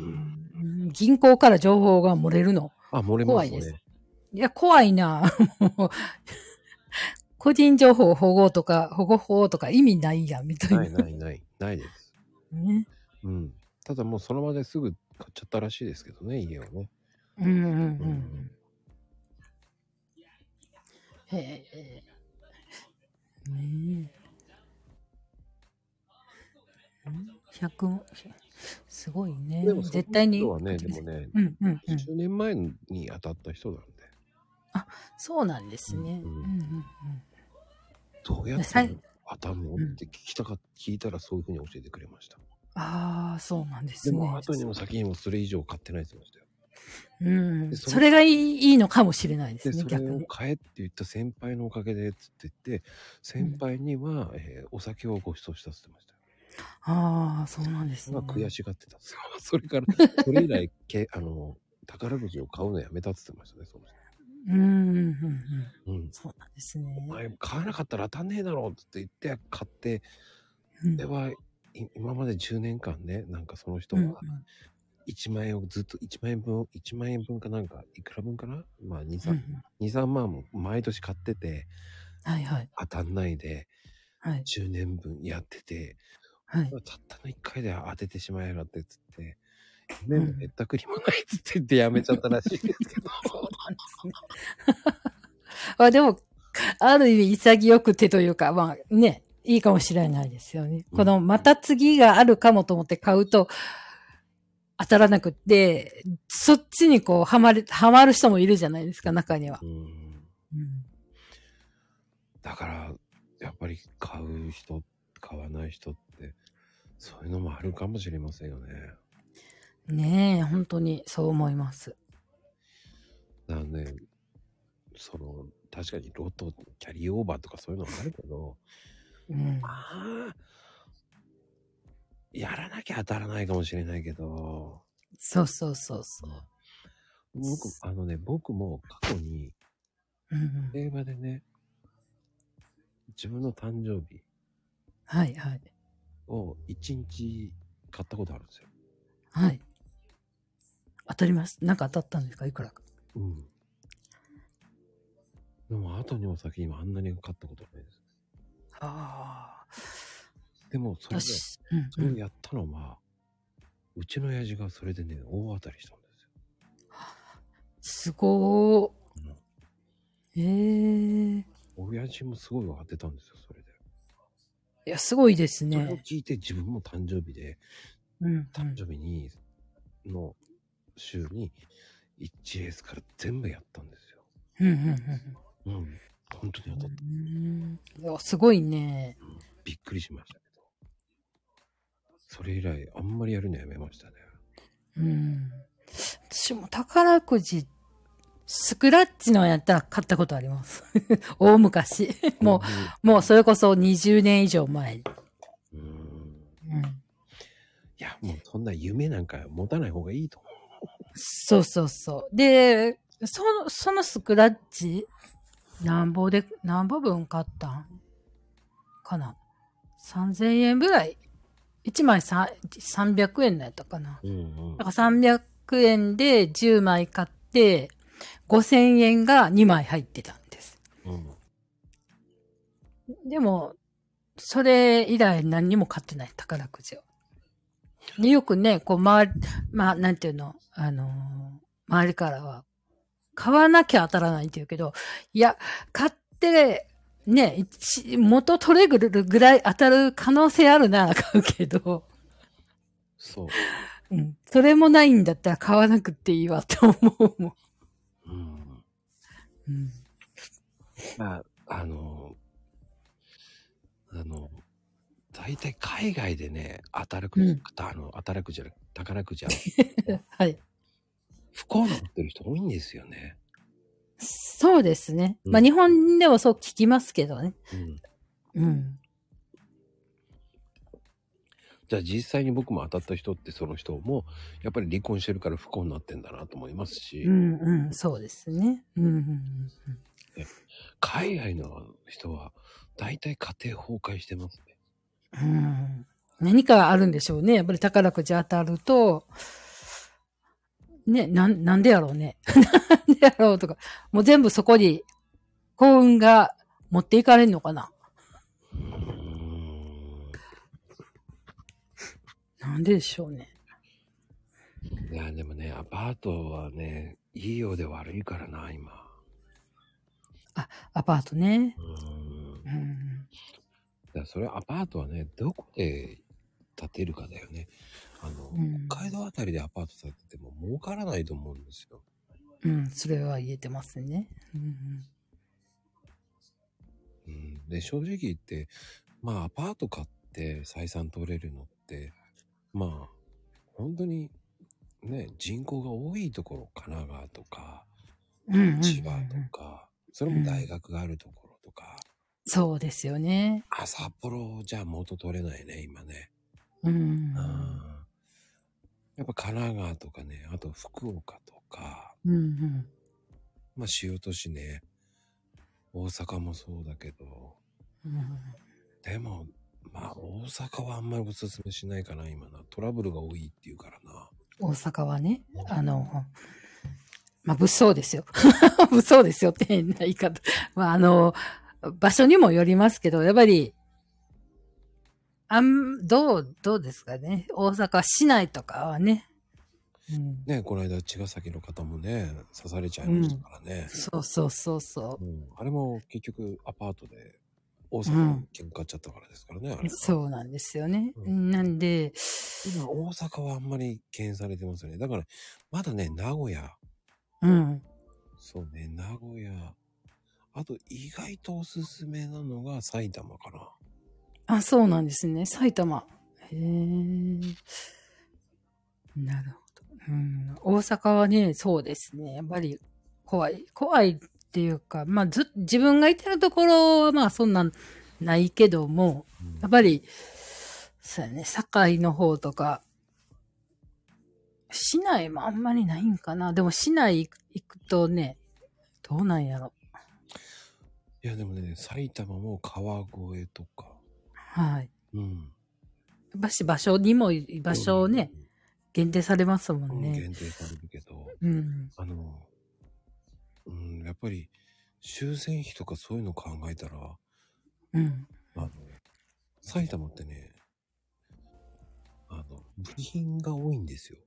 ん銀行から情報が漏れるの？あ、漏れます怖いですね。いや、怖いな。個人情報保護とか、保護法とか意味ないやん、みたいな。ないないない、ないです。ね。うん。ただもうその場ですぐ買っちゃったらしいですけどね、家をね。うんうんうんううんん。へえ。ねえ。100、すごいねでも。絶対に。人はね、でもね、うんうんうん。10年前に当たった人なんで、そうなんですね。ううんんうんうん。どうやって当たるの？って聞きたか聞いたらそういうふうに教えてくれました。ああ、そうなんですね。でも後にも先にもそれ以上買ってないって言ってましたよ。うん。でそれがいいのかもしれないですで、ね、それを。買えって言った先輩のおかげで、つって言って、先輩には、えーお酒をご馳走したって言ってましたよ。ああ、そうなんですね悔しがってたんですよ。それから、それ以来、けあの、宝くじを買うのやめたって言ってましたね、その人。うんうんうんうん。うん。そうなんですねお。前買わなかったら当たんねえだろって言って買って、うんではい今まで10年間ね、なんかその人うんが1万円をずっと1万円分、1万円分かなんか、いくら分かな？まあ2、うんう3、ん2、3万も毎年買ってて、はいはい。当たんないで、はい。10年分やってて、はい。たったの1回で当ててしまいやがってっつって、夢もへったくりもないっつって言ってやめちゃったらしいですけど。あでも、ある意味潔くてというか、まあね、いいかもしれないですよね。うんこの、また次があるかもと思って買うと、当たらなくって、そっちにこう、はまる、はまる人もいるじゃないですか、中には。うんうんだから、やっぱり買う人、買わない人って、そういうのもあるかもしれませんよね。ねえ、本当にそう思います。だね、その、確かにロト、キャリーオーバーとかそういうのもあるけど、うん。まあ、やらなきゃ当たらないかもしれないけど、そうそうそうそう。僕、あのね、僕も過去に、うん、競馬でね、自分の誕生日はいはい。を1日買ったことあるんですよ。はい。当たります。なんか当たったんですか？いくらか。うん。でも、後にも先にもあんなに買ったことないです。ああ。でも、それで、私、うんうん、それをやったのは、うちの親父がそれでね、大当たりしたんですよ。すごー。うんええ親父もすごい当てたんですよ、それで。いや、すごいですそれをね。聞いて自分も誕生日で、うん、うん。誕生日に、の週に、1レースから全部やったんですよ。うん、うん、うんうん。本当に当たった。うん。いや、すごいね。びっくりしました。それ以来、あんまりやるのやめましたね。うん。私も宝くじ、スクラッチのやったら買ったことあります。大昔。もう、もうそれこそ20年以上前。うん。うん。うん。いや、もうそんな夢なんか持たない方がいいと思そうそうそう。で、その、そのスクラッチ、何ぼで、何ぼ分買ったん？かな ?3000 円ぐらい。1枚さ300円のやったかな。う。うんうんだ。から300円で10枚買って、5000円が2枚入ってたんです。うん。でも、それ以来何にも買ってない、宝くじを。でよくね、こう、周り、まあ、なんていうの、あのー周りからは、買わなきゃ当たらないって言うけど、いや、買って、ね、一元取れるぐらい当たる可能性あるなら買うけど、そう。うん。それもないんだったら買わなくていいわって思うもん。うん。うん。まあ、あの、あの、大体海外でね、当たるくじ、うんあの、当たるくじじゃ宝くじは はい。不幸になってる人多いんですよね。そうですね。まあ、うん日本でもそう聞きますけどね。うん。うん。じゃあ実際に僕も当たった人ってその人も、やっぱり離婚してるから不幸になってんだなと思いますし、うんうん、そうですね。うんうんうん海外の人は大体家庭崩壊してますね。うんうん。何かあるんでしょうね。やっぱり宝くじ当たると、ね、なん、なんでやろうね。やろうとか。もう全部そこに幸運が持っていかれるのかな？うーん。なんででしょうね。いや、でもね、アパートはね、いいようで悪いからな、今。アパートね。うーん。うん。らそれアパートはね、どこで建てるかだよね。あの、うん北海道あたりでアパート建てても儲からないと思うんですよ。うん、それは言えてますね。うんうん、で、正直言って、まあ、アパート買って採算取れるのって、まあ、本当に、ね、人口が多いところ、神奈川とか、うん。うんうんうん千葉とか、それも大学があるところとか、そうですよね。あ、札幌じゃ元取れないね、今ね。うん。うん。やっぱ神奈川とかね、あと福岡とか、うんうん。まあ、主都市ね、大阪もそうだけど、うんでも、まあ、大阪はあんまりおすすめしないかな、今な。トラブルが多いっていうからな。大阪はね、あの、まあ、物騒ですよ。物騒ですよって変な言い方。まあ、あの、場所にもよりますけど、やっぱり、あん、どう、どうですかね。大阪市内とかはね。うん、ね、この間、茅ヶ崎の方もね、刺されちゃいましたからね。そうそうそうそうんあれも結局、アパートで、大阪に喧嘩っちゃったからですからね、あれう。。そうなんですよね。うんなんで、今、大阪はあんまり敬遠されてますよね。だから、まだね、名古屋。うん。そうね、名古屋。あと、意外とおすすめなのが埼玉かな。あ、そうなんですね。埼玉。へえ。なるほど。うん。大阪はね、そうですね。やっぱり怖い。怖いっていうか、まあず、自分がいてるところはまあそんなんないけども、うんやっぱり、そうやね、堺の方とか、市内もあんまりないんかな。でも市内行くとね、どうなんやろ。いや、でもね、埼玉も川越とか。はい。うん。やっぱし場所にも場所をね、限定されますもうんん、ね。限定されるけど、うん。あの、うん、やっぱり、修繕費とかそういうの考えたら、うん。あの、埼玉ってね、あの、部品が多いんですよ。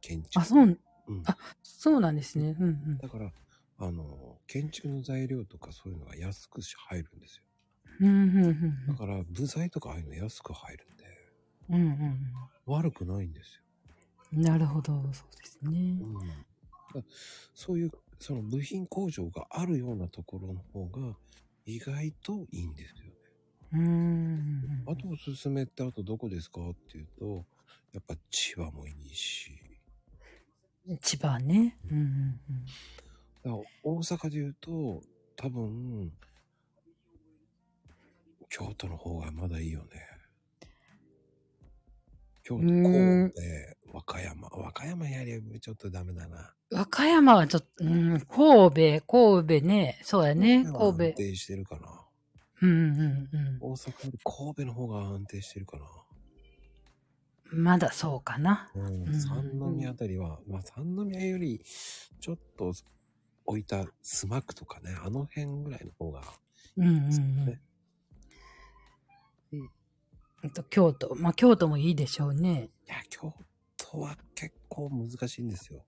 建築。あ、そう、うん。あそうなんですね。うんうん。だから、あの、建築の材料とかそういうのが安くし入るんですよ。うんうんだから、部材とかああいうの安く入るんで、うん。うんうん悪くないんですよ。うん。なるほど、そうですね。うん。そういう、その部品工場があるようなところの方が、意外といいんですよね。うーん。あとおすすめってあとどこですかっていうと、やっぱ千葉もいいし、千葉ね。うんうんだから大阪で言うと、多分、京都の方がまだいいよね。京都、うーん神戸、和歌山。和歌山やりゃちょっとダメだな。うん。和歌山はちょっと、うん、神戸、神戸ね。そうやね。安神戸。定してるかな。うんうんうん大阪より神戸の方が安定してるかな。うん。まだそうかな。うんうん三宮あたりは、まあ三宮よりちょっと置いたスマックとかね、あの辺ぐらいの方が、うんうんうんね。あと京都。まあ京都もいいでしょうね。いや、京都は結構難しいんですよ。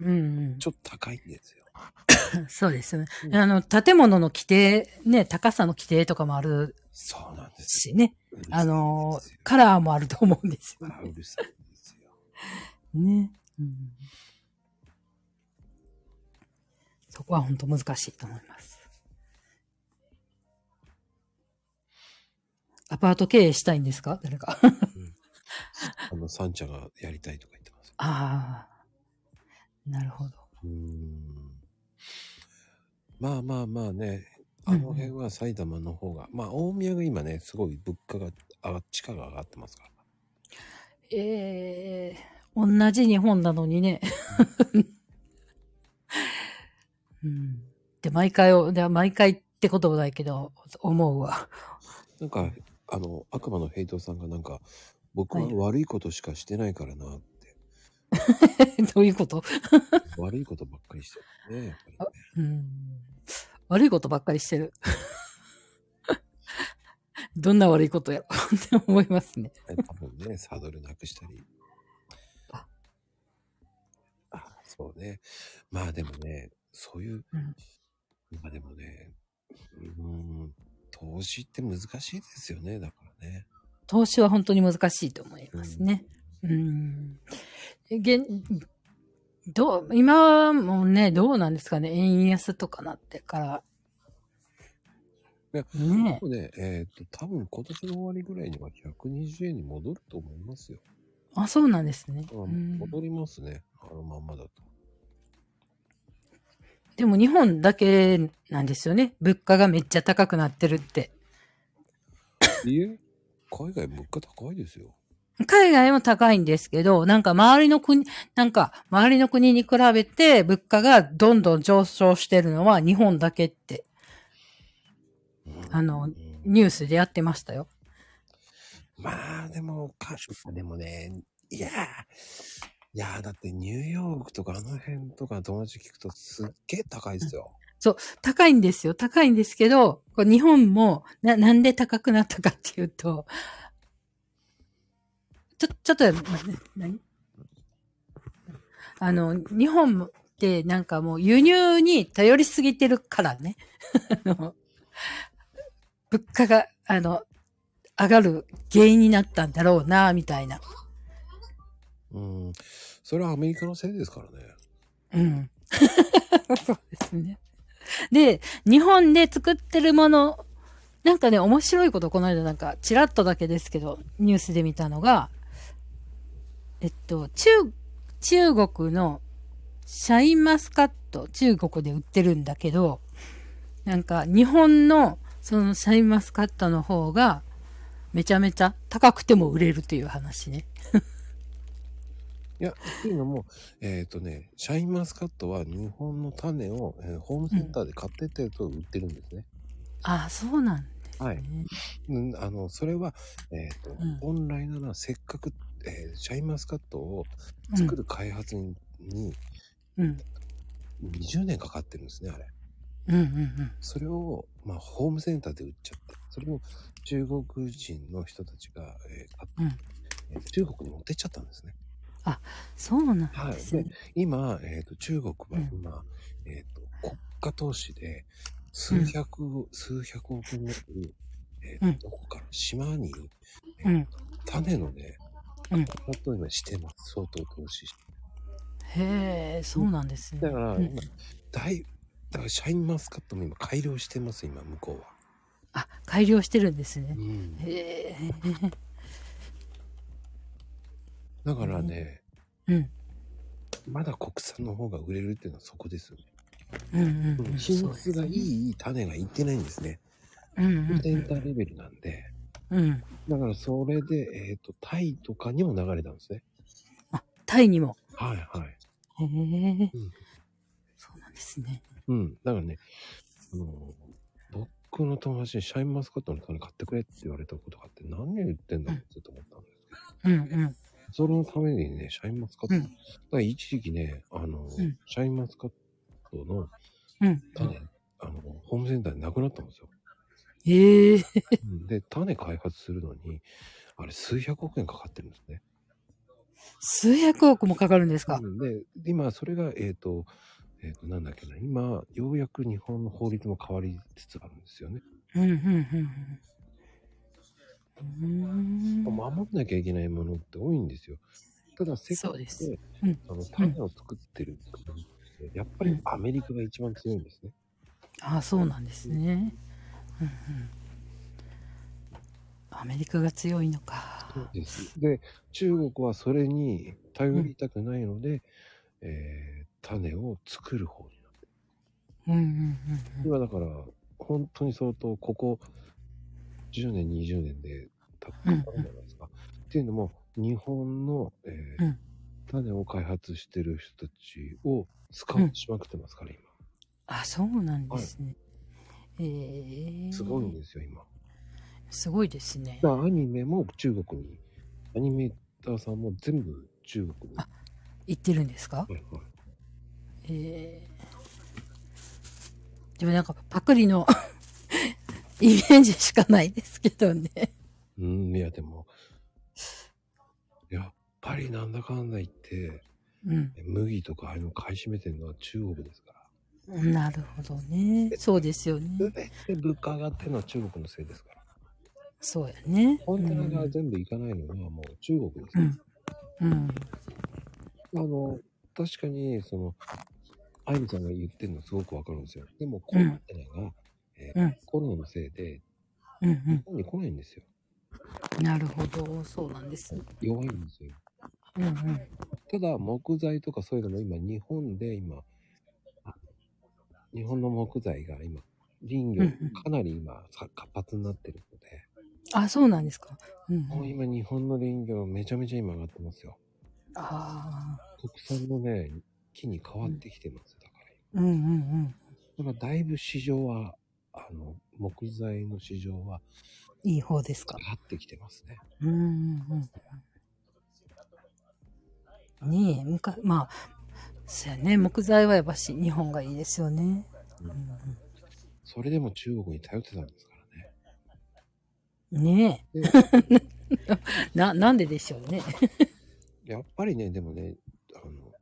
うんうん。ちょっと高いんですよ。そうですよね。うんあの、建物の規定、ね、高さの規定とかもあるそうなんですよ。しね。あのカラーもあると思うんですよあうるさいんですよ。ね。うん、そこは本当難しいと思います。アパート経営したいんですか？誰か。あの、サンがやりたいとか言ってます。ああ。なるほど。うーん。まあまあまあね、あの辺は埼玉の方が、まあ大宮が今ね、すごい物価が上が、地価が上がってますから。ええ同じ日本なのにね。うん。で、毎回を、で毎回ってこともないけど、思うわ。なんか、あの、悪魔のヘイトさんがなんか、僕ははい悪いことしかしてないからなって、どういうこと？悪いことばっかりしてるね、やっぱりね。うん。悪いことばっかりしてる。どんな悪いことやろって思いますね。多分ね、サドルなくしたり。ああ、そうね。まあでもね、そういう、うんまあでもね、うーん、投資って難しいですよね、だからね。投資は本当に難しいと思いますね。うん。え現どう、今もね、どうなんですかね。円安とかなってから。いやねね、えっ、と、多分今年の終わりぐらいには120円に戻ると思いますよ。あ、そうなんですね。あうん戻りますね、あのまんまだと。でも日本だけなんですよね。物価がめっちゃ高くなってるって。いえ、海外物価高いですよ。海外も高いんですけど、なんか周りの国、なんか周りの国に比べて物価がどんどん上昇してるのは日本だけってうんあのうんニュースでやってましたよ。まあ、でも、か、でもね、いやー、いやーだってニューヨークとかあの辺とか友達聞くとすっげえ高いですよ。そう高いんですよ。高いんですけど、こう日本もな、なんで高くなったかっていうと、ちょ、ちょっと、何？あの、日本ってなんかもう輸入に頼りすぎてるからね。あの物価が、あの、上がる原因になったんだろうな、みたいな。うん。それはアメリカのせいですからね。うん。そうですね。で、日本で作ってるもの、なんかね、面白いことこの間なんか、ちらっとだけですけど、ニュースで見たのが、えっと、中、中国のシャインマスカット、中国で売ってるんだけど、なんか日本のそのシャインマスカットの方がめちゃめちゃ高くても売れるという話ね。いや、っていうのも、えっ、とね、シャインマスカットは日本の種を、えーホームセンターで買ってってると売ってるんですね。ああ、そうなんですね。はい。うん、あの、それは、えっ、と、うん本来ならせっかく、えーシャインマスカットを作る開発に,、にうん。20年かかってるんですね、あれ。うんうんうん。それを、まあ、ホームセンターで売っちゃって、それを中国人の人たちが、えー買ってうんえー中国に持ってっちゃったんですね。そうなんはい。ですねで。、今、えっ、と、中国はうん今、えっ、と、国家投資で、数百、数百億円の、えーうんどこから島に、えーうん。種のね、うん本当に今してます。相当投資して。へえ、そうなんですね。だから、うん今、大、だからシャインマスカットも今改良してます、今、向こうは。あ、改良してるんですね。うん。へえ。だからね、うん。まだ国産の方が売れるっていうのはそこですよね。うんうんうん。品質がいい種がいってないんですね。うんうんセンターレベルなんで。うん。だからそれで、えっ、と、タイとかにも流れたんですね。あ、タイにも。はいはい。へえうん。そうなんですね。うん。だからね、あの、僕の友達にシャインマスカットの種買ってくれって言われたことがあって、何を言ってんだろうって思ったんですけど、うんうん。それのためにね、シャインマスカット、うんだから一時期ね、あの、んシャインマスカットのうん。種、あの、ホームセンターでなくなったんですよ。へえ。うんで、種開発するのに、あれ数百億円かかってるんですね。数百億もかかるんですか？うんで、今、それが、えっ、と、えっ、と、なんだっけな、今、ようやく日本の法律も変わりつつあるんですよね。うんうんうん。守んなきゃいけないものって多いんですよ。ただ、世界そうですで、うんあの種を作ってる国って、やっぱりアメリカが一番強いんですね。ああ、そうなんですね。うんうん。アメリカが強いのか。です。で、中国はそれに頼りたくないので、えー種を作る方になってうんうんうんうん。今だから、本当に相当、ここ10年、20年でたくさんあるじゃないですか。っていうのも、日本の、えーうん種を開発してる人たちをスカウトしまくってますから、あ、そうなんですね。ええ今。すごいんですよ、今。すごいですね。アニメも中国に、アニメーターさんも全部中国に。あ言ってるんですか？はいはいええでもなんかパクリのイメージしかないですけどね。うん、いや、でも、やっぱりなんだかんだ言って、うん。麦とかああいうの買い占めてるのは中国ですから。なるほどね。そうですよね。全て物価上がってるのは中国のせいですから。そうやね。コンテナがうん全部行かないのはもう中国ですよ。うん。うん。あの、確かに、その、アイミさんが言ってるのすごくわかるんですよ。でも、コンテナが、えーうんコロナのせいで、うん日本に来ないんですよ。うん。なるほど。そうなんです。弱いんですよ。うんうん。ただ、木材とかそういうのも今、日本で今、あ日本の木材が今、林業うんうんかなり今、さ活発になってるので、あ、そうなんですか。うん、う。もうん今、日本の林業めちゃめちゃ今上がってますよ。ああ。国産のね、木に変わってきてます。だかうんうんうん。ら、だからだいぶ市場は、あの、木材の市場はいい方ですか？上がってきてますね。うんうんうん。ねえ、むか、まあ、そうやね、木材はやっぱし日本がいいですよね。うんそれでも中国に頼ってたんですからね。うん、ねえ。な、なんででしょうね。やっぱりね、でもね、あの、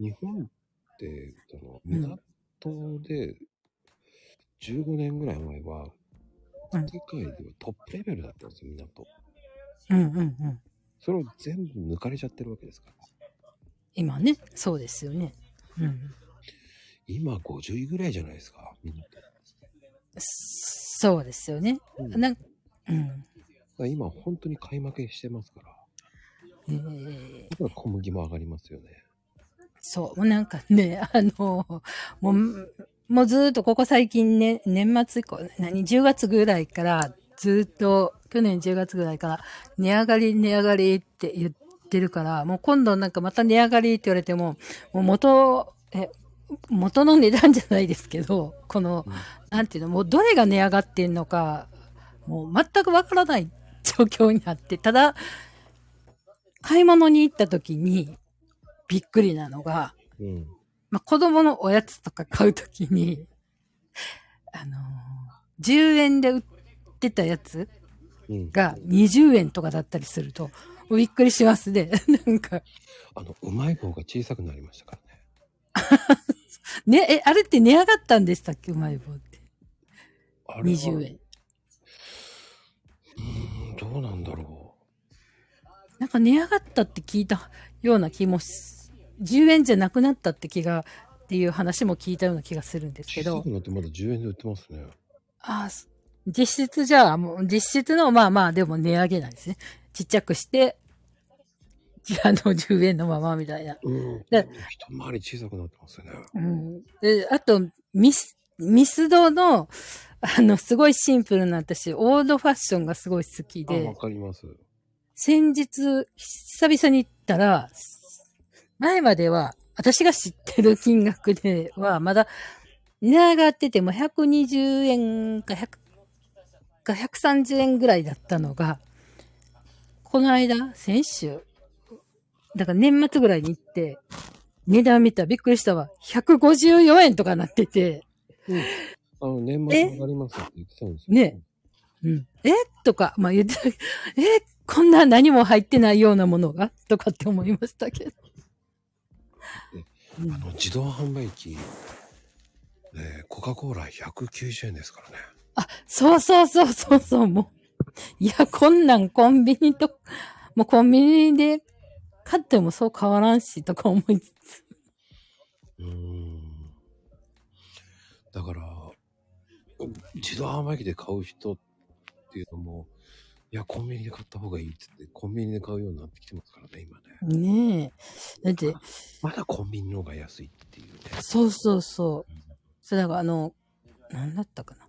日本って、その、うん港で、15年ぐらい前は、うん世界ではトップレベルだったんですよ、港。うんうんうん。それを全部抜かれちゃってるわけですから。今ね、そうですよね。うん。今50位ぐらいじゃないですか、港。そうですよね。うんなんうん。ら今本当に買い負けしてますから。えーだから小麦も上がりますよね。そう、なんかね、あの、もう、もうずーっとここ最近ね、年末以降、何、10月ぐらいから、ずーっと、去年10月ぐらいから、値上がり、値上がりって言ってるから、もう今度なんかまた値上がりって言われても、もう元、え、元の値段じゃないですけど、この、うんなんていうの、もうどれが値上がってんのか、もう全くわからない状況になって、ただ、買い物に行った時に、びっくりなのが、うん。まあ、子供のおやつとか買うときに、あのー10円で売ってたやつうん。が20円とかだったりすると、びっくりしますね。なんか、あの、うまい棒が小さくなりましたからね。ね、え、あれって値上がったんでしたっけ？うまい棒って。あれは20円。うーん、どうなんだろなんか値上がったって聞いたような気もし、10円じゃなくなったって気が、っていう話も聞いたような気がするんでう。すけど小さく、なってまだ10円で売ってますね。ああ、そ実質じゃあ、もう実質のまあまあでも値上げなんですね。ちっちゃくして、あの10円のままみたいな。うん。で一回り小さくなってますよね。うん。で、あと、ミス、ミスドの、あの、すごいシンプルな私、オールドファッションがすごい好きあ、わで、かります。先日、久々に行ったら、前までは、私が知ってる金額では、まだ、値上がってても120円か100か130円ぐらいだったのが、この間、先週、だから年末ぐらいに行って、値段見たらびっくりしたわ。154円とかなってて、あの、年末上がりますって言ってたんですよ。ねうん。え？とか、まあ言って、え？こんな何も入ってないようなものが？とかって思いましたけど。うんあの、自動販売機、ね、コカ・コーラ190円ですからね。あ、そうそうそうそうそう、もう。いや、こんなんコンビニと、もうコンビニで買ってもそう変わらんし、とか思いつつ。うーん。だから、自動販売機で買う人っていうのも、いや、コンビニで買った方がいいって言って、コンビニで買うようになってきてますからね、今ね。ねえ。だって、まだコンビニの方が安いっていうね。そうそうそう。それだからあの、なんだったかな。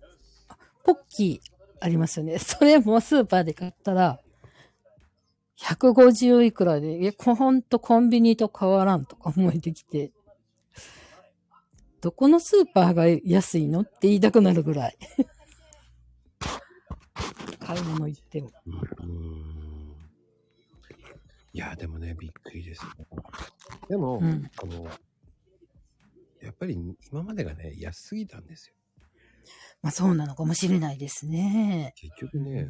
あポッキーありますよね。それもスーパーで買ったら、150いくらで、え、ほんとコンビニと変わらんとか思えてきて、どこのスーパーが安いのって言いたくなるぐらい。買い物行っても。うーん。いや、でもね、びっくりです。でも、うんあの、やっぱり今までがね、安すぎたんですよ。まあそうなのかもしれないですね。結局ね、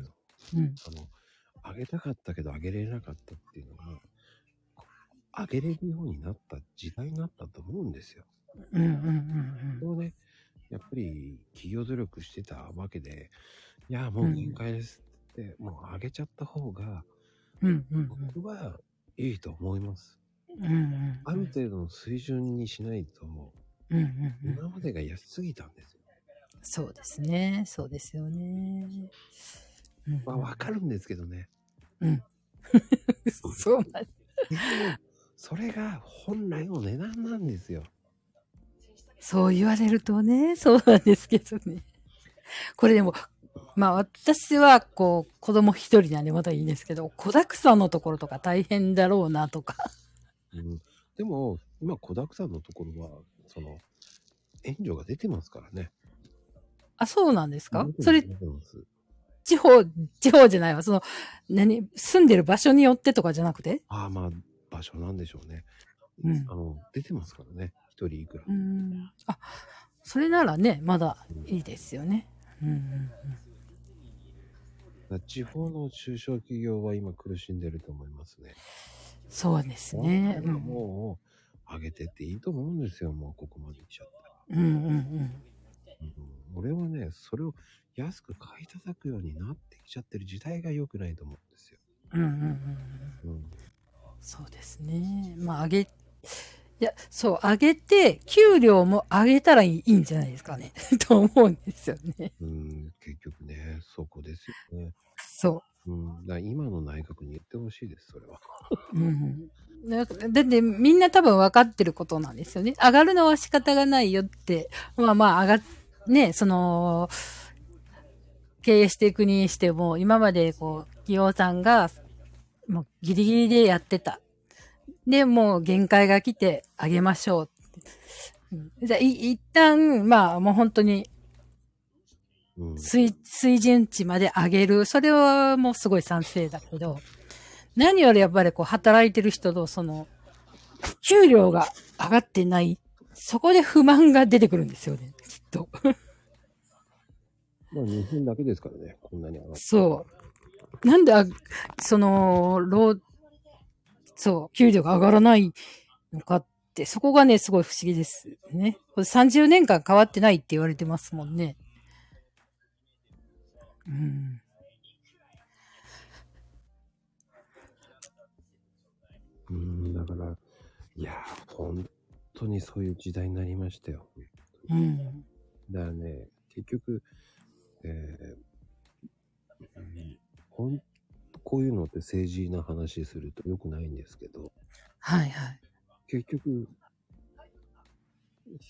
うん。あの、あげたかったけどあげれなかったっていうのが、あげれるようになった時代になったと思うんですよ。うんうんうんそれをね、やっぱり企業努力してたわけで、いや、もう限界ですって、もうあげちゃった方が、うん。うんうん僕はいいと思います。うん。うんうんある程度の水準にしないと、うんうんうん。今までが安すぎたんですよ。そうですね。そうですよね。うんまあ、わかるんですけどね。そうなんでも、それが本来の値段なんですよ。そう言われるとね、そうなんですけどね。これでも、まあ私はこう子供一人なんでまたいいんですけど、子沢山のところとか大変だろうなとか。うん、でも、今、子沢山のところは、その、援助が出てますからね。あ、そうなんですか？それ地方、地方じゃないわ。その、何、住んでる場所によってとかじゃなくて？ああ、まあ、場所なんでしょうね。うんあの、出てますからね。一人いくら。うん。あ、それならね、まだいいですよね。うんうんうん。地方の中小企業は今苦しんでると思いますね。そうですね。もう、上げてっていいと思うんですよ。もうここまで来ちゃったら。うんうんうん。うん俺はね、それを安く買い叩くようになってきちゃってる時代が良くないと思うんですよ。うんうんうんうん。うん。そうですね。まあ、上げ、いや、そう、上げて、給料も上げたらいいんじゃないですかね。と思うんですよね。うん、結局ね、そこですよね。そうん。だ今の内閣に言ってほしいです、それは。う。うん。だだってみんな多分分かってることなんですよね。上がるのは仕方がないよって。まあまあ上がっ、ね、その、経営していくにしても、今までこう、企業さんが、もうギリギリでやってた。で、もう限界が来てあげましょうじゃあ、い一旦、まあもう本当にうん。水、水準値まで上げる。それはもうすごい賛成だけど、何よりやっぱりこう働いてる人のその、給料が上がってない。そこで不満が出てくるんですよね、きっと。まあ日本だけですからね、こんなに上がって。そう。なんであ、その、労、そう、給料が上がらないのかって、そこがね、すごい不思議ですね。これ30年間変わってないって言われてますもんね。うん。うん、だから、いやー、本当にそういう時代になりましたよ。うん。だからね、結局、えーうんほんこういうのって政治な話すると良くないんですけど、はいはい。結局、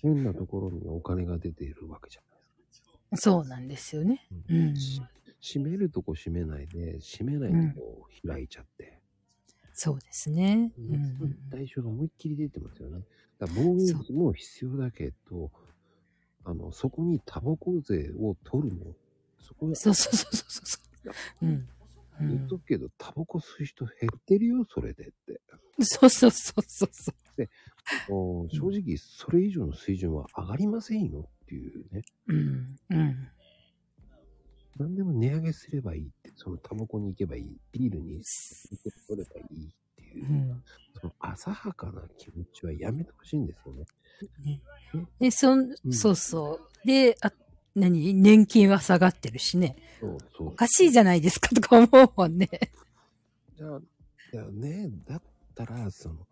変なところにお金が出ているわけじゃないですか。そうなんですよね。うん。し閉めるとこ閉めないで、閉めないとこ開いちゃって、そうですね。うん。代償が思いっきり出てますよね。だから防衛費も必要だけど、あの、そこにタバコ税を取るの。そこはそうそうそうそうそう。うん。う言っんとくけど、タバコ吸う人減ってるよ、それでって。そうそうそうそうそう。もう正直、それ以上の水準は上がりませんよっていうね。うん。うん。何でも値上げすればいいって、そのタバコに行けばいい、ビールに取ればいいっていうう、ん。その浅はかな気持ちはやめてほしいんですよね。で、そん、うんそうそう。で、あ、何？年金は下がってるしね。そうそうお。かしいじゃないですかとか思うもんね。じゃあ、いやね、だったら、その、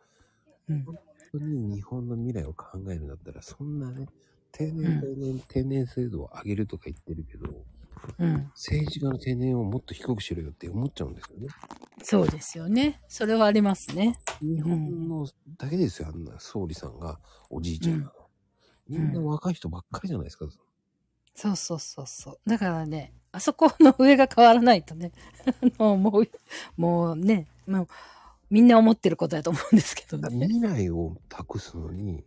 うん。本当に日本の未来を考えるんだったら、そんなね、定年、定年、定年制度を上げるとか言ってるけど、うん。政治家の定年をもっと低くしろよって思っちゃうんですよね。そうですよね。それはありますね。日本のだけですよ、あんな総理さんがおじいちゃんなの。みんな若い人ばっかりじゃないですか。そうそうそうそう。だからね、あそこの上が変わらないとね、あのもう、もうね、もう、みんな思ってることだと思うんですけどね。未来を託すのに、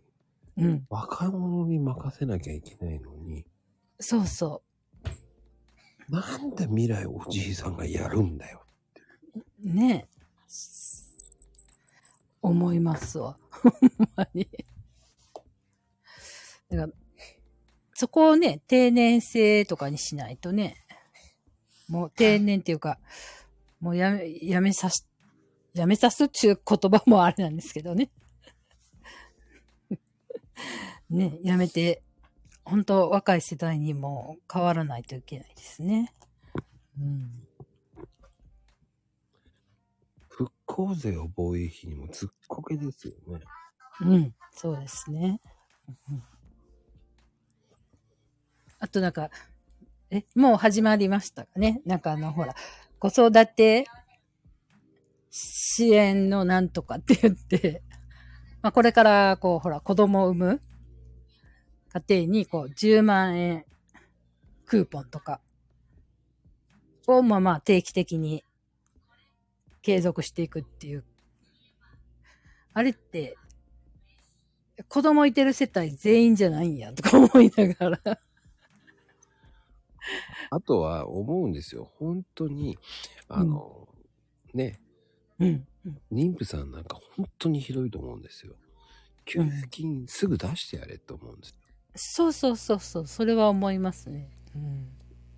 うん。若者に任せなきゃいけないのに、そうそなんで未来をおじいさんがやるんだよ。う。ね思いますわ。ほんまに。だから、そこをね、定年制とかにしないとね、もう定年っていうか、もうやめ、やめさし、やめさすっていう言葉もあれなんですけどね。ね、やめて、本当若い世代にも変わらないといけないですね。うん。復興税を防衛費にもずっこけですよね。うん、そうですね。うんあとなんか、え、もう始まりましたかね？なんかあの、ほら、子育て支援のなんとかって言って、まあこれからこう、ほら、子供を産む家庭にこう、10万円クーポンとかをまあまあ定期的に継続していくっていう。あれって、子供いてる世帯全員じゃないんや、とか思いながら。あとは思うんですよ。本当に、あの、ね、うん。うん妊婦さんなんか本当にひどいと思うんですよ。給付金すぐ出してやれと思うんです。そうそうそうそう。それは思いますね。うん。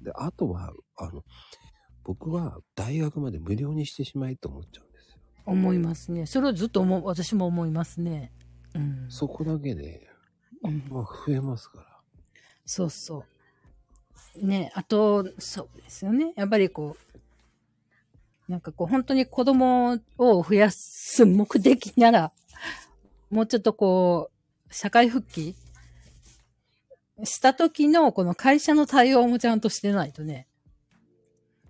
で、あとは、あの、僕は大学まで無料にしてしまいと思っちゃうんですよ。思いますね。それをずっと思う、私も思いますね。うん。そこだけで、うんまあ増えますから。そうそう。ね、あと、そうですよね。やっぱりこう、なんかこう、本当に子供を増やす目的なら、もうちょっとこう、社会復帰した時のこの会社の対応もちゃんとしてないとね。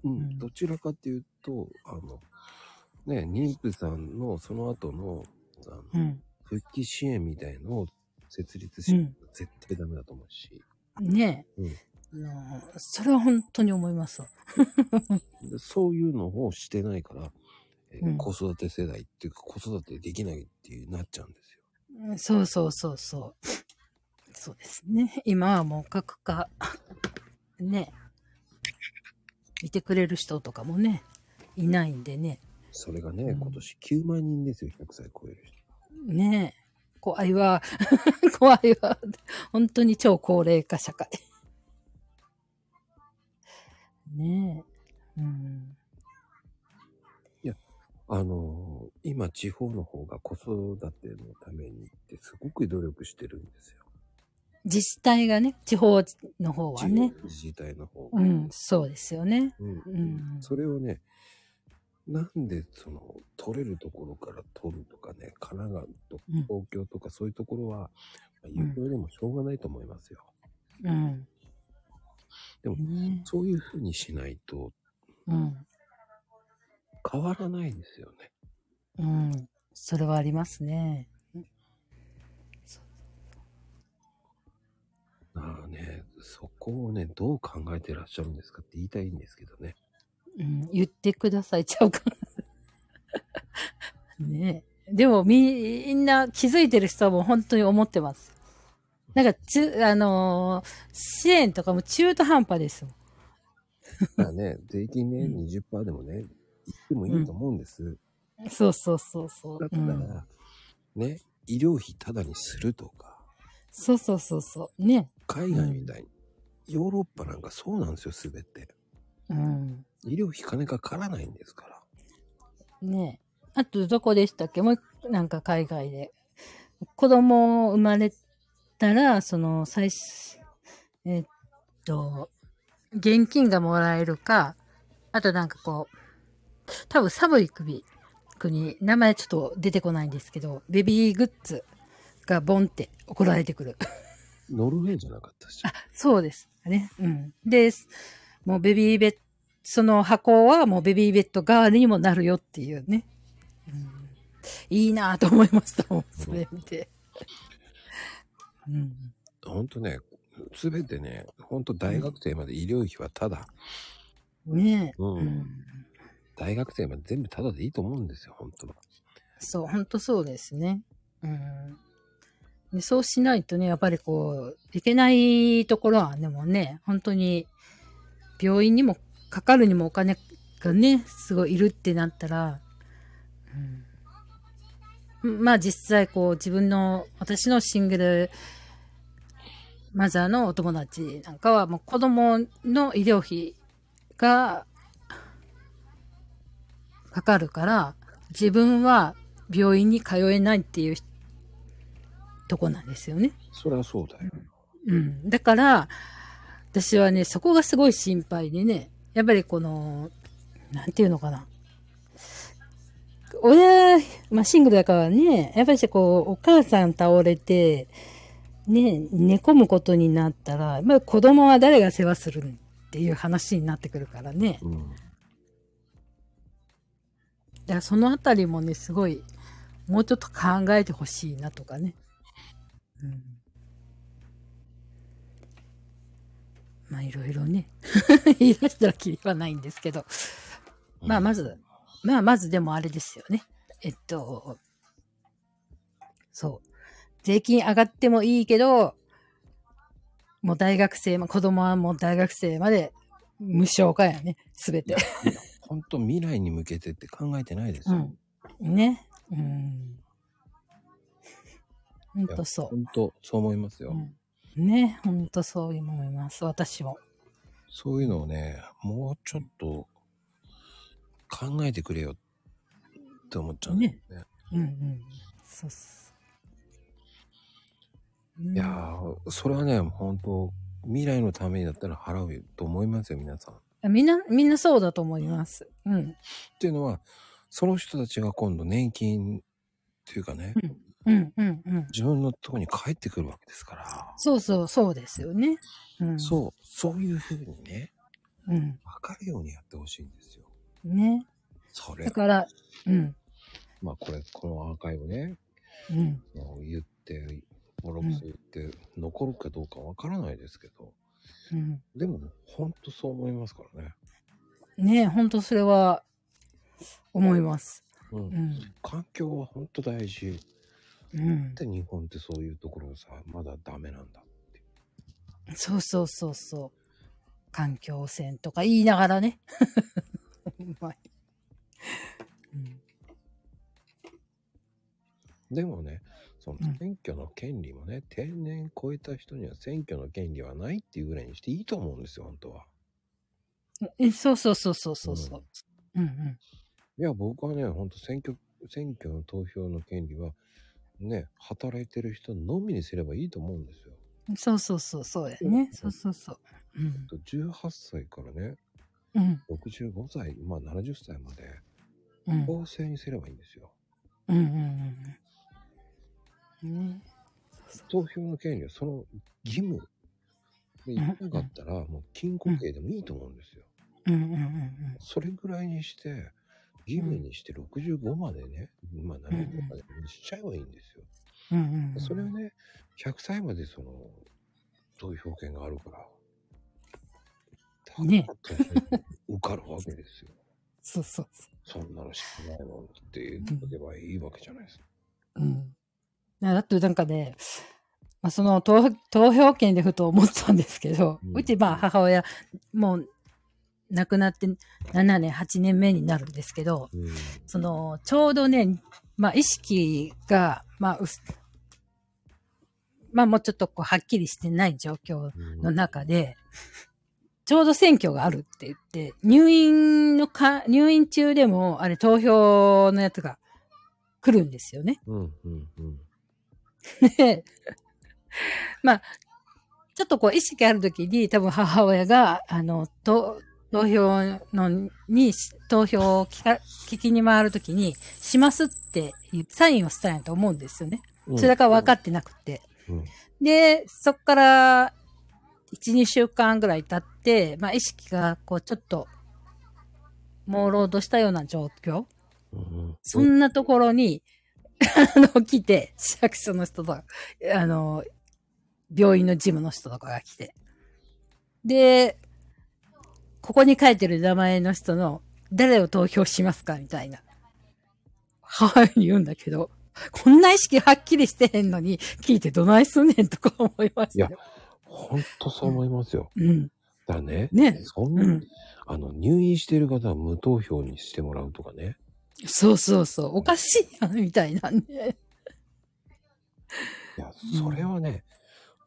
うん、うんどちらかっていうと、あの、ね、妊婦さんのその後の、あのうん。復帰支援みたいのを設立し、うん絶対ダメだと思うし。ねうんあのそれは本当に思います そういうのをしてないから、えーうん子育て世代っていうか子育てできないっていうなっちゃうんですよ。うんそうそうそうそう。そうですね。今はもう各家、ね、いてくれる人とかもね、いないんでね。それがね、うん今年9万人ですよ、100歳超える人。ね怖いわ。怖いわ。本当に超高齢化社会。ねえ。うん。あのー今地方の方が子育てのためにってすごく努力してるんですよ。自治体がね、地方の方はね。自治体の方が。うん、そうですよね。うんうん。それをね、なんでその、取れるところから取るとかね、神奈川と東京とかそういうところは、まあ有料でもしょうがないと思いますよ。うん。でもねそういうふうにしないとうん。変わらないですよね。うん。それはありますね。ああね、そこをね、どう考えてらっしゃるんですかって言いたいんですけどね。うん。言ってくださいちゃうかな。ねえ。でもみんな気づいてる人はもう本当に思ってます。なんか、あのー支援とかも中途半端ですもん。だからね、税金ね、うん20%でもね、言ってもいいと思うんです。そうそうそうそう。だったら、うん、ね、医療費タダにするとか、そうそうそうそう。ね。海外みたいに、ヨーロッパなんかそうなんですよ、すべて。うん。医療費金かからないんですから。ねあと、どこでしたっけ？もうなんか海外で。子供生まれたら、その、最初、えっと、現金がもらえるか、あとなんかこう、多分寒い首、国、名前ちょっと出てこないんですけど、ベビーグッズがボンって送られてくる。ノルウェーじゃなかったし。そうです。ね。うん。で、もうベビーベッド、その箱はもうベビーベッド代わりにもなるよっていうね。うん、いいなぁと思いましたもん、それ見て。うん。ほんとね、すべてね、ほんと大学生まで医療費はタダ。ねえ。うんうん。大学生まで全部タダでいいと思うんですよ、本当は。そう、ほんとそうですね。うん。でそうしないとね、やっぱりこう、いけないところはでもね、本当に、病院にもかかるにもお金がね、すごいいるってなったら、うん、まあ実際こう自分の、私のシングルマザーのお友達なんかはもう子供の医療費がかかるから、自分は病院に通えないっていうとこなんですよね。そりゃそうだよ。うん。だから、私はね、そこがすごい心配でね、やっぱりこの、なんていうのかな。親、まあ、シングルだからね、やっぱりこう、お母さん倒れて、ね、寝込むことになったら、まあ、子供は誰が世話するっていう話になってくるからね。うん。だからそのあたりもね、すごい、もうちょっと考えてほしいなとかね。うん。まあ、いろいろね。言い出したらきりはないんですけど。まあ、まず、まあ、まずでもあれですよね。えっと、そう。税金上がってもいいけど、もう大学生も、子供はもう大学生まで無償化やね、すべて。本当未来に向けてって考えてないですよ。うん。ね。うん。ほんとそ本当そう思いますよ。う。うん、ね。ほんとそう思います。私も。そういうのをね、もうちょっと考えてくれよって思っちゃうんですね。うんうん。そうっす。うんいやー、それはね、本当未来のためにだったら払うと思いますよ、皆さん。っみんな、みんなそうだと思います。うん。ていうのは、その人たちが今度年金っていうかね、うんうんうん。自分のとこに帰ってくるわけですから、そうそう、そうですよね。うん。そう、そういうふうにね、う。うん。分かるようにやってほしいんですよ。ね。それだ、から、うん。まあこれ、このアーカイブね、うん。言って、ボロクソ言って、残るかどうかわからないですけど、うん。でも、ほんとそう思いますからね。ね本当それは、思います。うんうん。環境は本当大事。うん。で、日本ってそういうところさ、まだダメなんだって。そうそうそうそう。環境汚染とか言いながらね。うまい。うんでもね、そのうん選挙の権利もね、定年超えた人には選挙の権利はないっていうぐらいにしていいと思うんですよ、本当は。えそうそうそうそうそうそう。うんいや、僕はね、本当選挙、選挙の投票の権利は、ね、働いてる人のみにすればいいと思うんですよ。うん。そうそうそうそうやね。そうそうそう。うん。18歳からね、うん。65歳、まあ70歳まで、うん。公正にすればいいんですよ。うんうんうん。ね。投票の権利はその義務で言えなかったら、もう禁錮刑でもいいと思うんですよ。うんうんうんそれぐらいにして、義務にして65までね、まあ70までにしちゃえばいいんですよ。うん。うんうん。それをね、100歳までその、投票権があるから、ね受かるわけですよ。そうそうそそんなの知ってないのって言っとけばいいわけじゃないですか。う。うん。だってなんかね、まあ、その投投票権でふと思ったんですけど、うんうちまあ母親、もう亡くなって7年、8年目になるんですけど、うん。その、ちょうどね、まあ意識が、まあ、まあもうちょっとこうはっきりしてない状況の中で、ちょうど選挙があるって言って、入院のか、入院中でも、あれ投票のやつが来るんですよね。うん、うん、うん。で、まあ、ちょっとこう意識あるときに多分母親が、あの、と投票のに、投票を聞か聞きに回るときに、しますってサインをしたんやと思うんですよね。うんそれが分かってなくて。うんで、そっから、1、2週間ぐらい経って、まあ意識がこうちょっと、朦朧としたような状況。うんうんそんなところに、あの、来て、市役所の人とか、あの、病院の事務の人とかが来て。で、ここに書いてる名前の人の、誰を投票しますかみたいな。母親に言うんだけど、こんな意識はっきりしてへんのに、聞いてどないすんねんとか思いましたよ。ほんとそう思いますよ。うん。だね、ねそんな、うん。あの、入院してる方は無投票にしてもらうとかね。そうそうそう。おかしいやん、みたいなね。いや、それはね、うん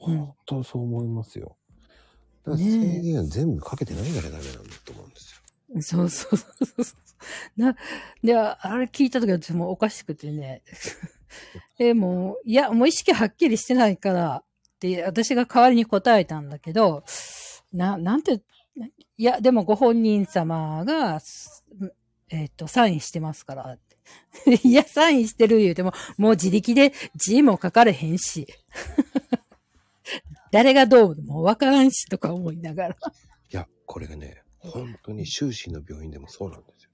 本当そう思いますよ。だから制限全部かけてないからダメなんだと思うんですよ。そうそうそうそうそう。な、で、あれ聞いたとき私もおかしくてね。え、もう、いや、もう意識はっきりしてないから、私が代わりに答えたんだけど、な、なんて、いや、でもご本人様が、すえっ、と、サインしてますからって。いや、サインしてる言うても、もう自力で字も書かれへんし。誰がどうもわからんしとか思いながら。いや、これがね、本当に終始の病院でもそうなんですよ。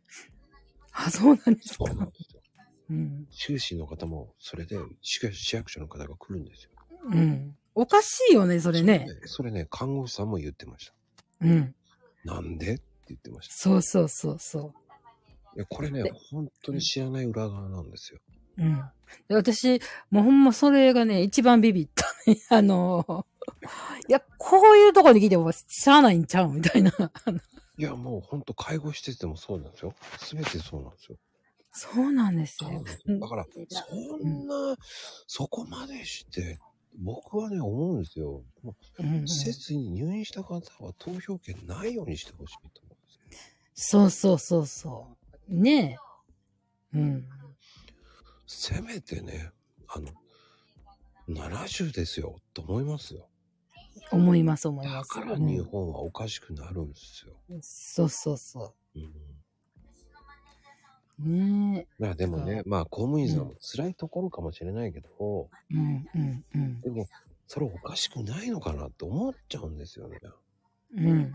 あ、そうなんですかそう。なんですよ。うん。終始の方も、それで市市役所の方が来るんですよ。うん。おかしいよね、それね。それね、看護師さんも言ってました。うん。なんで？って言ってました。そうそうそうそいや、これねで、本当に知らない裏側なんですよ。う。うん。で私、もうほんまそれがね、一番ビビったね。あの、いや、こういうとこに来てもしゃあないんちゃうみたいな。いや、もうほんと介護施設でもそうなんですよ。すべてそうなんですよ。そうなんですよそうなんで。すよだから、そんな、そこまでして、僕はね、思うんですよ。施設に入院した方は投票権ないようにしてほしいと思うんですよ。そうそうそうそう。ねえ。うん。せめてね、あの、70ですよ、と思いますよ。思います思います。だから日本はおかしくなるんですよ。うんそうそうそうん。う。ねまあでもね、まあ公務員さんも辛いところかもしれないけど、え。うんうんうん。でも、それおかしくないのかなって思っちゃうんですよね。うん。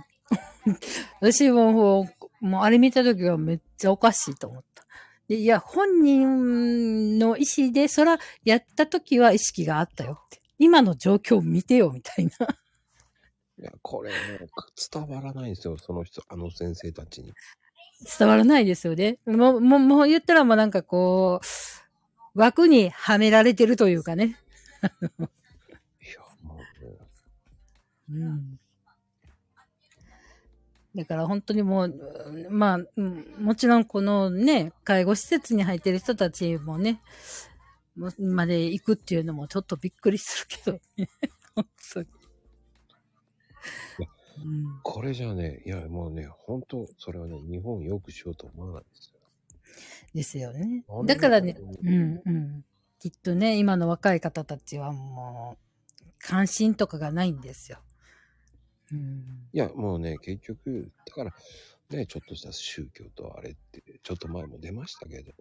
私ももう、もうあれ見たときはめっちゃおかしいと思った。でいや、本人の意思で、そら、やったときは意識があったよって。今の状況を見てよ、みたいな。いや、これね、伝わらないんですよ、その人、あの先生たちに。伝わらないですよね。もう、もう、もう言ったらもうなんかこう、枠にはめられてるというかね。いや、もうね、うん。だから本当にもう、うんまあ、うんもちろんこのね、介護施設に入ってる人たちもね、もまで行くっていうのもちょっとびっくりするけどね。本当に。うん、これじゃね、いや、もうね、本当それはね、日本良くしようと思わないんですよ。ですよねだからね、ううんうん。きっとね、今の若い方たちはもう、関心とかがないんですよ。うん。いや、もうね、結局、だから、ね、ちょっとした宗教とあれって、ちょっと前も出ましたけど、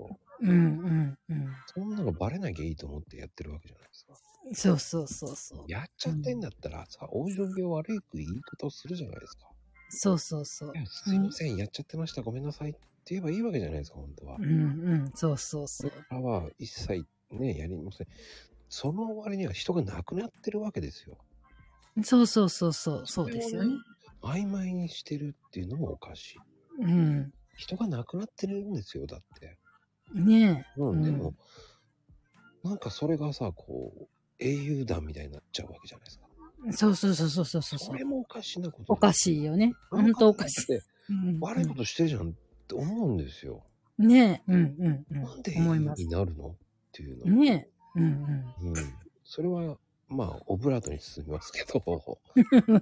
うんうんうん。そんなのバレなきゃいいと思ってやってるわけじゃない。そうそうそうそう。やっちゃってんだったら、さ、往生際悪い言い方をするじゃないですか。そうそうそうい。やすいません、やっちゃってました、ごめんなさいって言えばいいわけじゃないですか、本当はう。んうん、そうそうそう。これは一切ね、やりません。その割には人が亡くなってるわけですよ。そうそうそうそう、そうですよね。曖昧にしてるっていうのもおかしい。うん。人が亡くなってるんですよ、だって。ねうん、うんでも、なんかそれがさ、こう、英雄団みたいになっちゃうわけじゃないですか。え。そうそうそうそうそうそうそ。れもおかしなこと。おかい。しいよね。ほんとおかしい。い。うん悪いことしてるじゃんって思うんですよ。ねえ。うんうんうん。なんで英雄に。なるのっていうの。ねえ。うんうん。それは、まあ、オブラートに包みますけど。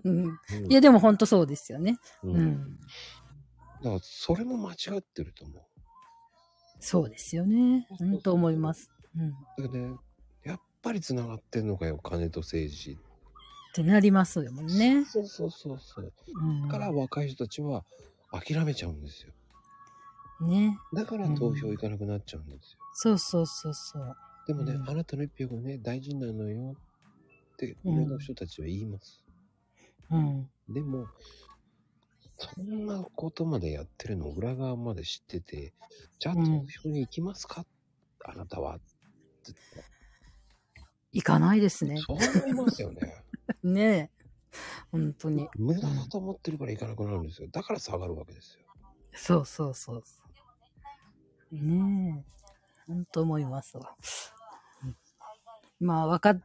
うん。うんいや、でもほんとそうですよね。う。うんん。だから、それも間違ってると思う。そうですよね。ほんと思います。うん。っだからね、ぱり繋がってんのかよ、金と政治。てなりますよね。そうそうそうそう。うんだから若い人たちは諦めちゃうんですよ。ね。だから投票行かなくなっちゃうんですよ。そうそうそうそう。でもね、うんあなたの一票がね、大事なのよってうん上の人たちは言います。うん。でも、そんなことまでやってるの裏側まで知ってて、じゃあ投うん票に行きますか、あなたはって行かないですね。そう思いますよね。ねえ。本当に。無駄だと思ってるから行かなくなるんですよ。だから下がるわけですよ。そうそうそうそう。ねえ。本当思いますわ。うんまあ、わかっ、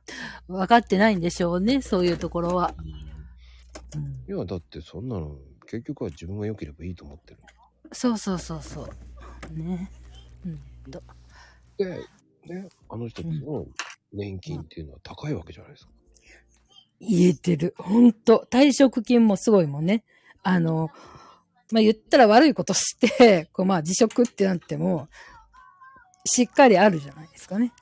わかってないんでしょうね、そういうところは。うん、いや、だってそんなの、結局は自分が良ければいいと思ってる。そうそうそうそう。ね。うんと。で、ね、あの人たちの年金っていうのは高いわけじゃないですか。言えてる。本当退職金もすごいもんね。あの、まあ、言ったら悪いことして、こうまあ辞職ってなっても、しっかりあるじゃないですかね。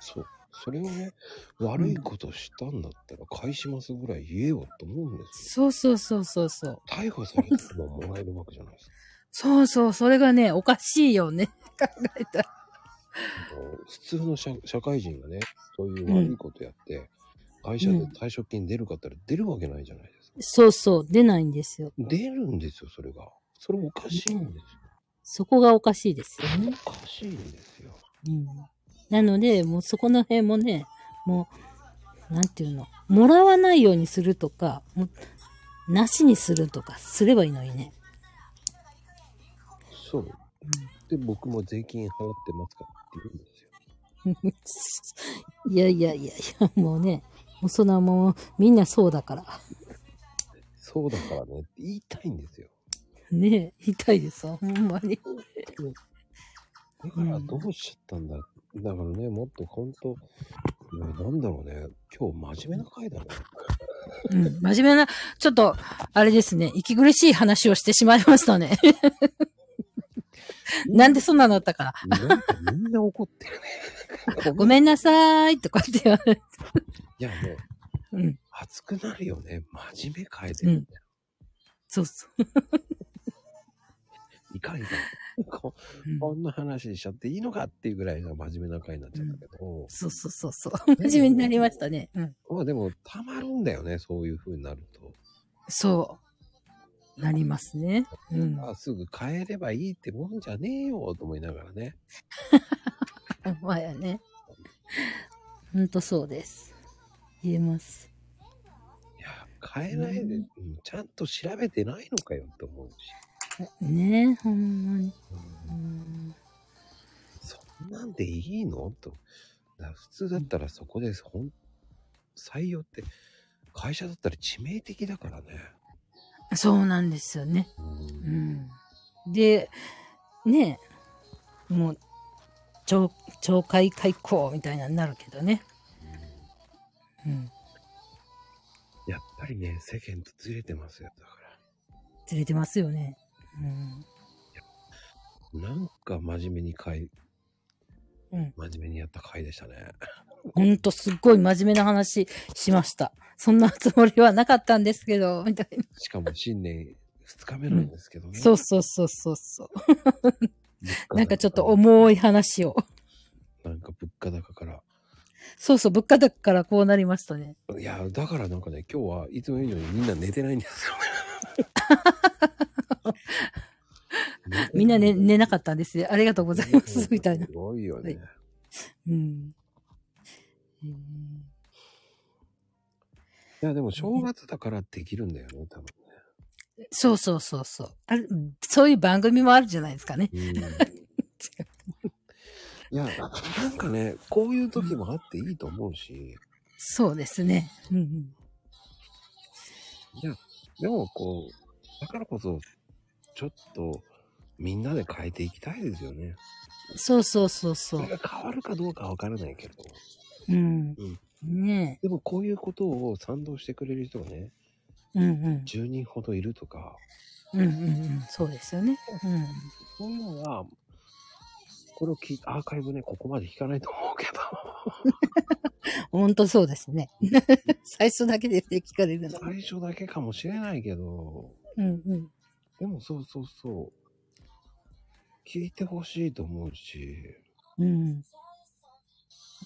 そう。それをね、悪いことしたんだったら返しますぐらい言えよと思うんですよ。そうそうそうそうそう。逮捕されたのももらえるわけじゃないですか。そうそう、それがね、おかしいよね。考えたら。普通の社社会人がね、そういう悪いことやって、会社で退職金出るかったら出るわけないじゃないですか。そうそう、出ないんですよ。出るんですよ、それが。それおかしいんですよ。そこがおかしいですよね。おかしいんですよ。うん。なので、もうそこの辺もね、もう、なんていうの、もらわないようにするとか、もうなしにするとかすればいいのにね。そう。で、僕も税金払ってますからんですよ。いやいやいやいや、もうね、うそんなもう、みんなそうだから。そうだからねって言いたいんですよ。ねえ、痛いですわ、ほんまに。だからどうしちゃったんだ？だからね、もっと本当、ねなんだろうね。今日真面目な回だね。うん、真面目な、ちょっと、あれですね、息苦しい話をしてしまいましたね。なんでそんなのだったか。なんかみんな怒ってるね。ごめんなさいとかって言われて。いやね、うん、熱くなるよね。真面目変えてるんだよ。そうそう。いかんいかん。こうんこんな話しちゃっていいのかっていうぐらいの真面目な回になっちゃったけど、そうそうそうそう。真面目になりましたね。うん。まあでもたまるんだよね、そういう風になると。そう。なりますね。うん。あすぐ変えればいいってもんじゃねえよと思いながらね。まやね。ほんとそうです。言えます。いや、変えないで、うんうんちゃんと調べてないのかよって思うし。ねえ、ほんまに。うんうん。そんなんでいいの？と。普通だったらそこでほん採用って会社だったら致命的だからね。そうなんですよね。うんうん。で、ねえ、もう、懲懲戒解雇みたいなになるけどね。うん。やっぱりね、世間とずれてますよ。だかずれてますよね。うん。ら。なんか真面目に回、うん。真面目にやった回でしたね。ほんとすっごい真面目な話しました。そんなつもりはなかったんですけど、みたいな。しかも新年2日目なんですけどね。そうそうそうそうそう。なんかちょっと重い話を。なんか物価高から。そうそう、物価高からこうなりましたね。いや、だからなんかね、今日はいつも以上にみんな寝てないんですよね。みんな寝寝なかったんですよ。ありがとうございます。みたいなす。ごいよね。はいうん。えーいや、でも正月だからできるんだよね、多分そうそうそうそうあれ。そういう番組もあるじゃないですかね。ね。うん。いや、なんかね、こういう時もあっていいと思うし、そうですね。うんうん、いや、でもこう、だからこそ、ちょっと、みんなで変えていきたいですよね。そうそうそうそ。そうれが変わるかどうかはわからないけど。うん。ねでもこういうことを賛同してくれる人がね、え。うんうん。10人ほどいるとか、うんうんうん。そうですよね。うん。そういうのは、これを聞いアーカイブね、ここまで聞かないと思うけほんとそうですね。最初だけで聞かれるど、の。最初だけかもしれないけど、うんうん。でもそうそうそう、聞いてほしいと思うし、うん。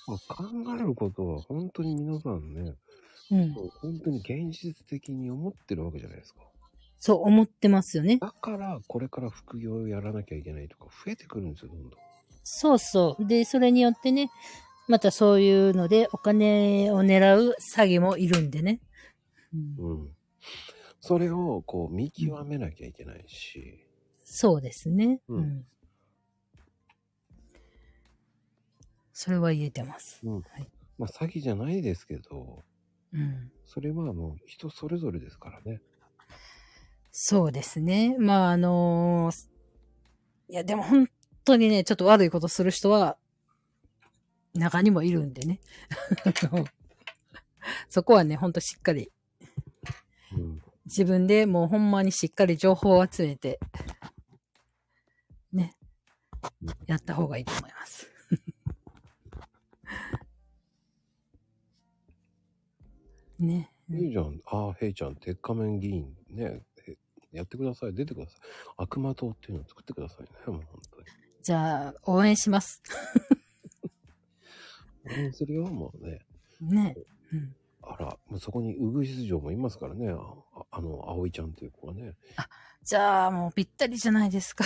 まあ考えることは本当に皆さんね、うん。本当に現実的に思ってるわけじゃないですか。そう思ってますよね。だから、これから副業をやらなきゃいけないとか増えてくるんですよ、どんどん。そうそう。で、それによってね、またそういうのでお金を狙う詐欺もいるんでね。うん、うん。それをこう見極めなきゃいけないし、そうですね。うんそれは言えてます。うんはいまあ詐欺じゃないですけど、うん。それはもう人それぞれですからね。そうですね。まあ、あのーいや、でも本当にね、ちょっと悪いことする人は、中にもいるんでね。そ こはね、ほんとしっかり、うん。自分でもうほんまにしっかり情報を集めて、ね、やった方がいいと思います。ね。いいじゃん。ああ、ヘイちゃん、鉄仮面議員ね、へやってください。出てください。悪魔党っていうのを作ってくださいね。もう本当に。じゃあ、応援します。応援するよ、もうね。ね。うん。あら、もうそこにウグイス嬢もいますからね。ああの、葵ちゃんっていう子がね。じゃあ、もうぴったりじゃないですか。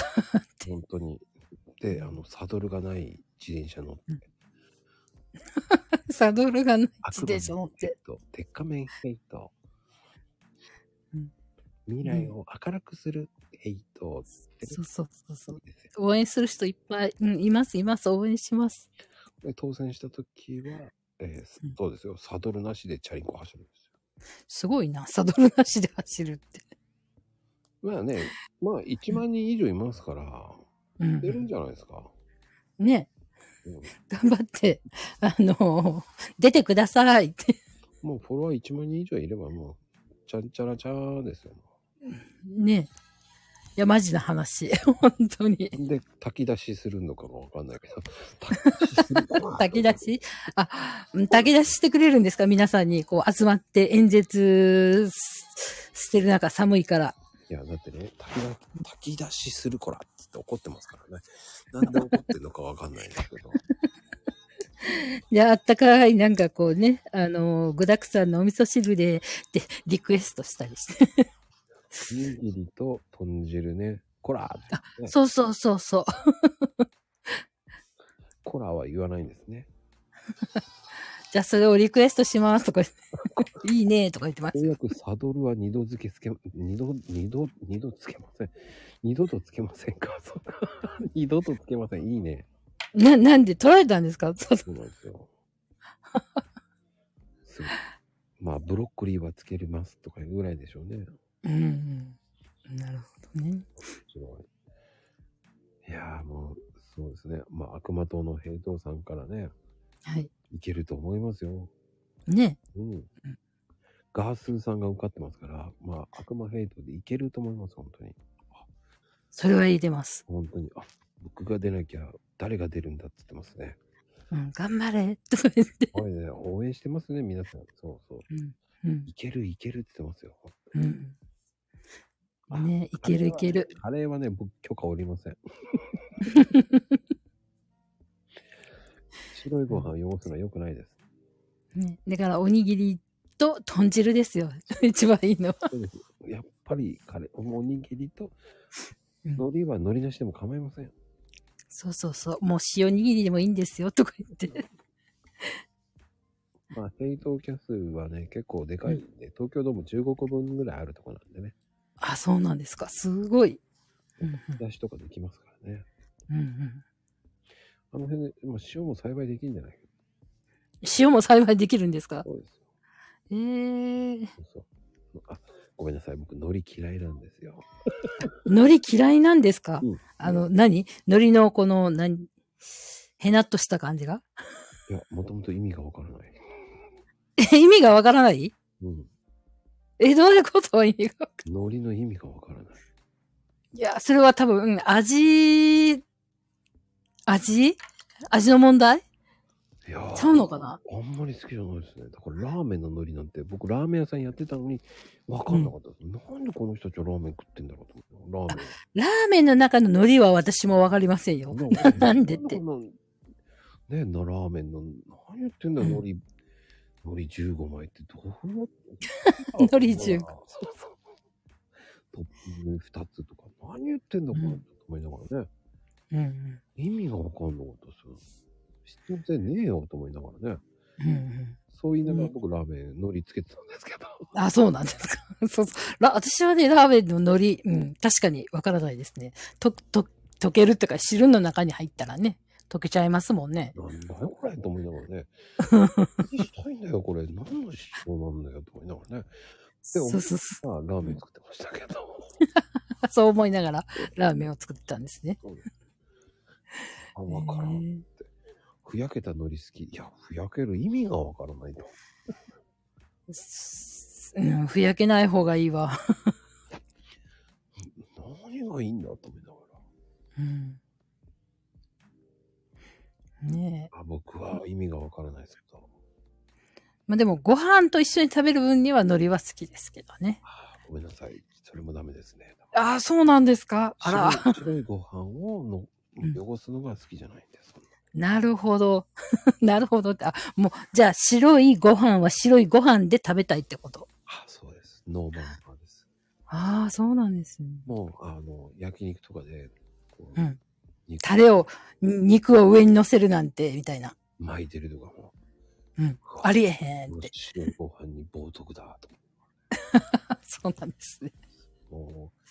本当に。で、あの、サドルがない自転車乗って。サドルがない自転車乗って。ヘイト、鉄仮面ヘイト。うん未来を明るくするヘイトってそうそうそうそう。応援する人いっぱい、うん、います、います。応援します。で当選した時は、えーそうですよ。サドルなしでチャリンコ走るんですよ。すごいな。サドルなしで走るって。まあね、まあ1万人以上いますから、うん出るんじゃないですか。ね。うん頑張って、あの、出てくださいって。もうフォロワー1万人以上いればもう、ちゃんちゃらちゃーですよ。ね。いや、マジな話。本当に。で、炊き出しするのかもわかんないけど、炊き出しあ、うん炊き出ししてくれるんですか？皆さんに、こう、集まって演説すしてる中、寒いから。いや、だってね、炊きだ炊き出しするこらっつって怒ってますからね。なんで怒ってんのかわかんないんですけど。いや、あったかい、なんかこうね、あの、具沢山のお味噌汁で、で、リクエストしたりして。おにぎりと豚汁ね、こらって言ってね、そうそうそうそう。こらは言わないんですね。じゃあそれをリクエストしますとか いいねとか言ってます。ようやくサドルは二度付けつけ、二度、二度、二度つけません。二度とつけませんか？二度とつけません。いいね。な、なんで取られたんですか？そうそうなんですよ。すごいまあ、ブロッコリーはつけれますとかいうぐらいでしょうね。うんうん。なるほどね。すごい。いやーもう、そうですね。まあ、悪魔党の平等さんからね、はい。いけると思いますよ。ね。うん。ガースーさんが受かってますから、まあ、悪魔ヘイトでいけると思います、本当に。それは言ってます。本当に。あ、僕が出なきゃ誰が出るんだって言ってますね。うん、頑張れとか言って。これね、応援してますね、皆さん。そうそう。うん。うん。いける、いけるって言ってますよ。うん。あねいけるいける。カレーはね、僕許可おりません。白いご飯汚すのは良くないです。ね。だから、おにぎりと豚汁ですよ。一番いいのは。そうですやっぱりカレー、おにぎりとうん海苔は海苔なしでも構いません。そうそうそう。もう塩握りでもいいんですよ。とか言って。まあ、ヘイトキャスはね、結構でかいんで、東京ドーム15個分ぐらいあるとこなんでね、あ、そうなんですか。すごい。うん出しとかできますからね。うん。うんうん。あの辺で、まあ、塩も栽培できるんじゃない？塩も栽培できるんですか？そうですよ。えー、そうそう。あ、ごめんなさい。僕、海苔嫌いなんですよ。海苔嫌いなんですか、うんあの、何？海苔のこの、何？へなっとした感じが？いや、もともと意味がわからない。え、意味がわからない？うん。え、どういうこと？意味が。海苔の意味がわからない。いや、それは多分、うん味、味？味の問題？いやーちゃうのかな？あんまり好きじゃないですね。だからラーメンの海苔なんて、僕ラーメン屋さんやってたのに分かんなかったです。なんでこの人たちはラーメン食ってんだろうと思って。ラーメン。の中の海苔は私もわかりませんよ。な なんでって。なねえな、ラーメンの、何言ってんだよ、うん海苔。海苔15枚ってどうやって。海苔15そうそう。トッピング2つとか、何言ってんだ、この人と思いながらね。うんうん。意味が分かんなかったですよ。必要性ねえよと思いながらね。うんうん。そう言いながらね僕ラーメン海苔つけてたんですけど。あ、そうなんですか。そうそう。ラ私はね、ラーメンの海苔、うん、確かにわからないですね。と、と、溶けるっていうか、汁の中に入ったらね、溶けちゃいますもんね。なんだよこれと思いながらね。何したいんだよこれ。何の思想なんだよと思いながらね。でそうそうそまあラーメン作ってましたけど。う。そう思いながら、ラーメンを作ってたんですね。あ、わからん。へーふやけた海苔好き。いや、ふやける意味がわからないと。うん、ふやけない方がいいわ。何がいいんだと思いながうん。ねえ。ら。あ、僕は意味がわからないですけど。まあでも、ご飯と一緒に食べる分には海苔は好きですけどね。あごめんなさい。それもダメですね。ああ、そうなんですか？あら。白いご飯をのうん汚すのが好きじゃないんです。なるほど。なるほどって。あ、もう、じゃあ、白いご飯は白いご飯で食べたいってこと？あ、そうです。ノーマンパーです。ああ、そうなんですね。もう、あの、焼肉とかで、こううん肉タレを、に肉を上に乗せるなんて、みたいな。巻いてるとかも。うんありえへんって。白いご飯に冒涜だと。そうなんですね。もう、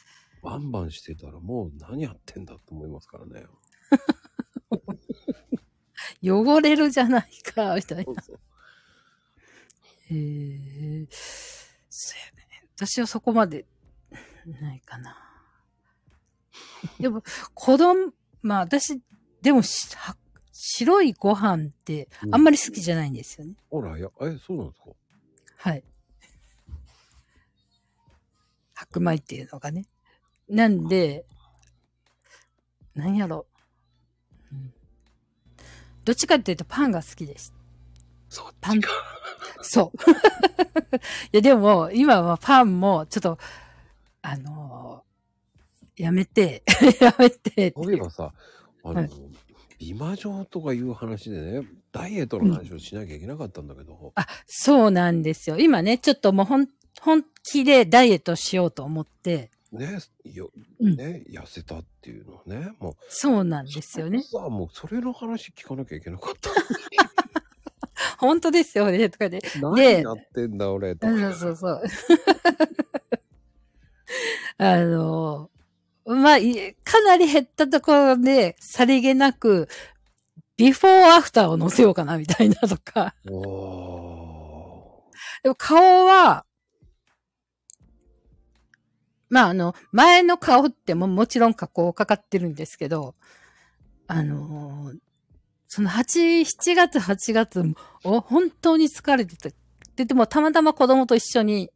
バンバンしてたらもう何やってんだと思いますからね。汚れるじゃないか、みたいな。そうそうえー、そうやね。私はそこまで、ないかな。でも、子供、まあ私、でもし、は白いご飯ってあんまり好きじゃないんですよね。あら、や、え、そうなんですか？はい。白米っていうのがね。なんで、なんやろ。うんどっちかっていうとパンが好きです。そっパン、そう。いや、でも、今はパンも、ちょっと、あのーやめて、やめて、そういえばさ、あの、はい美魔女とかいう話でね、ダイエットの話をしなきゃいけなかったんだけど、あ、そうなんですよ。今ね、ちょっともうほん、本気でダイエットしようと思って、ね、よ、うんね、痩せたっていうのね、もう。そうなんですよね。さあ、もうそれの話聞かなきゃいけなかった。本当ですよね、とかで。何やってんだ、俺、と。そうそうそう。あの、まあ、いかなり減ったところで、さりげなく、ビフォーアフターを載せようかな、みたいなとか。おでも顔は、まあ、あの、前の顔ってももちろん加工かかってるんですけど、あのーその8、7月、8月を本当に疲れてて、で、でもたまたま子供と一緒に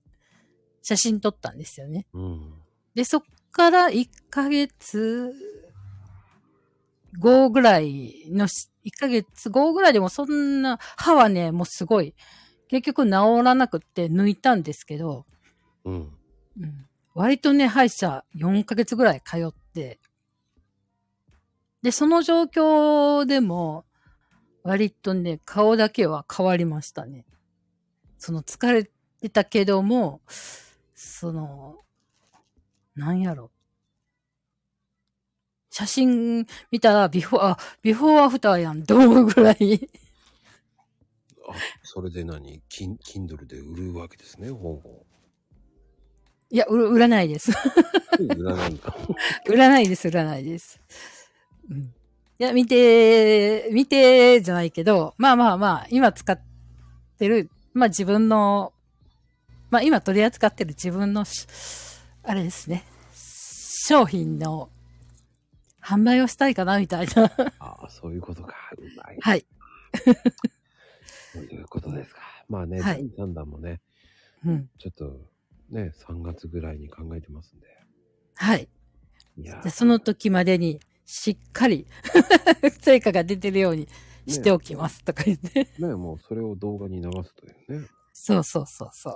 写真撮ったんですよね。ーうん。で、そっから1ヶ月後ぐらいのし、1ヶ月後ぐらいでもそんな、歯はね、もうすごい、結局治らなくって抜いたんですけど、うん。うん、割とね、歯医者4ヶ月ぐらい通って、で、その状況でも、割とね、顔だけは変わりましたね。その疲れてたけども、その、なんやろ。写真見たらビフォー、あ、ビフォーアフターやん、と思うぐらい。あ、それで何？キン、 Kindle で売るわけですね、本を。いや、う売らないです。売らないんだ。売らないです、売らないです。うん。いや、見て、見て、じゃないけど、まあまあまあ、今使ってる、まあ自分の、まあ今取り扱ってる自分のし、あれですね、商品の販売をしたいかな、みたいな。ああ、そういうことか。うまい。はい。そういうことですか。まあね、はい第3弾もね、うん。ちょっとね、3月ぐらいに考えてますんで。はい。いやその時までに、しっかり、成果が出てるようにしておきます、とか言って。ね、もうそれを動画に流すというね。そうそうそうそう。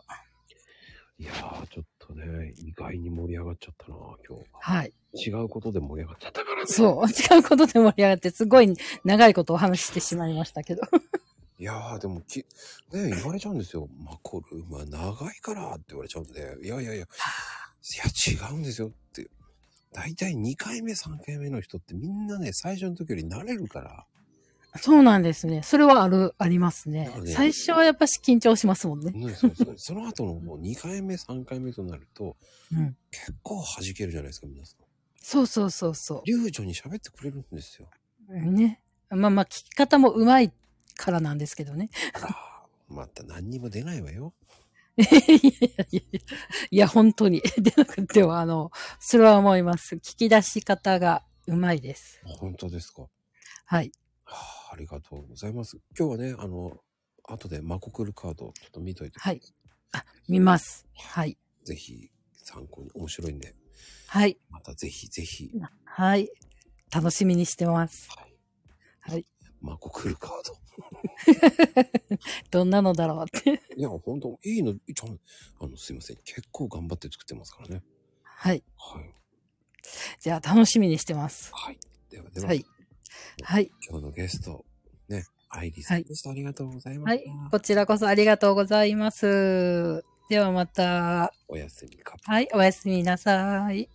いやー、ちょっとね、意外に盛り上がっちゃったな、今日。はい。違うことで盛り上がっちゃったからね。そう。違うことで盛り上がって、すごい長いことをお話ししてしまいましたけど。いやー、でもき、ね、言われちゃうんですよ。マコル、まあ、長いからって言われちゃうんで、いやいやいや、いや、違うんですよって。だいたい2回目、3回目の人ってみんなね、最初の時より慣れるから。そうなんですね。それはある、ありますね。ね最初はやっぱし緊張しますもんね。ね、そうそうその後のもう2回目、3回目となると、うん。結構弾けるじゃないですか、皆さん。そうそうそうそ流暢に喋ってくれるんですよ。う。ね。まあまあ、聞き方もうまいからなんですけどね。また何にも出ないわよ。い やいやいやいや、本当に。でなくては、あの、それは思います。聞き出し方がうまいです。本当ですか。はい。はあ、ありがとうございます。今日はね、あの、後でマコクルカードをちょっと見といて。はい。あ、見ます。はい。ぜひ参考に面白いんで、はい。またぜひぜひ、はい。楽しみにしてます。はい。はい。マコクルカード。どんなのだろうって。いや、本当いいの、ちゃん、あの、すいません。結構頑張って作ってますからね。はい。はい。じゃあ、楽しみにしてます。はい。では、では、はい。はい。今日のゲスト、ね、アイリスでした。ありがとうございまはした。い。こちらこそありがとうございます。ではまた。おやすみか。はい。おやすみなさい。